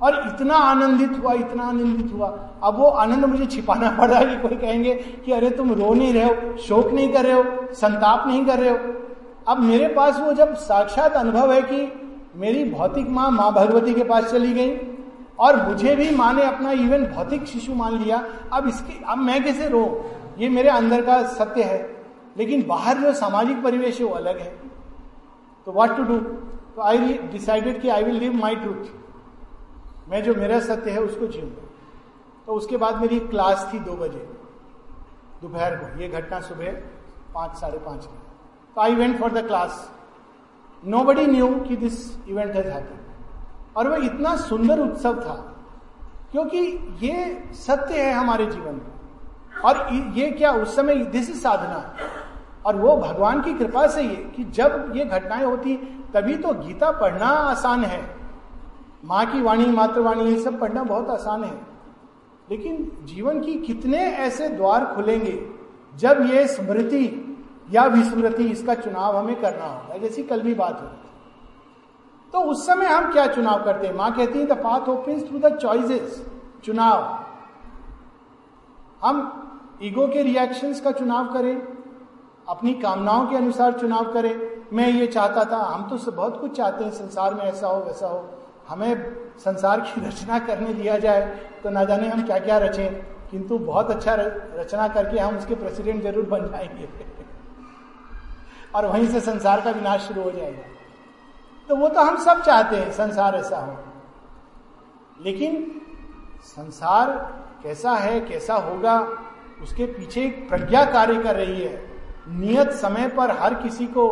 और इतना आनंदित हुआ, इतना आनंदित हुआ। अब वो आनंद मुझे छिपाना पड़ रहा है कि कोई कहेंगे कि अरे तुम रो नहीं रहे हो, शोक नहीं कर रहे हो, संताप नहीं कर रहे हो। अब मेरे पास वो जब साक्षात अनुभव है कि मेरी भौतिक माँ माँ भगवती के पास चली गई और मुझे भी माँ ने अपना इवन भौतिक शिशु मान लिया। अब इसकी, अब मैं कैसे रो? ये मेरे अंदर का सत्य है, लेकिन बाहर जो सामाजिक परिवेश है वो अलग है। तो व्हाट टू डू तो आई डिसाइडेड कि I will live my truth मैं जो मेरा सत्य है उसको जीऊँगा। तो उसके बाद मेरी क्लास थी दो बजे। दोपहर को। ये घटना सुबह पाँच, साढ़े पाँच की। तो I went for the class nobody knew कि दिस इवेंट हैज़ हैपन और वह इतना सुंदर उत्सव था, क्योंकि ये सत्य है हमारे जीवन में। और ये क्या, उस समय दिस इज़ साधना। और वो भगवान की कृपा से ये, कि जब ये घटनाएँ होती, तभी तो गीता पढ़ना आसान है। माँ की वाणी, मातृवाणी, ये सब पढ़ना बहुत आसान है। लेकिन जीवन की कितने ऐसे द्वार खुलेंगे, जब ये स्मृति या विस्मृति, इसका चुनाव हमें करना होगा। जैसी कल भी बात हो। तो उस समय हम क्या चुनाव करते हैं? माँ कहती है the path open through the choices चुनाव। हम ईगो के रिएक्शंस का चुनाव करें, अपनी कामनाओं के अनुसार चुनाव करें। मैं ये चाहता था, हम तो बहुत कुछ चाहते हैं, संसार में ऐसा हो, वैसा हो। हमें संसार की रचना करने दिया जाए तो ना जाने हम क्या क्या रचें। किंतु बहुत अच्छा रचना करके हम उसके प्रेसिडेंट ज़रूर बन जाएँगे। और वहीं से संसार का विनाश शुरू हो जाएगा। तो वो तो हम सब चाहते हैं, संसार ऐसा हो। लेकिन संसार कैसा है, कैसा होगा, उसके पीछे एक प्रज्ञा कार्य कर रही है। नियत समय पर हर किसी को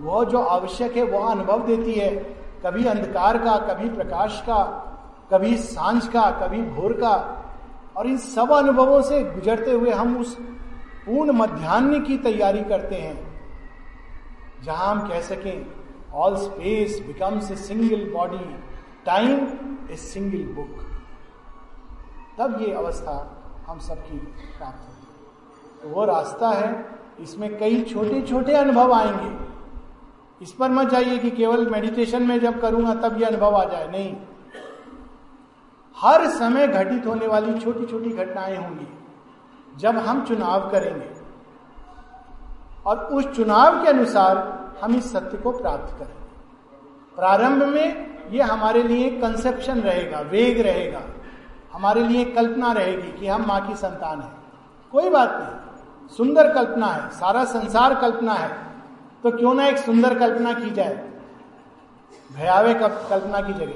वह जो आवश्यक है, वह अनुभव देती है। कभी अंधकार का, कभी प्रकाश का, कभी साँझ का, कभी भोर का। और इन सब अनुभवों से गुजरते हुए हम उस पूर्ण मध्यान्ह की तैयारी करते हैं, जहाँ हम कह सकें all space becomes a single body time a single book तब ये अवस्था हम सबकी प्राप्त होगी। तो वो रास्ता है, इसमें कई छोटे छोटे अनुभव आएँगे। इस पर मत जाइए कि केवल मेडिटेशन में जब करूँगा तब ये अनुभव आ जाए। नहीं। हर समय घटित होने वाली छोटी छोटी घटनाएँ होंगी। जब हम चुनाव करेंगे और उस चुनाव के अनुसार हम इस सत्य को प्राप्त करेंगे प्रारंभ में ये हमारे लिए कंसेप्शन रहेगा, वेग रहेगा। हमारे लिए कल्पना रहेगी कि हम माँ की संतान है। कोई बात नहीं। सुंदर कल्पना है, सारा संसार कल्पना है। तो क्यों ना एक सुंदर कल्पना की जाए? भयावे कल्पना की जगह।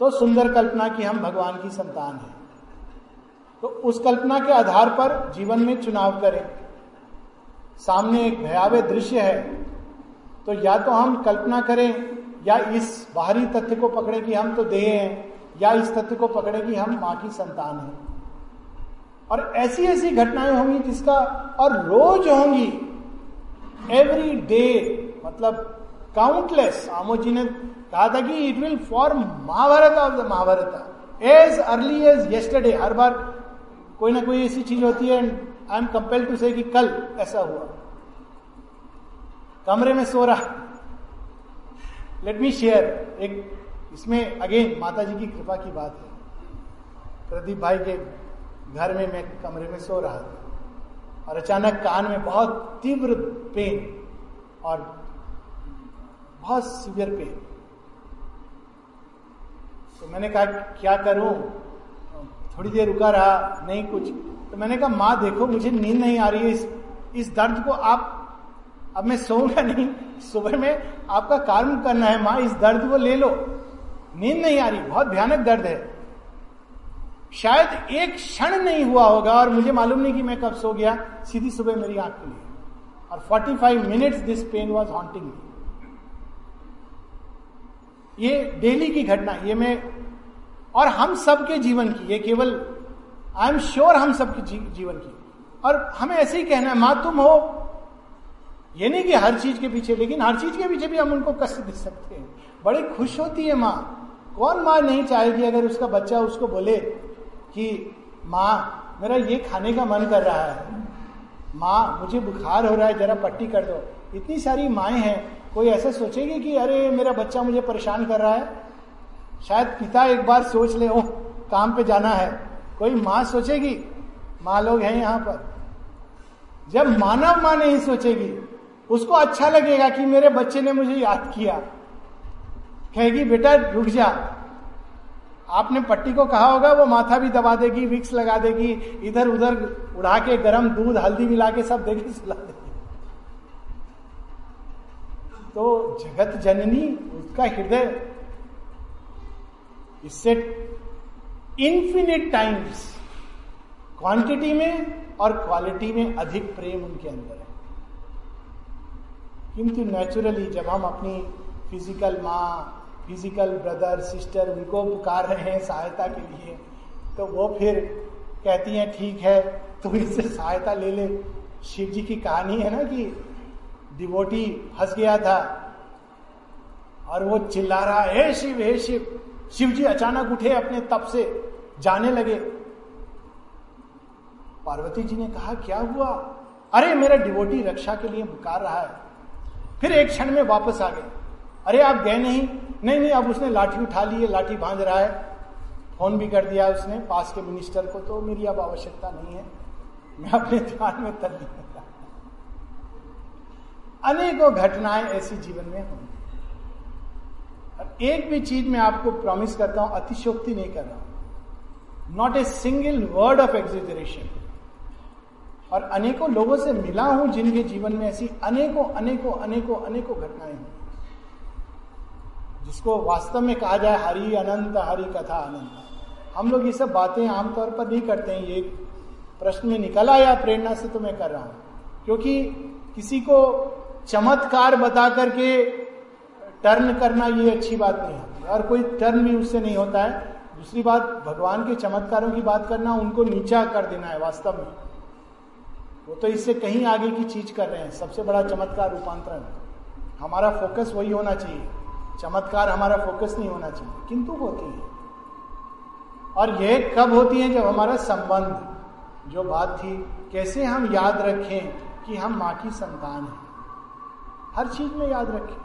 तो सुंदर कल्पना की हम भगवान की संतान हैं। तो उस कल्पना के आधार पर जीवन में चुनाव करें। सामने एक भयावह दृश्य है। तो या तो हम कल्पना करें, या इस बाहरी तथ्य को पकड़े कि हम तो देह हैं, या इस तथ्य को पकड़े कि हम माँ की संतान हैं। और ऐसी ऐसी घटनाएँ होंगी जिसका और रोज होंगी एवरी डे मतलब काउंटलेस आमोद जी ने कहा था कि it will form Mahabharata of the Mahabharata as early as yesterday हर बार कोई ना कोई ऐसी चीज़ होती है and I am compel to say कल ऐसा हुआ। कमरे में सो रहा। लेट मी शेयर एक, इसमें अगेन माता जी की कृपा की बात है। प्रदीप भाई के घर में मैं कमरे में सो रहा था। और अचानक कान में बहुत तीव्र पेन और बहुत सीवियर पेन तो मैंने कहा, क्या करूँ? थोड़ी देर रुका रहा, नहीं कुछ। तो मैंने कहा, माँ, देखो, मुझे नींद नहीं आ रही है। इस इस दर्द को आप, अब मैं सोऊँगा नहीं, सुबह में आपका कार्य करना है। माँ, इस दर्द को ले लो। नींद नहीं आ रही, बहुत भयानक दर्द है। शायद एक क्षण नहीं हुआ होगा और मुझे मालूम नहीं कि मैं कब सो गया। सीधी सुबह मेरी आँख खुली। और 45 minutes this pain was haunting ये डेली की घटना ये मैं और हम सबके जीवन की ये केवल आई एम श्योर हम सबके जी, जीवन की। और हमें ऐसे ही कहना है माँ तुम हो। ये नहीं कि हर चीज़ के पीछे लेकिन हर चीज़ के पीछे भी हम उनको कष्ट दे सकते हैं। बड़ी खुश होती है माँ। कौन माँ नहीं चाहेगी अगर उसका बच्चा उसको बोले कि माँ, मेरा ये खाने का मन कर रहा है। माँ, मुझे बुखार हो रहा है, जरा पट्टी कर दो। इतनी सारी माए हैं, कोई ऐसा सोचेगी कि अरे, मेरा बच्चा मुझे परेशान कर रहा है? शायद पिता एक बार सोच ले ओ काम पे जाना है। कोई माँ सोचेगी, माँ लोग हैं यहाँ पर। जब मानव माँ नहीं सोचेगी, उसको अच्छा लगेगा कि मेरे बच्चे ने मुझे याद किया। कहेगी, बेटा, रुक जा आपने पट्टी को कहा होगा, वो माथा भी दबा देगी, विक्स लगा देगी इधर उधर उड़ा के गरम दूध, हल्दी मिला के सब देगी, सुला देगी। तो जगत जननी, उसका हृदय, इससे इंफिनिट टाइम्स क्वांटिटी में और क्वालिटी में अधिक प्रेम उनके अंदर है। किंतु नेचुरली जब हम अपनी फ़िज़िकल माँ फ़िज़िकल ब्रदर सिस्टर उनको पुकार रहे हैं सहायता के लिए। तो वो फिर कहती हैं, ठीक है, तू इससे सहायता ले ले। शिव जी की कहानी है ना कि डिवोटी फंस गया था और वो चिल्ला रहा, हे शिव हे शिव। शिव जी अचानक उठे अपने तप से, जाने लगे। पार्वती जी ने कहा, क्या हुआ? अरे, मेरा डिवोटी रक्षा के लिए पुकार रहा है। फिर एक क्षण में वापस आ गए। अरे, आप गए नहीं? नहीं नहीं, अब उसने लाठी उठा ली है, लाठी बाँध रहा है। फ़ोन भी कर दिया उसने, पास के मिनिस्टर को तो मेरी अब आवश्यकता नहीं है। मैं अपने ध्यान में तल्ली अनेकों घटनाएँ ऐसी जीवन में होंगी। एक भी चीज़ मैं आपको प्रॉमिस करता हूँ अतिशोक्ति नहीं कर रहा हूँ। Not a single word of exaggeration और अनेकों लोगों से मिला हूँ जिनके जीवन में ऐसी अनेकों अनेकों अनेकों अनेकों घटनाएँ हुई जिसको वास्तव में कहा जाए हरि अनंत, हरि कथा अनंत। हम लोग ये सब बातें आमतौर पर नहीं करते हैं। ये प्रश्न में निकला या प्रेरणा से तो मैं कर रहा हूँ। क्योंकि किसी को चमत्कार बता करके टर्न करना ये अच्छी बात नहीं है। और कोई टर्न भी उससे नहीं होता है। दूसरी बात, भगवान के चमत्कारों की बात करना, उनको नीचा कर देना है वास्तव में। वो तो इससे कहीं आगे की चीज़ कर रहे हैं। सबसे बड़ा चमत्कार रूपांतरण। हमारा फोकस वही होना चाहिए। चमत्कार हमारा फोकस नहीं होना चाहिए। किंतु होती है। और यह कब होती है? जब हमारा संबंध, जो बात थी, कैसे हम याद रखें कि हम माँ की संतान हैं। हर चीज़ में याद रखें।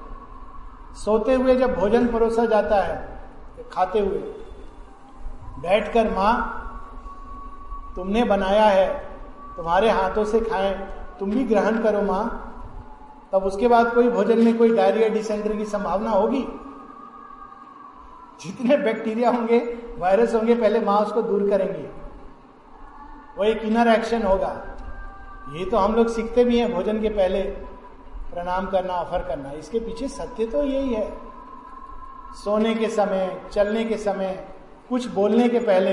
सोते हुए जब भोजन परोसा जाता है, खाते हुए, बैठकर माँ, तुमने बनाया है, तुम्हारे हाथों से खाएँ, तुम भी ग्रहण करो माँ। तब उसके बाद कोई भोजन में कोई डायरिया डिसेंट्री की संभावना होगी? जितने बैक्टीरिया होंगे, वायरस होंगे, पहले माँ उसको दूर करेंगे। वो एक इनर एक्शन होगा। ये तो हम लोग सीखते भी हैं भोजन के पहले, प्रणाम करना ऑफ़र करना। इसके पीछे सत्य तो यही है। सोने के समय, चलने के समय, कुछ बोलने के पहले।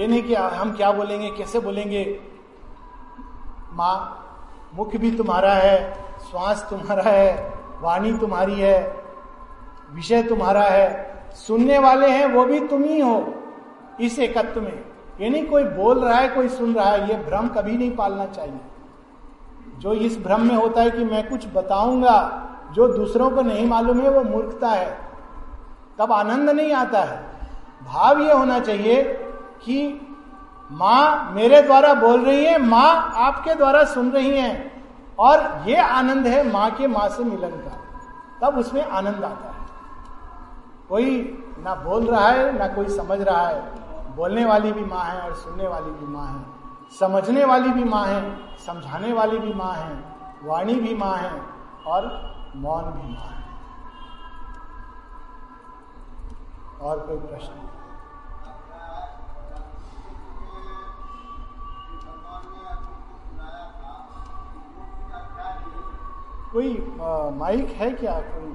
ये नहीं कि हम क्या बोलेंगे, कैसे बोलेंगे? माँ मुख भी तुम्हारा है, श्वास तुम्हारा है, वाणी तुम्हारी है, विषय तुम्हारा है, सुनने वाले हैं वो भी तुम ही हो इस एकत्व में। ये नहीं कोई बोल रहा है, कोई सुन रहा है, ये भ्रम कभी नहीं पालना चाहिए। जो इस भ्रम में होता है कि मैं कुछ बताऊँगा, जो दूसरों को नहीं मालूम है, वो मूर्खता है। तब आनंद नहीं आता है। भाव ये होना चाहिए कि माँ मेरे द्वारा बोल रही है, माँ आपके द्वारा सुन रही है। और ये आनंद है माँ के माँ से मिलन का। तब उसमें आनंद आता है। कोई ना बोल रहा है, ना कोई समझ रहा है। बोलने वाली भी माँ है और सुनने वाली भी माँ है। समझने वाली भी माँ है, समझाने वाली भी माँ है, वाणी भी माँ है और मौन भी माँ है। और कोई प्रश्न? कोई माइक है क्या? कोई?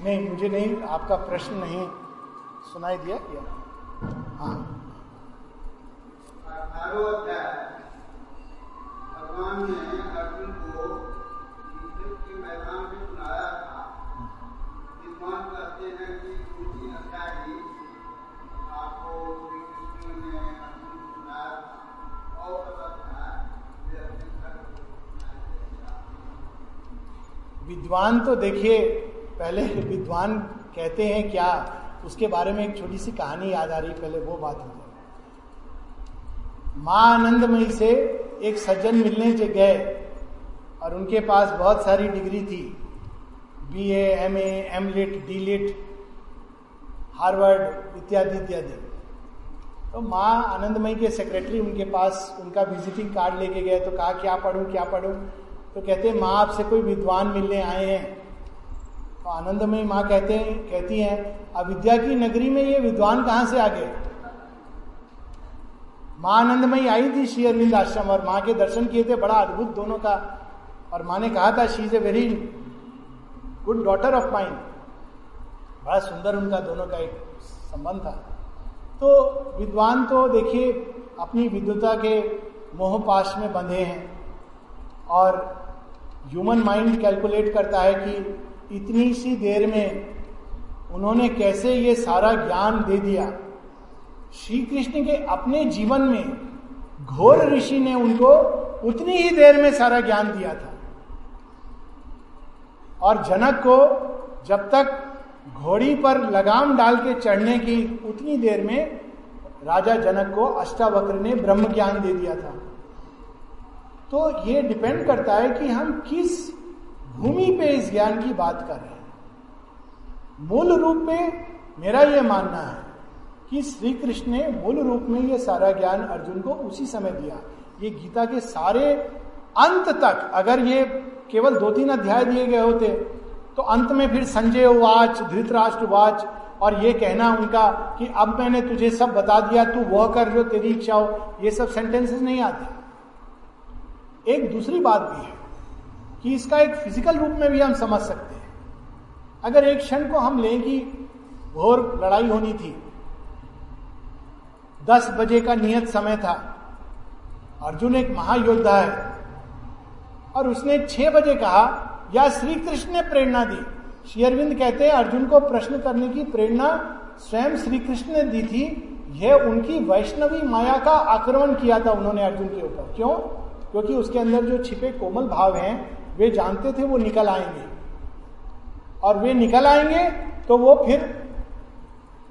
नहीं, मुझे नहीं, आपका प्रश्न नहीं सुनाई दिया क्या? हाँ। भगवान ने अर्जुन को युद्ध के मैदान में सुनाया विद्वान कहते हैं कि आपको श्री कृष्ण ने अर्जुन सुनाया और विद्वान तो देखिए, पहले विद्वान कहते हैं क्या, उसके बारे में एक छोटी सी कहानी याद आ रही, पहले वो बात हो जाए माँ आनंदमयी से एक सज्जन मिलने गए और उनके पास बहुत सारी डिग्री थी। B A M A M Litt D Litt Harvard इत्यादि इत्यादि। तो माँ आनंदमयी के सेक्रेटरी उनके पास उनका विजिटिंग कार्ड लेके गए तो कहा, क्या पढ़ूं क्या पढ़ूं? तो कहते माँ, आपसे कोई विद्वान मिलने आए हैं। तो आनंदमयी माँ कहते हैं, कहती हैं, अविद्या की नगरी में ये विद्वान कहाँ से आ गए? माँ आनंदमयी आई थी श्री अरविंद आश्रम, और माँ के दर्शन किए थे, बड़ा अद्भुत दोनों का। और माँ ने कहा था she is a very good daughter of mind बड़ा सुंदर उनका दोनों का एक संबंध था। तो विद्वान तो देखिए, अपनी विद्वता के मोह पाश में बंधे हैं और ह्यूमन माइंड कैलकुलेट करता है कि इतनी सी देर में उन्होंने कैसे ये सारा ज्ञान दे दिया। श्री कृष्ण के अपने जीवन में घोर ऋषि ने उनको उतनी ही देर में सारा ज्ञान दिया था। और जनक को जब तक घोड़ी पर लगाम डाल के चढ़ने की उतनी देर में राजा जनक को अष्टावक्र ने ब्रह्म ज्ञान दे दिया था। तो ये डिपेंड करता है कि हम किस भूमि पे इस ज्ञान की बात कर रहे हैं। मूल रूप में मेरा यह मानना है कि श्री कृष्ण ने मूल रूप में यह सारा ज्ञान अर्जुन को उसी समय दिया। ये गीता के सारे अंत तक, अगर ये केवल दो तीन अध्याय दिए गए होते तो अंत में फिर संजय वाच, धृतराष्ट्र वाच, और ये कहना उनका कि अब मैंने तुझे सब बता दिया, तू वह कर जो तेरी इच्छा हो। ये सब सेंटेंसेस नहीं आते। एक दूसरी बात भी है कि इसका एक फ़िज़िकल रूप में भी हम समझ सकते हैं। अगर एक क्षण को हम लें कि घोर लड़ाई होनी थी, दस बजे का नियत समय था, अर्जुन एक महायोद्धा है और उसने छह बजे कहा, या श्री कृष्ण ने प्रेरणा दी? शेयरविंद कहते हैं, अर्जुन को प्रश्न करने की प्रेरणा स्वयं श्री कृष्ण ने दी थी। यह उनकी वैष्णवी माया का आक्रमण किया था उन्होंने अर्जुन के ऊपर। क्यों? क्योंकि उसके अंदर जो छिपे कोमल भाव हैं, वे जानते थे वो निकल आएँगे। और वे निकल आएँगे तो वो फिर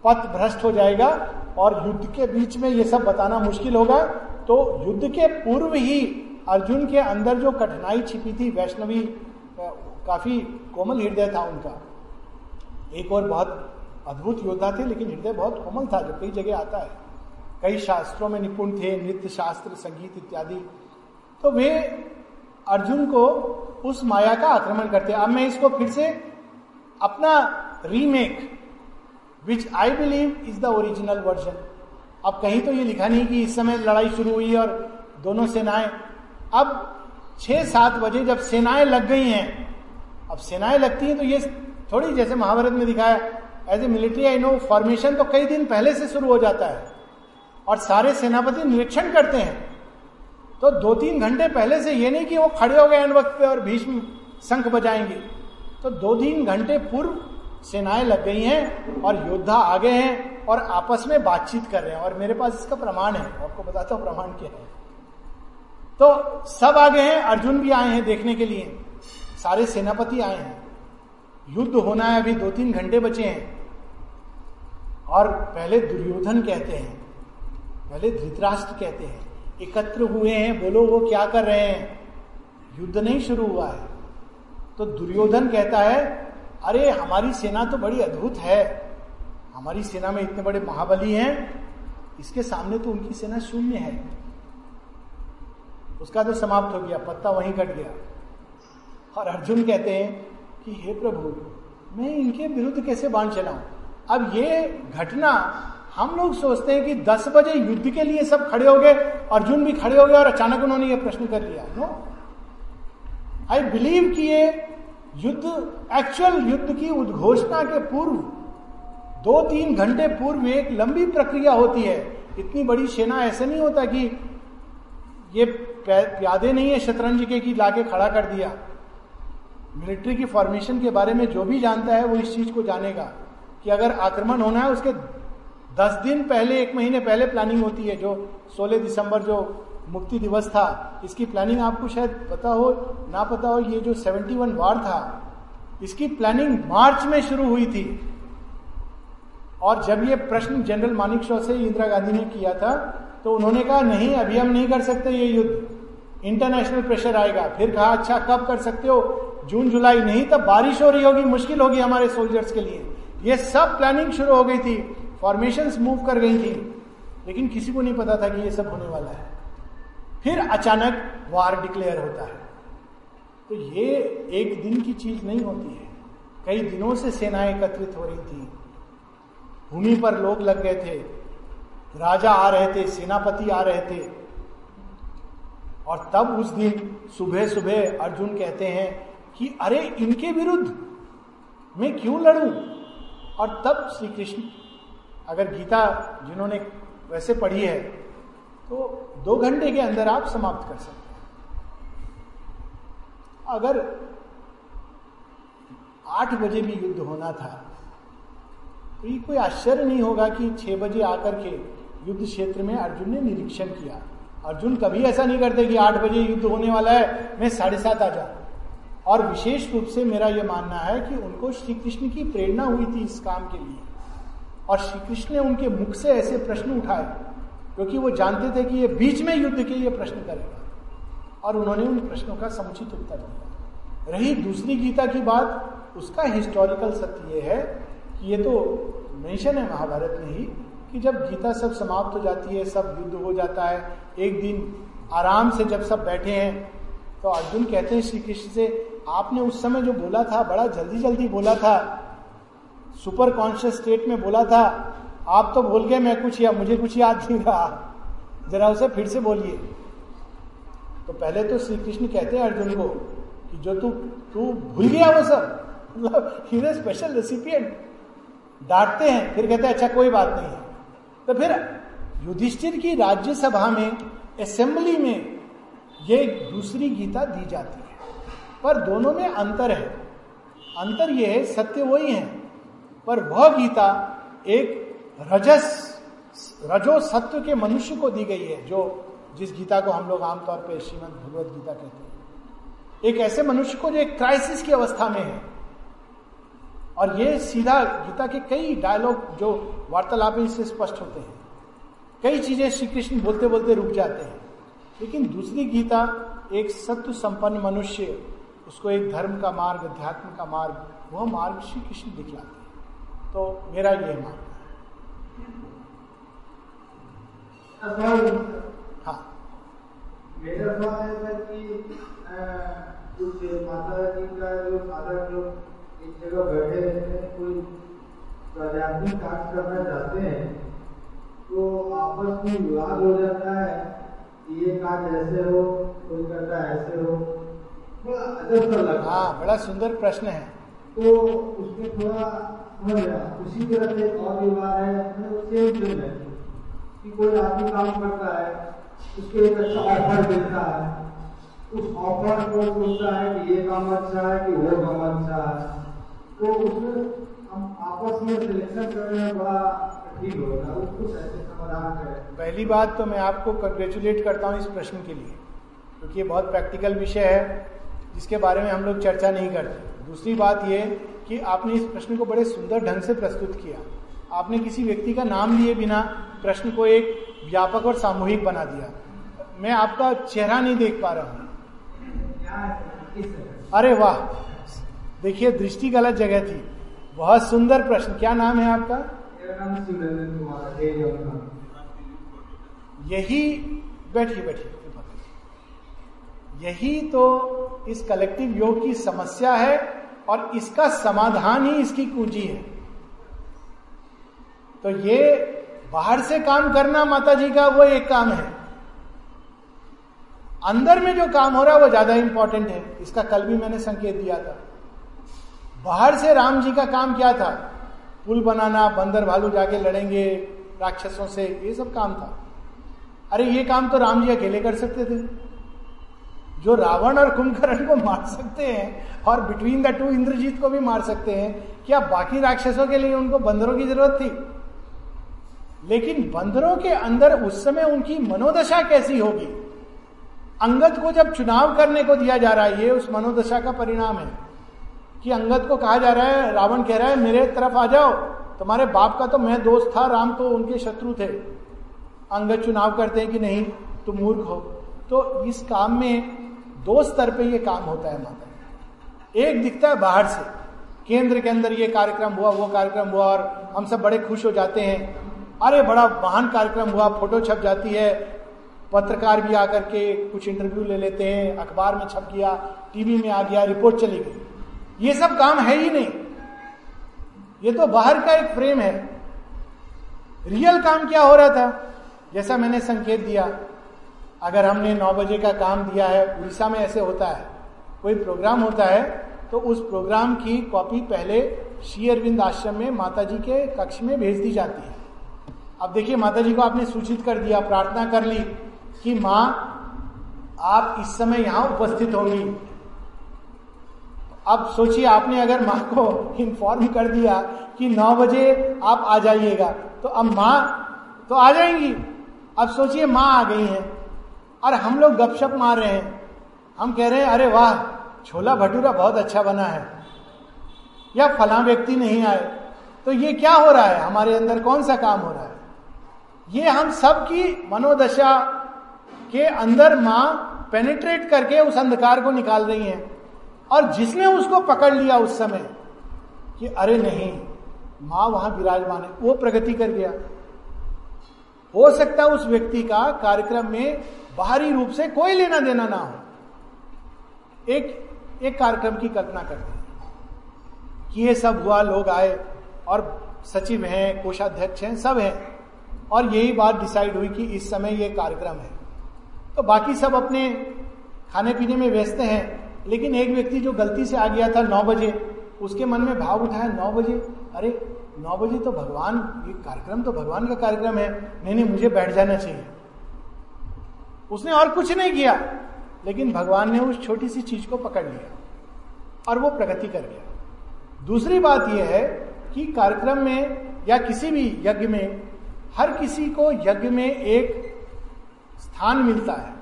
पथ भ्रष्ट हो जाएगा और युद्ध के बीच में ये सब बताना मुश्किल होगा। तो युद्ध के पूर्व ही अर्जुन के अंदर जो कठिनाई छिपी थी, वैष्णवी काफ़ी कोमल हृदय था उनका। एक और बहुत अद्भुत योद्धा थे, लेकिन हृदय बहुत कोमल था, जो कई जगह आता है। कई शास्त्रों में निपुण थे, नृत्य शास्त्र, संगीत इत्यादि। तो वे अर्जुन को उस माया का आक्रमण करते। अब मैं इसको फिर से अपना remake which I believe is the original version अब कहीं तो ये लिखा नहीं कि इस समय लड़ाई शुरू हुई और दोनों सेनाएँ अब छह सात बजे जब सेनाएँ लग गई हैं, अब सेनाएँ लगती हैं तो ये थोड़ी जैसे महाभारत में दिखाया as a military I know formation तो कई दिन पहले से शुरू हो जाता है और सारे सेनापति निरीक्षण करते हैं। तो दो तीन घंटे पहले से ये नहीं कि वो खड़े हो गए एंड वक्त पे और भीष्म शंख बजाएँगे। तो दो तीन घंटे पूर्व सेनाएँ लग गई हैं और योद्धा आगे हैं और आपस में बातचीत कर रहे हैं। और मेरे पास इसका प्रमाण है, आपको बताता हूँ प्रमाण क्या है। तो सब आगे हैं, अर्जुन भी आए हैं देखने के लिए। सारे सेनापति आए हैं। युद्ध होना है, अभी दो तीन घंटे बचे हैं। और पहले दुर्योधन कहते हैं, पहले धृतराष्ट्र कहते हैं, एकत्र हुए हैं, बोलो वो क्या कर रहे हैं? युद्ध नहीं शुरू हुआ है। तो दुर्योधन कहता है, अरे, हमारी सेना तो बड़ी अद्भुत है। हमारी सेना में इतने बड़े महाबली हैं, इसके सामने तो उनकी सेना शून्य है। उसका तो समाप्त हो गया, पत्ता वहीं कट गया। और अर्जुन कहते हैं कि, हे प्रभु, मैं इनके विरुद्ध कैसे बाण चलाऊं? अब ये घटना हम लोग सोचते हैं कि 10 बजे युद्ध के लिए सब खड़े हो गए, अर्जुन भी खड़े हो गए और अचानक उन्होंने ये प्रश्न कर लिया नो आई बिलीव कि ये युद्ध एक्चुअल युद्ध की उद्घोषणा के पूर्व दो तीन घंटे पूर्व एक लंबी प्रक्रिया होती है। इतनी बड़ी सेना ऐसे नहीं होता कि ये प्यादे नहीं है शतरंज के कि लाके खड़ा कर दिया। मिलिट्री की फॉर्मेशन के बारे में जो भी जानता है वो इस चीज़ को जानेगा कि अगर आक्रमण होना है उसके दस दिन पहले, एक महीने पहले प्लानिंग होती है, जो 16 दिसंबर जो मुक्ति दिवस था, इसकी प्लानिंग आपको शायद पता हो, ना पता हो, ये जो 71 वार था, इसकी प्लानिंग मार्च में शुरू हुई थी। और जब ये प्रश्न जनरल मानिक शॉ से इंदिरा गांधी ने किया था तो उन्होंने कहा, नहीं, अभी हम नहीं कर सकते ये युद्ध। इंटरनेशनल प्रेशर आएगा। फिर कहा अच्छा कब कर सकते हो? जून, जुलाई नहीं, तब बारिश हो रही होगी, मुश्किल होगी हमारे सोल्जर्स के लिए। ये सब प्लानिंग शुरू हो गई थी। फॉर्मेशन मूव कर गई थी। लेकिन किसी को नहीं पता था कि ये सब होने वाला है। फिर अचानक वार डिक्लेयर होता है। तो ये एक दिन की चीज़ नहीं होती है। कई दिनों से सेनाएँ एकत्रित हो रही थी। भूमि पर लोग लग गए थे। राजा आ रहे थे, सेनापति आ रहे थे। और तब उस दिन सुबह सुबह अर्जुन कहते हैं कि, अरे, इनके विरुद्ध मैं क्यों लड़ूं? और तब श्री कृष्ण अगर गीता जिन्होंने वैसे पढ़ी है तो दो घंटे के अंदर आप समाप्त कर सकते हैं। अगर आठ बजे भी युद्ध होना था तो ये कोई आश्चर्य नहीं होगा कि छह बजे आकर के युद्ध क्षेत्र में अर्जुन ने निरीक्षण किया। अर्जुन कभी ऐसा नहीं करते कि आठ बजे युद्ध होने वाला है, मैं साढ़े सात आ जाऊँ। और विशेष रूप से मेरा यह मानना है कि उनको श्री कृष्ण की प्रेरणा हुई थी इस काम के लिए। और श्री कृष्ण ने उनके मुख से ऐसे प्रश्न उठाए, क्योंकि वो जानते थे कि ये बीच में युद्ध के लिए प्रश्न करेगा। और उन्होंने उन प्रश्नों का समुचित उत्तर दिया। रही दूसरी गीता की बात, उसका हिस्टोरिकल सत्य ये है कि ये तो मेंशन है महाभारत में ही कि जब गीता सब समाप्त हो जाती है, सब युद्ध हो जाता है, एक दिन आराम से जब सब बैठे हैं तो अर्जुन कहते हैं श्री कृष्ण से, आपने उस समय जो बोला था, बड़ा जल्दी जल्दी बोला था, सुपर कॉन्शियस स्टेट में बोला था, आप तो बोल गए, मैं कुछ या, मुझे कुछ याद नहीं रहा। जरा उसे फिर से बोलिए। तो पहले तो श्री कृष्ण कहते हैं अर्जुन को कि जो तू तू भूल गया वो सब मतलब स्पेशल रेसिपियंट डांटते हैं, फिर कहते हैं अच्छा कोई बात नहीं। है तो फिर युधिष्ठिर की राज्यसभा में असेंबली में ये दूसरी गीता दी जाती है। पर दोनों में अंतर है। अंतर यह है, सत्य वही है। पर वह गीता एक रजस, रजो सत्व के मनुष्य को दी गई है, जो जिस गीता को हम लोग आमतौर पर श्रीमद भगवत गीता कहते हैं। एक ऐसे मनुष्य को जो एक क्राइसिस की अवस्था में है। और ये सीधा गीता के कई डायलॉग जो वार्तालाप है इससे स्पष्ट होते हैं। कई चीज़ें श्री कृष्ण बोलते बोलते रुक जाते हैं। लेकिन दूसरी गीता एक सत्य संपन्न मनुष्य, उसको एक धर्म का मार्ग, अध्यात्म का मार्ग, वह मार्ग श्री कृष्ण दिखलाते हैं। तो मेरा यह मार्ग है। मेरा सवाल है कि कुछ माता जी का जो साधक लोग एक जगह बैठे रहते हैं कोई आध्यात्मिक कार्य करना चाहते हैं तो आपस में विवाद हो जाता है ये काज ऐसे हो कोई कहता ऐसे हो। बड़ा अजब सा लगा। हाँ बड़ा सुंदर प्रश्न है। तो उसमें थोड़ा समझ गया। उसी तरह से और विवाह है मतलब सेम सेम है कि कोई आदमी काम करता है उसको एक अच्छा ऑफ़र देता है। उस ऑफ़र को सोचता है कि ये काम अच्छा है कि वो काम अच्छा है। तो उसमें हम आपस में सिलेक्शन करने में बड़ा ठीक होता है उसको कैसे समाधान करें पहली बात तो मैं आपको कंग्रेचुलेट करता हूँ इस प्रश्न के लिए क्योंकि ये बहुत प्रैक्टिकल विषय है जिसके बारे में हम लोग चर्चा नहीं करते। दूसरी बात ये कि आपने इस प्रश्न को बड़े सुंदर ढंग से प्रस्तुत किया। आपने किसी व्यक्ति का नाम लिए बिना प्रश्न को एक व्यापक और सामूहिक बना दिया। मैं आपका चेहरा नहीं देख पा रहा हूँ। अरे वाह! देखिए दृष्टि गलत जगह थी। बहुत सुंदर प्रश्न। क्या नाम है आपका? यही बैठिए बैठिए यही तो इस कलेक्टिव योग की समस्या है और इसका समाधान ही इसकी कुंजी है। तो ये बाहर से काम करना माता जी का वो एक काम है। अंदर में जो काम हो रहा है वो ज़्यादा इंपॉर्टेंट है। इसका कल भी मैंने संकेत दिया था। बाहर से राम जी का काम क्या था? पुल बनाना, बंदर भालू जाके लड़ेंगे, राक्षसों से, ये सब काम था। अरे, ये काम तो राम जी अकेले कर सकते थे। जो रावण और कुंभकर्ण को मार सकते हैं, और बिटवीन द टू इंद्रजीत को भी मार सकते हैं, क्या बाकी राक्षसों के लिए उनको बंदरों की ज़रूरत थी? लेकिन बंदरों के अंदर उस समय उनकी मनोदशा कैसी होगी? अंगद को जब चुनाव करने को दिया जा रहा है, ये उस मनोदशा का परिणाम है। कि अंगद को कहा जा रहा है, रावण कह रहा है, मेरे तरफ़ आ जाओ। तुम्हारे बाप का तो मैं दोस्त था, राम तो उनके शत्रु थे। अंगद चुनाव करते हैं कि नहीं, तुम मूर्ख हो। तो इस काम में दो स्तर पे ये काम होता है, माता एक दिखता है बाहर से, केंद्र के अंदर ये कार्यक्रम हुआ, वो कार्यक्रम हुआ, और हम सब बड़े खुश हो जाते हैं। अरे, बड़ा महान कार्यक्रम हुआ, फ़ोटो छप जाती है, पत्रकार भी आकर के कुछ इंटरव्यू ले लेते हैं, अखबार में छप गया, टीवी में आ गया रिपोर्ट चली गई। ये सब काम है ही नहीं। ये तो बाहर का एक फ्रेम है। रियल काम क्या हो रहा था? जैसा मैंने संकेत दिया, अगर हमने नौ बजे का काम दिया है, उड़ीसा में ऐसे होता है। कोई प्रोग्राम होता है तो उस प्रोग्राम की कॉपी पहले श्री अरविंद आश्रम में माता जी के कक्ष में भेज दी जाती है। अब देखिए माता जी को आपने सूचित कर दिया, प्रार्थना कर ली कि माँ, आप इस समय यहाँ उपस्थित होंगी। अब सोचिए, आपने अगर माँ को इन्फॉर्म कर दिया कि नौ बजे आप आ जाइएगा तो अब माँ तो आ जाएँगी। अब सोचिए, माँ आ गई हैं और हम लोग गपशप मार रहे हैं। हम कह रहे हैं, अरे वाह, छोला भटूरा बहुत अच्छा बना है, या फला व्यक्ति नहीं आए। तो ये क्या हो रहा है? हमारे अंदर कौन सा काम हो रहा है? ये हम सबकी मनोदशा के अंदर माँ पेनिट्रेट करके उस अंधकार को निकाल रही हैं। और जिसने उसको पकड़ लिया उस समय कि अरे नहीं, माँ वहाँ विराजमान है, वो प्रगति कर गया। हो सकता उस व्यक्ति का कार्यक्रम में बाहरी रूप से कोई लेना देना ना हो। एक एक कार्यक्रम की कल्पना करते कि ये सब हुआ, लोग आए और सचिव हैं, कोषाध्यक्ष हैं, सब हैं। और यही बात डिसाइड हुई कि इस समय ये कार्यक्रम है। तो बाकी सब अपने खाने पीने में व्यस्त हैं। लेकिन एक व्यक्ति जो गलती से आ गया था नौ बजे, उसके मन में भाव उठाया, नौ बजे? अरे, नौ बजे तो भगवान, ये कार्यक्रम तो भगवान का कार्यक्रम है। नहीं नहीं, मुझे बैठ जाना चाहिए। उसने और कुछ नहीं किया, लेकिन भगवान ने उस छोटी सी चीज़ को पकड़ लिया और वो प्रगति कर गया। दूसरी बात यह है कि कार्यक्रम में या किसी भी यज्ञ में, हर किसी को यज्ञ में एक स्थान मिलता है।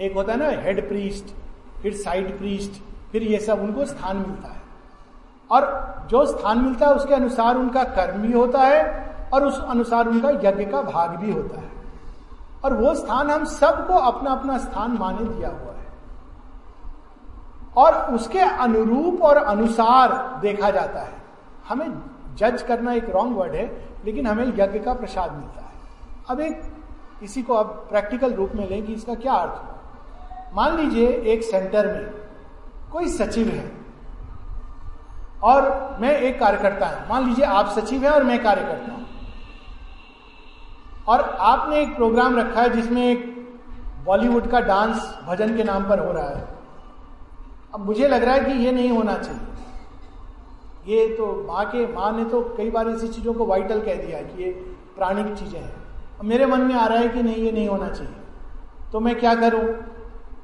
एक होता है ना हेड प्रीस्ट फिर साइड प्रीस्ट, फिर ये सब उनको स्थान मिलता है। और जो स्थान मिलता है, उसके अनुसार उनका कर्म भी होता है, और उस अनुसार उनका यज्ञ का भाग भी होता है। और वो स्थान हम सबको अपना अपना स्थान माने दिया हुआ है। और उसके अनुरूप और अनुसार देखा जाता है। हमें जज करना एक रॉन्ग वर्ड है, लेकिन हमें यज्ञ का प्रसाद मिलता है। अब एक, इसी को अब प्रैक्टिकल रूप में लें कि इसका क्या अर्थ मान लीजिए एक सेंटर में कोई सचिव है, और मैं एक कार्यकर्ता हूँ। मान लीजिए आप सचिव हैं और मैं कार्यकर्ता हूँ। और आपने एक प्रोग्राम रखा है जिसमें एक बॉलीवुड का डांस भजन के नाम पर हो रहा है। अब मुझे लग रहा है कि ये नहीं होना चाहिए। ये तो माँ के, माँ ने तो कई बार ऐसी चीज़ों को वाइटल कह दिया कि ये प्राणिक चीज़ें हैं। मेरे मन में आ रहा है कि नहीं, ये नहीं होना चाहिए। तो मैं क्या करूँ?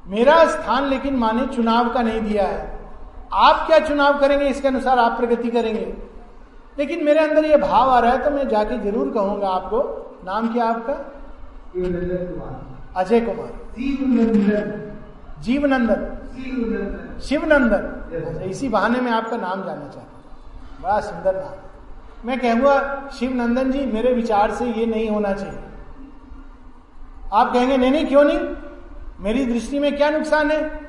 मेरा स्थान लेकिन माने चुनाव का नहीं दिया है। आप क्या चुनाव करेंगे इसके अनुसार आप प्रगति करेंगे। लेकिन मेरे अंदर ये भाव आ रहा है तो मैं जाके ज़रूर कहूँगा आपको। नाम क्या आपका? अजय कुमार। जीवनंदन शिवनंदन। इसी बहाने में आपका नाम जानना चाहता हूँ। बड़ा सुंदर नाम। मैं कहूँगा शिवनंदन जी मेरे विचार से ये नहीं होना चाहिए। आप कहेंगे नहीं नहीं क्यों नहीं? मेरी दृष्टि में क्या नुकसान है?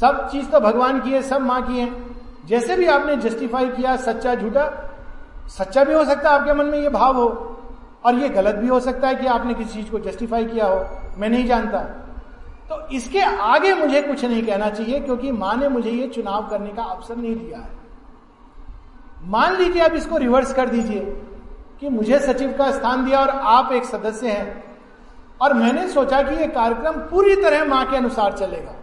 सब चीज़ तो भगवान की है, सब माँ की है। जैसे भी आपने जस्टिफाई किया, सच्चा झूठा, सच्चा भी हो सकता है आपके मन में ये भाव हो, और ये गलत भी हो सकता है कि आपने किसी चीज़ को जस्टिफाई किया हो, मैं नहीं जानता। तो इसके आगे मुझे कुछ नहीं कहना चाहिए, क्योंकि माँ ने मुझे ये चुनाव करने का अवसर नहीं दिया है। मान लीजिए आप इसको रिवर्स कर दीजिए, कि मुझे सचिव का स्थान दिया और आप एक सदस्य हैं। और मैंने सोचा कि यह कार्यक्रम पूरी तरह माँ के अनुसार चलेगा।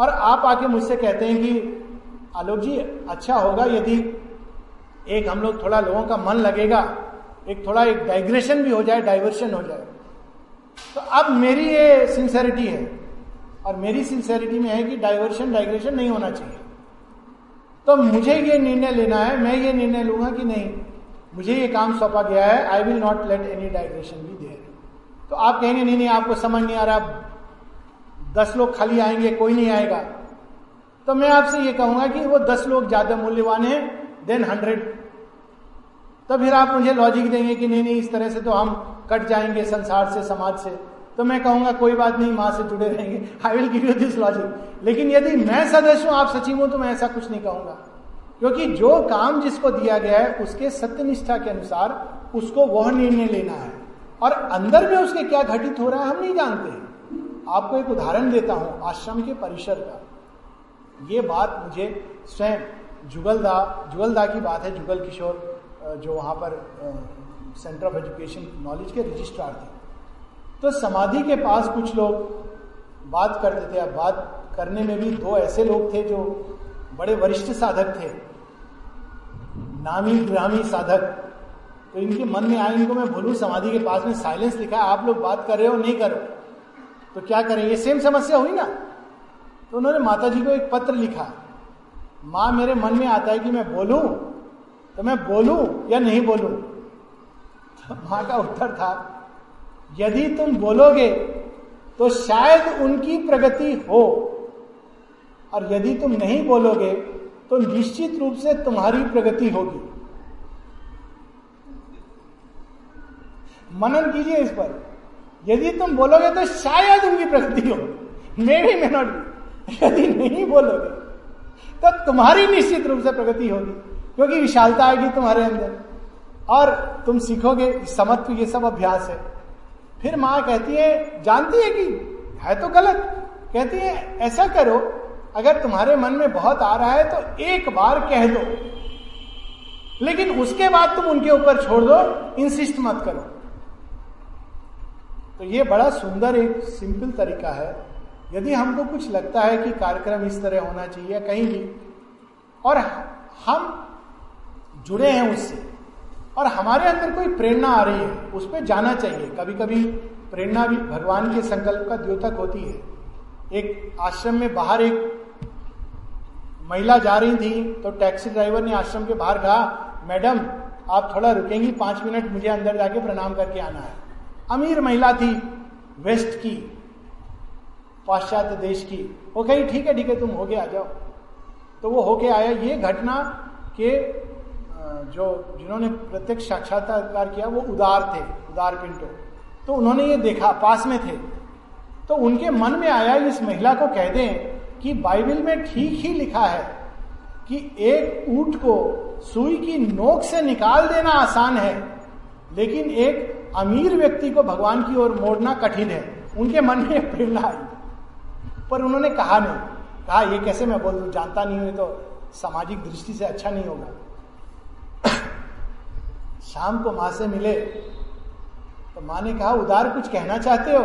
और आप आके मुझसे कहते हैं कि, आलोक जी अच्छा होगा यदि एक हम लोग थोड़ा लोगों का मन लगेगा, एक थोड़ा एक डाइग्रेशन भी हो जाए डाइवर्शन हो जाए। तो अब मेरी ये सिंसेरिटी है। और मेरी सिंसेरिटी में है कि डाइवर्शन डाइग्रेशन नहीं होना चाहिए। तो मुझे ये निर्णय लेना है, मैं ये निर्णय लूँगा कि नहीं, मुझे ये काम सौंपा गया है I will not let any digression भी देयर तो आप कहेंगे, नहीं नहीं, आपको समझ नहीं आ रहा दस लोग खाली आएँगे, कोई नहीं आएगा। तो मैं आपसे ये कहूँगा कि वो दस लोग ज़्यादा मूल्यवान है देन हंड्रेड तो फिर आप मुझे लॉजिक देंगे कि नहीं नहीं, इस तरह से तो हम कट जाएँगे संसार से, समाज से। तो मैं कहूँगा, कोई बात नहीं, माँ से जुड़े रहेंगे। I will give you this logic लेकिन यदि मैं सदस्य हूँ, आप सचिव हूँ तो मैं ऐसा कुछ नहीं कहूँगा। क्योंकि जो काम जिसको दिया गया है, उसके सत्यनिष्ठा के अनुसार उसको वह निर्णय लेना है। और अंदर में उसके क्या घटित हो रहा है हम नहीं जानते। आपको एक उदाहरण देता हूँ, आश्रम के परिसर का। ये बात मुझे स्वयं जुगलदा जुगलदा की बात है, जुगल किशोर जो वहाँ पर सेंटर ऑफ़ एजुकेशन नॉलेज के रजिस्ट्रार थे। तो समाधि के पास कुछ लोग बात करते थे, अब बात करने में भी दो ऐसे लोग थे जो बड़े वरिष्ठ साधक थे। नामी ग्रामी साधक तो इनके मन में आए इनको मैं बोलू समाधि के पास में साइलेंस लिखा, आप लोग बात कर रहे हो, नहीं करो तो क्या करें ये सेम समस्या हुई ना? तो उन्होंने माता जी को एक पत्र लिखा। माँ, मेरे मन में आता है कि मैं बोलूँ तो मैं बोलूँ या नहीं बोलूँ? तो माँ का उत्तर था, यदि तुम बोलोगे तो शायद उनकी प्रगति हो। और यदि तुम नहीं बोलोगे तो निश्चित रूप से तुम्हारी प्रगति होगी। मनन कीजिए इस पर। यदि तुम बोलोगे तो शायद उनकी प्रगति हो। मे भी मे नॉट यदि नहीं बोलोगे तो तुम्हारी निश्चित रूप से प्रगति होगी, क्योंकि विशालता आएगी तुम्हारे अंदर। और तुम सीखोगे, समत्व ये सब अभ्यास है। फिर माँ कहती है, जानती है कि है तो गलत। कहती है, ऐसा करो, अगर तुम्हारे मन में बहुत आ रहा है तो एक बार कह दो। लेकिन उसके बाद तुम उनके ऊपर छोड़ दो, इंसिस्ट मत करो। तो ये बड़ा सुंदर एक सिंपल तरीका है। यदि हमको कुछ लगता है कि कार्यक्रम इस तरह होना चाहिए कहीं भी, और हम जुड़े हैं उससे, और हमारे अंदर कोई प्रेरणा आ रही है, उस पर जाना चाहिए। कभी कभी प्रेरणा भी भगवान के संकल्प का द्योतक होती है। एक आश्रम में बाहर एक महिला जा रही थी तो टैक्सी ड्राइवर ने आश्रम के बाहर कहा, मैडम, आप थोड़ा रुकेंगी, पाँच मिनट मुझे अंदर जाके प्रणाम करके आना है। अमीर महिला थी, वेस्ट की, पाश्चात्य देश की। वो कही, ठीक है ठीक है, तुम होके आ जाओ। तो वो होके आया। ये घटना के जो, जिन्होंने प्रत्यक्ष साक्षात्कार किया, वो उदार थे, उदार पिंटो। तो उन्होंने ये देखा, पास में थे। तो उनके मन में आया इस महिला को कह दें कि बाइबल में ठीक ही लिखा है कि एक ऊँट को सुई की नोक से निकाल देना आसान है, लेकिन एक अमीर व्यक्ति को भगवान की ओर मोड़ना कठिन है। उनके मन में प्रेरणा आई। पर उन्होंने कहा नहीं। कहा, ये कैसे मैं बोल? जानता नहीं हूँ तो सामाजिक दृष्टि से अच्छा नहीं होगा। शाम को माँ से मिले। तो माँ ने कहा, उदार कुछ कहना चाहते हो?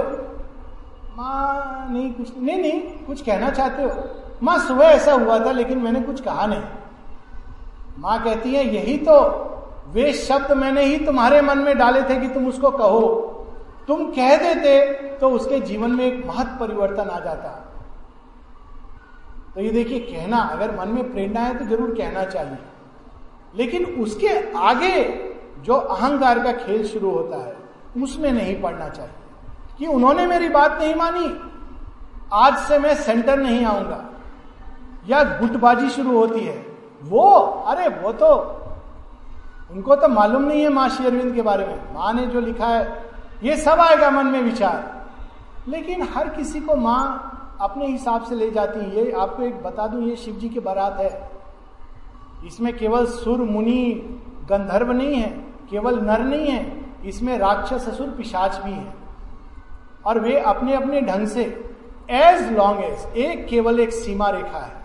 माँ नहीं, कुछ नहीं नहीं, कुछ कहना चाहते हो। माँ सुबह ऐसा हुआ था, लेकिन मैंने कुछ कहा नहीं। माँ कहती है, यही तो वे शब्द मैंने ही तुम्हारे मन में डाले थे कि तुम उसको कहो। तुम कह देते तो उसके जीवन में एक महत परिवर्तन आ जाता। तो ये देखिए, कहना, अगर मन में प्रेरणा है तो ज़रूर कहना चाहिए। लेकिन उसके आगे जो अहंकार का खेल शुरू होता है, उसमें नहीं पड़ना चाहिए। कि उन्होंने मेरी बात नहीं मानी, आज से मैं सेंटर नहीं आऊँगा, या गुटबाजी शुरू होती है, वो, अरे वो तो उनको तो मालूम नहीं है माँ श्री अरविंद के बारे में। माँ ने जो लिखा है, ये सब आएगा मन में विचार। लेकिन हर किसी को माँ अपने हिसाब से ले जाती है। ये आपको एक बता दूँ, ये शिव जी की बारात है। इसमें केवल सुर, मुनि, गंधर्व नहीं है, केवल नर नहीं है, इसमें राक्षस, असुर, पिशाच भी है। और वे अपने अपने ढंग से एज लॉन्ग एज एक केवल एक सीमा रेखा है।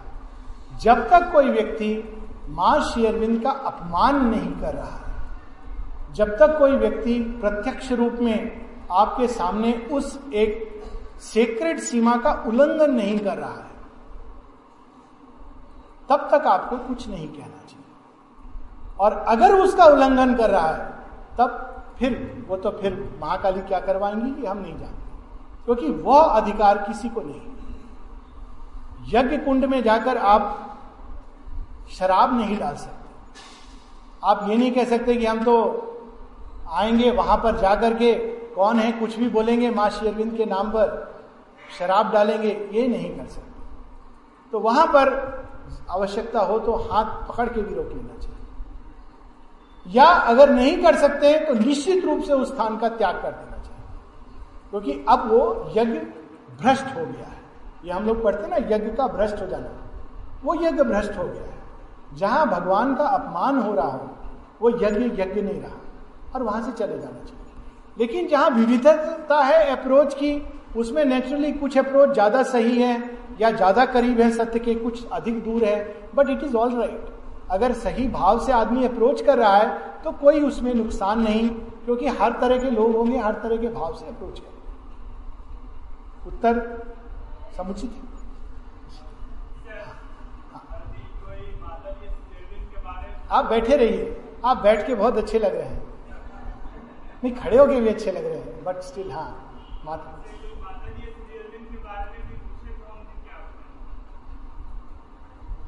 जब तक कोई व्यक्ति माँ शेयरविंद का अपमान नहीं कर रहा। है जब तक कोई व्यक्ति प्रत्यक्ष रूप में आपके सामने उस एक सेक्रेट सीमा का उल्लंघन नहीं कर रहा है, तब तक आपको कुछ नहीं कहना चाहिए। और अगर उसका उल्लंघन कर रहा है, तब फिर, वो तो फिर महाकाली क्या करवाएँगी कि हम नहीं जानते, क्योंकि वह अधिकार किसी को नहीं। यज्ञ कुंड में जाकर आप शराब नहीं डाल सकते। आप ये नहीं कह सकते कि हम तो आएँगे वहाँ पर जाकर के कौन है, कुछ भी बोलेंगे माँ शेरविंद के नाम पर शराब डालेंगे, ये नहीं कर सकते। तो वहाँ पर आवश्यकता हो तो हाथ पकड़ के भी रोक लेना चाहिए। या अगर नहीं कर सकते तो निश्चित रूप से उस स्थान का त्याग कर देना चाहिए। क्योंकि तो अब वो यज्ञ भ्रष्ट हो गया है। ये हम लोग पढ़ते ना, यज्ञ का भ्रष्ट हो जाना। वो यज्ञ भ्रष्ट हो गया है। जहाँ भगवान का अपमान हो रहा हो, वो यज्ञ यज्ञ नहीं रहा। और वहाँ से चले जाना चाहिए। लेकिन जहाँ विविधता है अप्रोच की, उसमें नेचुरली कुछ अप्रोच ज़्यादा सही है या ज़्यादा करीब है सत्य के, कुछ अधिक दूर है but it is all right अगर सही भाव से आदमी अप्रोच कर रहा है तो कोई उसमें नुकसान नहीं, क्योंकि हर तरह के लोग होंगे, हर तरह के भाव से अप्रोच करेंगे। उत्तर समुचित है। आप बैठे रहिए। आप बैठ के बहुत अच्छे लग रहे हैं। नहीं, खड़े होके भी अच्छे लग रहे हैं बट स्टिल हाँ माता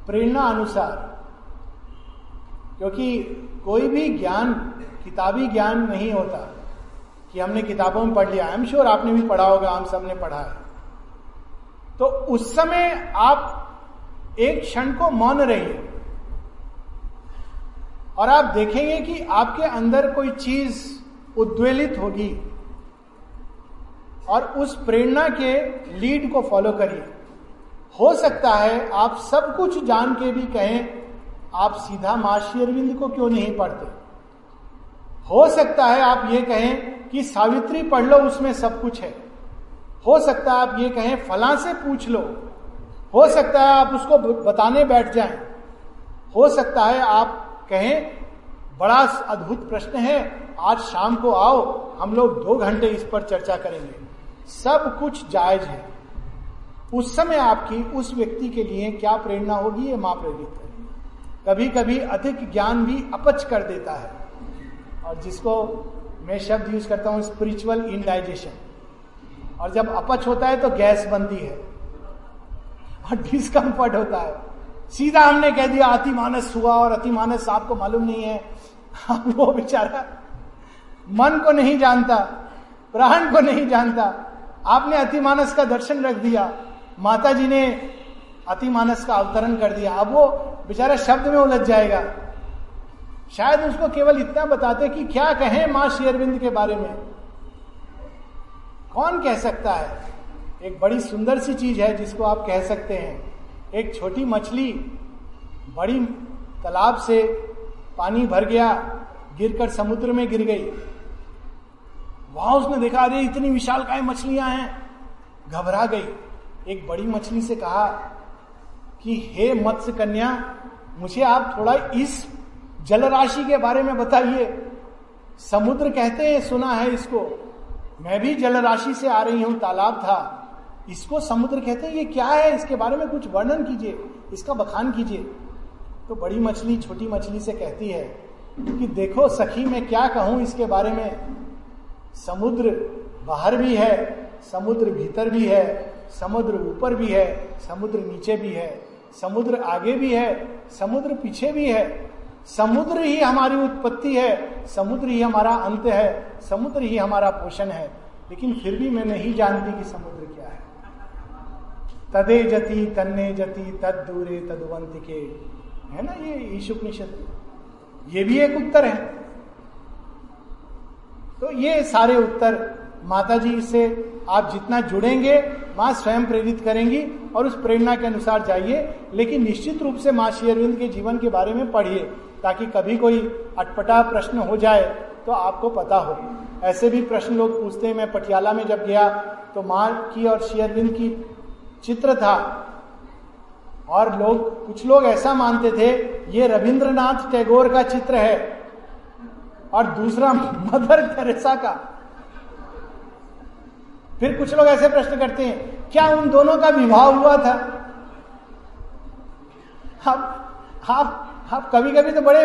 प्रेरणा अनुसार, क्योंकि कोई भी ज्ञान, किताबी ज्ञान नहीं होता कि हमने किताबों में पढ़ लिया। आई एम श्योर आपने भी पढ़ा होगा हम सबने पढ़ा है। तो उस समय आप एक क्षण को मौन रहिए। और आप देखेंगे कि आपके अंदर कोई चीज़ उद्वेलित होगी और उस प्रेरणा के लीड को फॉलो करिए। हो सकता है आप सब कुछ जान के भी कहें, आप सीधा माशी अरविंद को क्यों नहीं पढ़ते? हो सकता है आप ये कहें कि सावित्री पढ़ लो, उसमें सब कुछ है। हो सकता है आप ये कहें, फला से पूछ लो। हो सकता है आप उसको बताने बैठ जाएँ। हो सकता है आप कहें, बड़ा अद्भुत प्रश्न है, आज शाम को आओ, हम लोग दो घंटे इस पर चर्चा करेंगे। सब कुछ जायज़ है। उस समय आपकी, उस व्यक्ति के लिए क्या प्रेरणा होगी, ये माँ प्रेरित करेगी कभी कभी अधिक ज्ञान भी अपच कर देता है। और जिसको मैं शब्द यूज़ करता हूँ स्पिरिचुअल इनडाइजेशन और जब अपच होता है तो गैस बनती है। और डिस्कम्फर्ट होता है। सीधा हमने कह दिया अतिमानस हुआ और अतिमानस आपको मालूम नहीं है। वो बेचारा मन को नहीं जानता, प्राण को नहीं जानता। आपने अतिमानस का दर्शन रख दिया। माता जी ने अतिमानस का अवतरण कर दिया। अब वो बेचारा शब्द में उलझ जाएगा। शायद उसको केवल इतना बताते कि क्या कहें माँ शेरविंद के बारे में। कौन कह सकता है? एक बड़ी सुंदर सी चीज़ है जिसको आप कह सकते हैं। एक छोटी मछली बड़ी तालाब से पानी भर गया, गिरकर समुद्र में गिर गई। वहाँ उसने देखा, अरे, इतनी विशाल काय मछलियाँ हैं। घबरा गई। एक बड़ी मछली से कहा कि, हे मत्स्य कन्या, मुझे आप थोड़ा इस जल राशि के बारे में बताइए। समुद्र कहते हैं, सुना है इसको। मैं भी जल राशि से आ रही हूँ, तालाब था। इसको समुद्र कहते हैं, ये क्या है? इसके बारे में कुछ वर्णन कीजिए, इसका बखान कीजिए। तो बड़ी मछली छोटी मछली से कहती है कि देखो सखी, मैं क्या कहूँ इसके बारे में? समुद्र बाहर भी है, समुद्र भीतर भी है, समुद्र ऊपर भी है, समुद्र नीचे भी है, समुद्र आगे भी है, समुद्र पीछे भी है। समुद्र ही हमारी उत्पत्ति है, समुद्र ही हमारा अंत है, समुद्र ही हमारा पोषण है। लेकिन फिर भी मैं नहीं जानती कि समुद्र क्या है। तदे जति, तन्ने जति तद दूरे तदवंत के है ना ये ईशुपनिषद? ये भी एक उत्तर है। तो ये सारे उत्तर माता जी से आप जितना जुड़ेंगे, माँ स्वयं प्रेरित करेंगी और उस प्रेरणा के अनुसार जाइए, लेकिन निश्चित रूप से माँ श्री अरविंद के जीवन के बारे में पढ़िए, ताकि कभी कोई अटपटा प्रश्न हो जाए तो आपको पता हो। ऐसे भी प्रश्न लोग पूछते हैं, मैं पटियाला में जब गया तो माँ की और श्री अरविंद की चित्र था। और लोग, कुछ लोग ऐसा मानते थे, ये रविंद्रनाथ टैगोर का चित्र है और दूसरा मदर टेरेसा का। फिर कुछ लोग ऐसे प्रश्न करते हैं, क्या उन दोनों का विवाह हुआ था? आप आप आप कभी कभी तो बड़े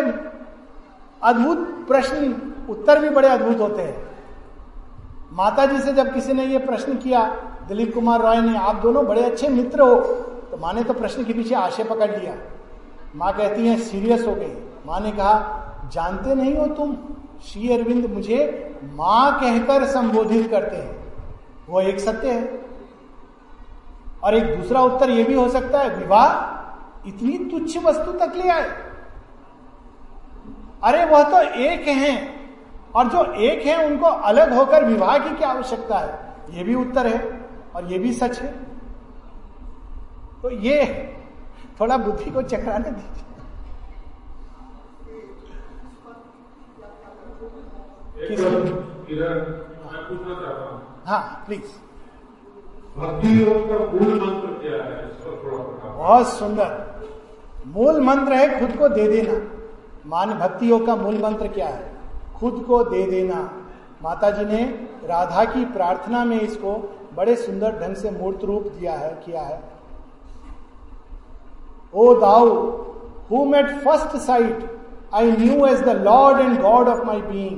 अद्भुत प्रश्न, उत्तर भी बड़े अद्भुत होते हैं। माता जी से जब किसी ने ये प्रश्न किया दिलीप कुमार रॉय ने, आप दोनों बड़े अच्छे मित्र हो। तो माँ ने तो प्रश्न के पीछे आशय पकड़ लिया। माँ कहती है, सीरियस हो गई। माँ ने कहा, जानते नहीं हो तुम? श्री अरविंद मुझे माँ कहकर संबोधित करते हैं। वो एक सत्य है। और एक दूसरा उत्तर यह भी हो सकता है, विवाह इतनी तुच्छ वस्तु तक ले आए। अरे, वह तो एक हैं, और जो एक है, उनको अलग होकर विवाह की क्या आवश्यकता है? यह भी उत्तर है। और यह भी सच है? तो ये थोड़ा बुद्धि को चकराने दीजिए। हाँ। प्लीज़ भक्ति योग का मूल मंत्र क्या है? बहुत सुंदर। मूल मंत्र है खुद को दे देना। मान भक्ति योग का मूल मंत्र क्या है? खुद को दे देना। माता जी ने राधा की प्रार्थना में इसको बड़े सुंदर ढंग से मूर्त रूप दिया है, किया है। O thou who met first sight I knew as the lord and god of my being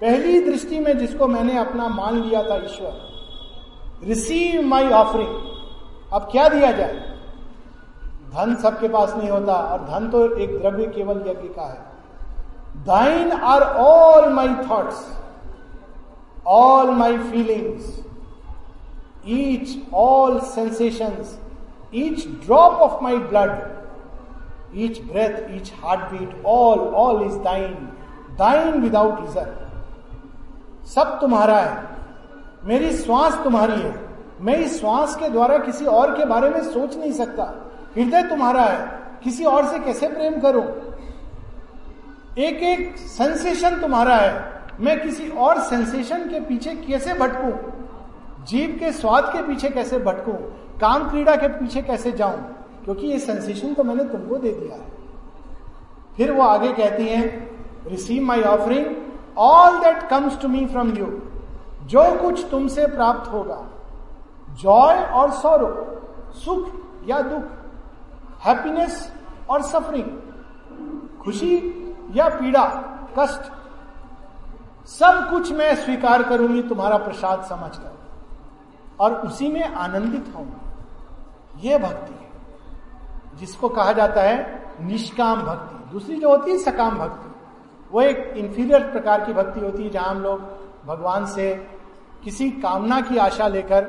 पहली दृष्टि में जिसको मैंने अपना मान लिया था ईश्वर रिसीव माई ऑफरिंग अब क्या दिया जाए? धन सबके पास नहीं होता, और धन तो एक द्रव्य केवल यज्ञ का है। Thine are all my thoughts all my feelings each all sensations each drop of my blood each breath each heart beat all all is thine thine without result सब तुम्हारा है। मेरी श्वास तुम्हारी है। मैं इस श्वास के द्वारा किसी और के बारे में सोच नहीं सकता। हृदय तुम्हारा है। किसी और से कैसे प्रेम करूँ? एक एक सेंसेशन तुम्हारा है। मैं किसी और सेंसेशन के पीछे कैसे भटकू? जीव के स्वाद के पीछे कैसे भटकू? काम क्रीड़ा के पीछे कैसे जाऊँ? क्योंकि ये सेंसेशन तो मैंने तुमको दे दिया है। फिर वो आगे कहती हैं receive my offering all that comes to me from you जो कुछ तुमसे प्राप्त होगा। जॉय और सौरो, सुख या दुख, हैप्पीनेस और सफरिंग खुशी या पीड़ा, कष्ट, सब कुछ मैं स्वीकार करूँगी तुम्हारा प्रसाद समझकर. और उसी में आनंदित होंगे यह भक्ति है, जिसको कहा जाता है निष्काम भक्ति। दूसरी जो होती है, सकाम भक्ति। वो एक इंफीरियर प्रकार की भक्ति होती है, जहाँ हम लोग भगवान से किसी कामना की आशा लेकर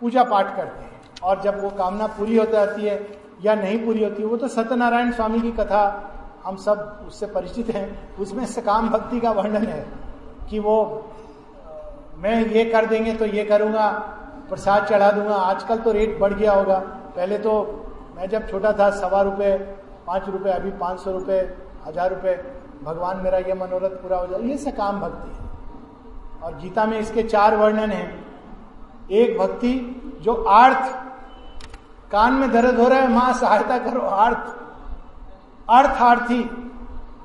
पूजा पाठ करते हैं। और जब वो कामना पूरी हो जाती है या नहीं पूरी होती वो तो सत्यनारायण स्वामी की कथा हम सब उससे परिचित हैं। उसमें सकाम भक्ति का वर्णन है कि वो, मैं ये कर देंगे तो ये करूँगा प्रसाद चढ़ा दूँगा। आजकल तो रेट बढ़ गया होगा। पहले तो मैं जब छोटा था, सवा रुपये पाँच रुपये अभी पाँच सौ रुपये हज़ार रुपये भगवान मेरा ये मनोरथ पूरा हो जाए। ये सकाम भक्ति है। और गीता में इसके चार वर्णन हैं। एक भक्ति जो आर्थ, कान में दर्द हो रहा है, माँ सहायता करो, आर्थ। अर्थार्थी,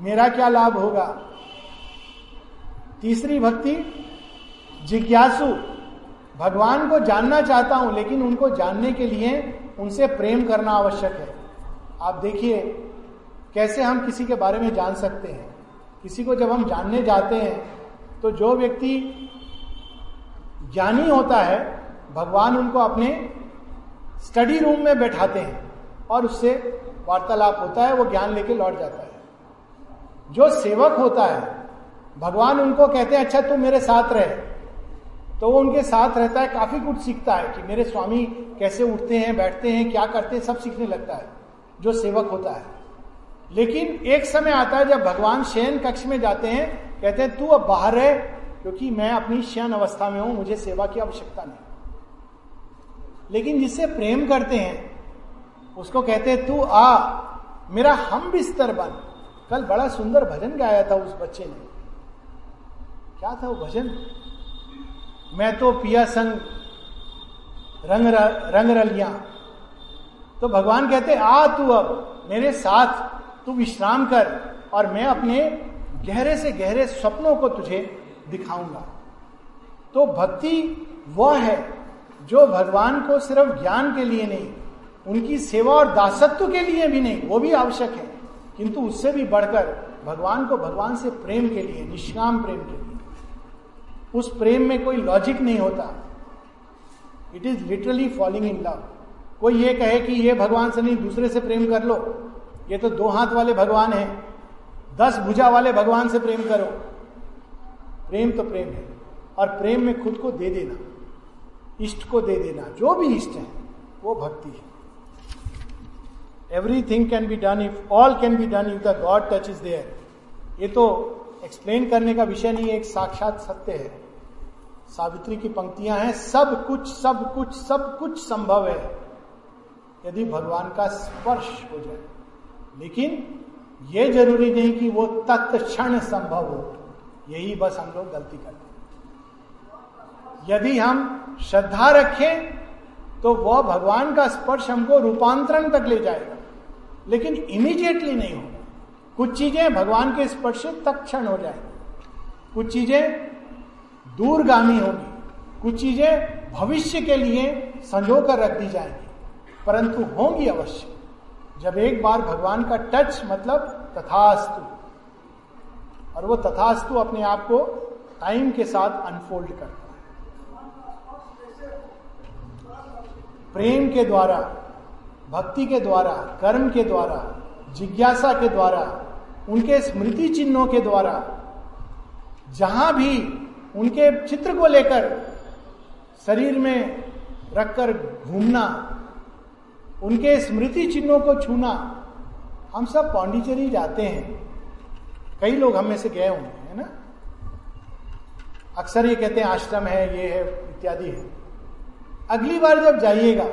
मेरा क्या लाभ होगा? तीसरी भक्ति, जिज्ञासु भगवान को जानना चाहता हूँ, लेकिन उनको जानने के लिए उनसे प्रेम करना आवश्यक है। आप देखिए, कैसे हम किसी के बारे में जान सकते हैं? किसी को जब हम जानने जाते हैं तो जो व्यक्ति ज्ञानी होता है, भगवान उनको अपने स्टडी रूम में बैठाते हैं और उससे वार्तालाप होता है, वो ज्ञान लेके लौट जाता है। जो सेवक होता है, भगवान उनको कहते हैं अच्छा तू मेरे साथ रहे। तो वो उनके साथ रहता है, काफ़ी कुछ सीखता है कि मेरे स्वामी कैसे उठते हैं, बैठते हैं, क्या करते हैं, सब सीखने लगता है, जो सेवक होता है। लेकिन एक समय आता है जब भगवान शयन कक्ष में जाते हैं, कहते हैं, तू अब बाहर रहे, क्योंकि मैं अपनी शयन अवस्था में हूँ, मुझे सेवा की आवश्यकता नहीं। लेकिन जिससे प्रेम करते हैं, उसको कहते हैं, तू आ, मेरा हम बिस्तर बन। कल बड़ा सुंदर भजन गाया था उस बच्चे ने। क्या था वो भजन? मैं तो पिया संग रंग रंग रलिया। तो भगवान कहते, आ तू अब, मेरे साथ तू विश्राम कर और मैं अपने गहरे से गहरे सपनों को तुझे दिखाऊँगा। तो भक्ति वह है जो भगवान को सिर्फ़ ज्ञान के लिए नहीं, उनकी सेवा और दासत्व के लिए भी नहीं, वो भी आवश्यक है। किंतु उससे भी बढ़कर भगवान को भगवान से प्रेम के लिए, निष्काम प्रेम के लिए। उस प्रेम में कोई लॉजिक नहीं होता। It is literally falling in love कोई ये कहे कि ये भगवान से नहीं, दूसरे से प्रेम कर लो। ये तो दो हाथ वाले भगवान है। दस भुजा वाले भगवान से प्रेम करो। प्रेम तो प्रेम है। और प्रेम में खुद को दे देना। इष्ट को दे देना। जो भी इष्ट है, वो भक्ति है। Everything can be done if all can be done if the god touch is there ये तो एक्सप्लेन करने का विषय नहीं एक साक्षात सत्य है। सावित्री की पंक्तियाँ हैं, सब कुछ सब कुछ सब कुछ संभव है। यदि भगवान का स्पर्श हो जाए। लेकिन यह ज़रूरी नहीं कि वो तत्क्षण संभव हो। यही बस हम लोग गलती करते हैं। यदि हम श्रद्धा रखें तो वह भगवान का स्पर्श हमको रूपांतरण तक ले जाएगा। लेकिन इमीडिएटली नहीं होगा। कुछ चीज़ें भगवान के स्पर्श से तत्क्षण हो जाएँगी। कुछ चीज़ें दूरगामी होगी। कुछ चीज़ें भविष्य के लिए संजो कर रख दी जाएँगी, परंतु होंगी अवश्य। जब एक बार भगवान का टच मतलब तथास्तु, और वो तथास्तु अपने आप को टाइम के साथ अनफोल्ड करता है। प्रेम के द्वारा, भक्ति के द्वारा, कर्म के द्वारा, जिज्ञासा के द्वारा, उनके स्मृति चिन्हों के द्वारा, जहाँ भी उनके चित्र को लेकर शरीर में रखकर घूमना, उनके स्मृति चिन्हों को छूना, हम सब पांडिचेरी जाते हैं। कई लोग हम से गए होंगे, है ना? अक्सर ये कहते हैं, आश्रम है, ये है, इत्यादि है। अगली बार जब जाइएगा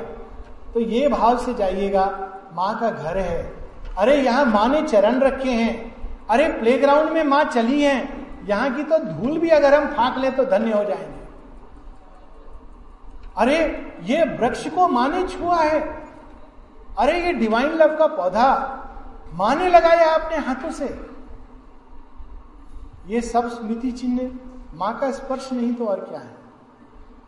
तो ये भाव से जाइएगा, माँ का घर है। अरे, यहाँ माँ ने चरण रखे हैं। अरे प्लेग्राउंड में माँ चली है। यहाँ की तो धूल भी अगर हम फांक ले तो धन्य हो जाएँगे। अरे, ये वृक्ष को माने छुआ है। अरे, ये डिवाइन लव का पौधा माने लगाया अपने हाथों से। ये सब स्मृति चिन्ह माँ का स्पर्श नहीं तो और क्या है?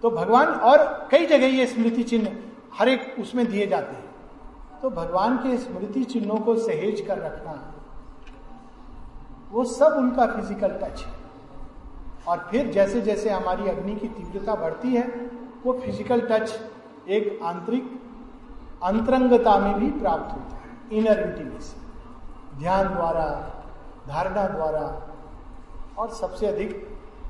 तो भगवान और कई जगह ये स्मृति चिन्ह हर एक उसमें दिए जाते हैं। तो भगवान के स्मृति चिन्हों को सहेज कर रखना। वो सब उनका फ़िज़िकल टच है। और फिर जैसे जैसे हमारी अग्नि की तीव्रता बढ़ती है, वो फ़िज़िकल टच एक आंतरिक अंतरंगता में भी प्राप्त होता है। इनर इंटीमेसी ध्यान द्वारा, धारणा द्वारा, और सबसे अधिक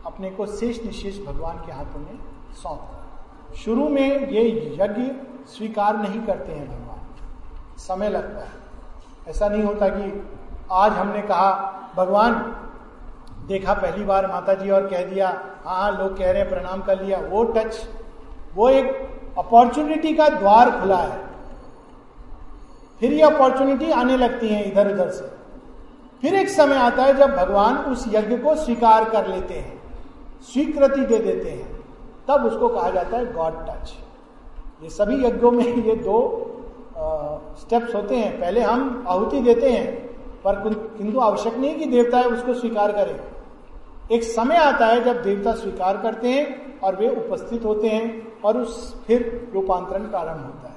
अपने को शेष निशेष भगवान के हाथों में सौंप शुरू में ये यज्ञ स्वीकार नहीं करते हैं भगवान। समय लगता है। ऐसा नहीं होता कि आज हमने कहा, भगवान, देखा पहली बार माता जी और कह दिया हाँ हाँ लोग कह रहे हैं, प्रणाम कर लिया। वो टच, वो एक अपॉर्चुनिटी का द्वार खुला है। फिर ये अपॉर्चुनिटी आने लगती है इधर उधर से। फिर एक समय आता है जब भगवान उस यज्ञ को स्वीकार कर लेते हैं, स्वीकृति दे देते हैं। तब उसको कहा जाता है गॉड टच ये सभी यज्ञों में ये दो स्टेप्स होते हैं। पहले हम आहुति देते हैं पर किंतु आवश्यक नहीं कि देवता है उसको स्वीकार करे। एक समय आता है जब देवता स्वीकार करते हैं और वे उपस्थित होते हैं और उस फिर रूपांतरण प्रारंभ होता है।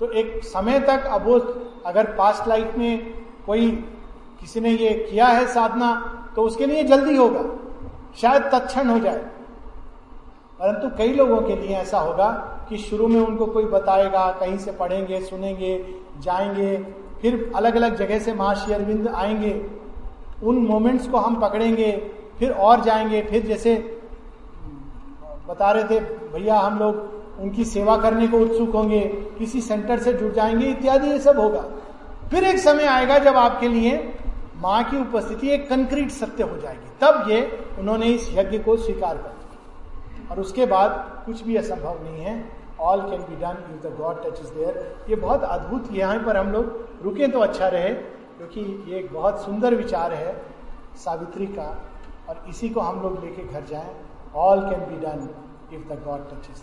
तो एक समय तक अब अगर पास्ट लाइफ में कोई किसी ने ये किया है साधना तो उसके लिए जल्दी होगा। शायद तत्ण हो जाए। परंतु कई लोगों के लिए ऐसा होगा कि शुरू में उनको कोई बताएगा, कहीं से पढ़ेंगे, सुनेंगे, जाएँगे फिर अलग अलग जगह से महर्षि अरविंद आएँगे। उन मोमेंट्स को हम पकड़ेंगे, फिर और जाएँगे। फिर जैसे बता रहे थे, भैया, हम लोग उनकी सेवा करने को उत्सुक होंगे, किसी सेंटर से जुड़ जाएँगे, इत्यादि ये सब होगा। फिर एक समय आएगा जब आपके लिए माँ की उपस्थिति एक कंक्रीट सत्य हो जाएगी। तब ये उन्होंने इस यज्ञ को स्वीकार कर दिया और उसके बाद कुछ भी असंभव नहीं है। All can be done if the god touch is there ये बहुत अद्भुत यहाँ पर हम लोग रुके तो अच्छा रहे, क्योंकि ये एक बहुत सुंदर विचार है सावित्री का। और इसी को हम लोग लेके घर जाएँ। All can be done if the god touch is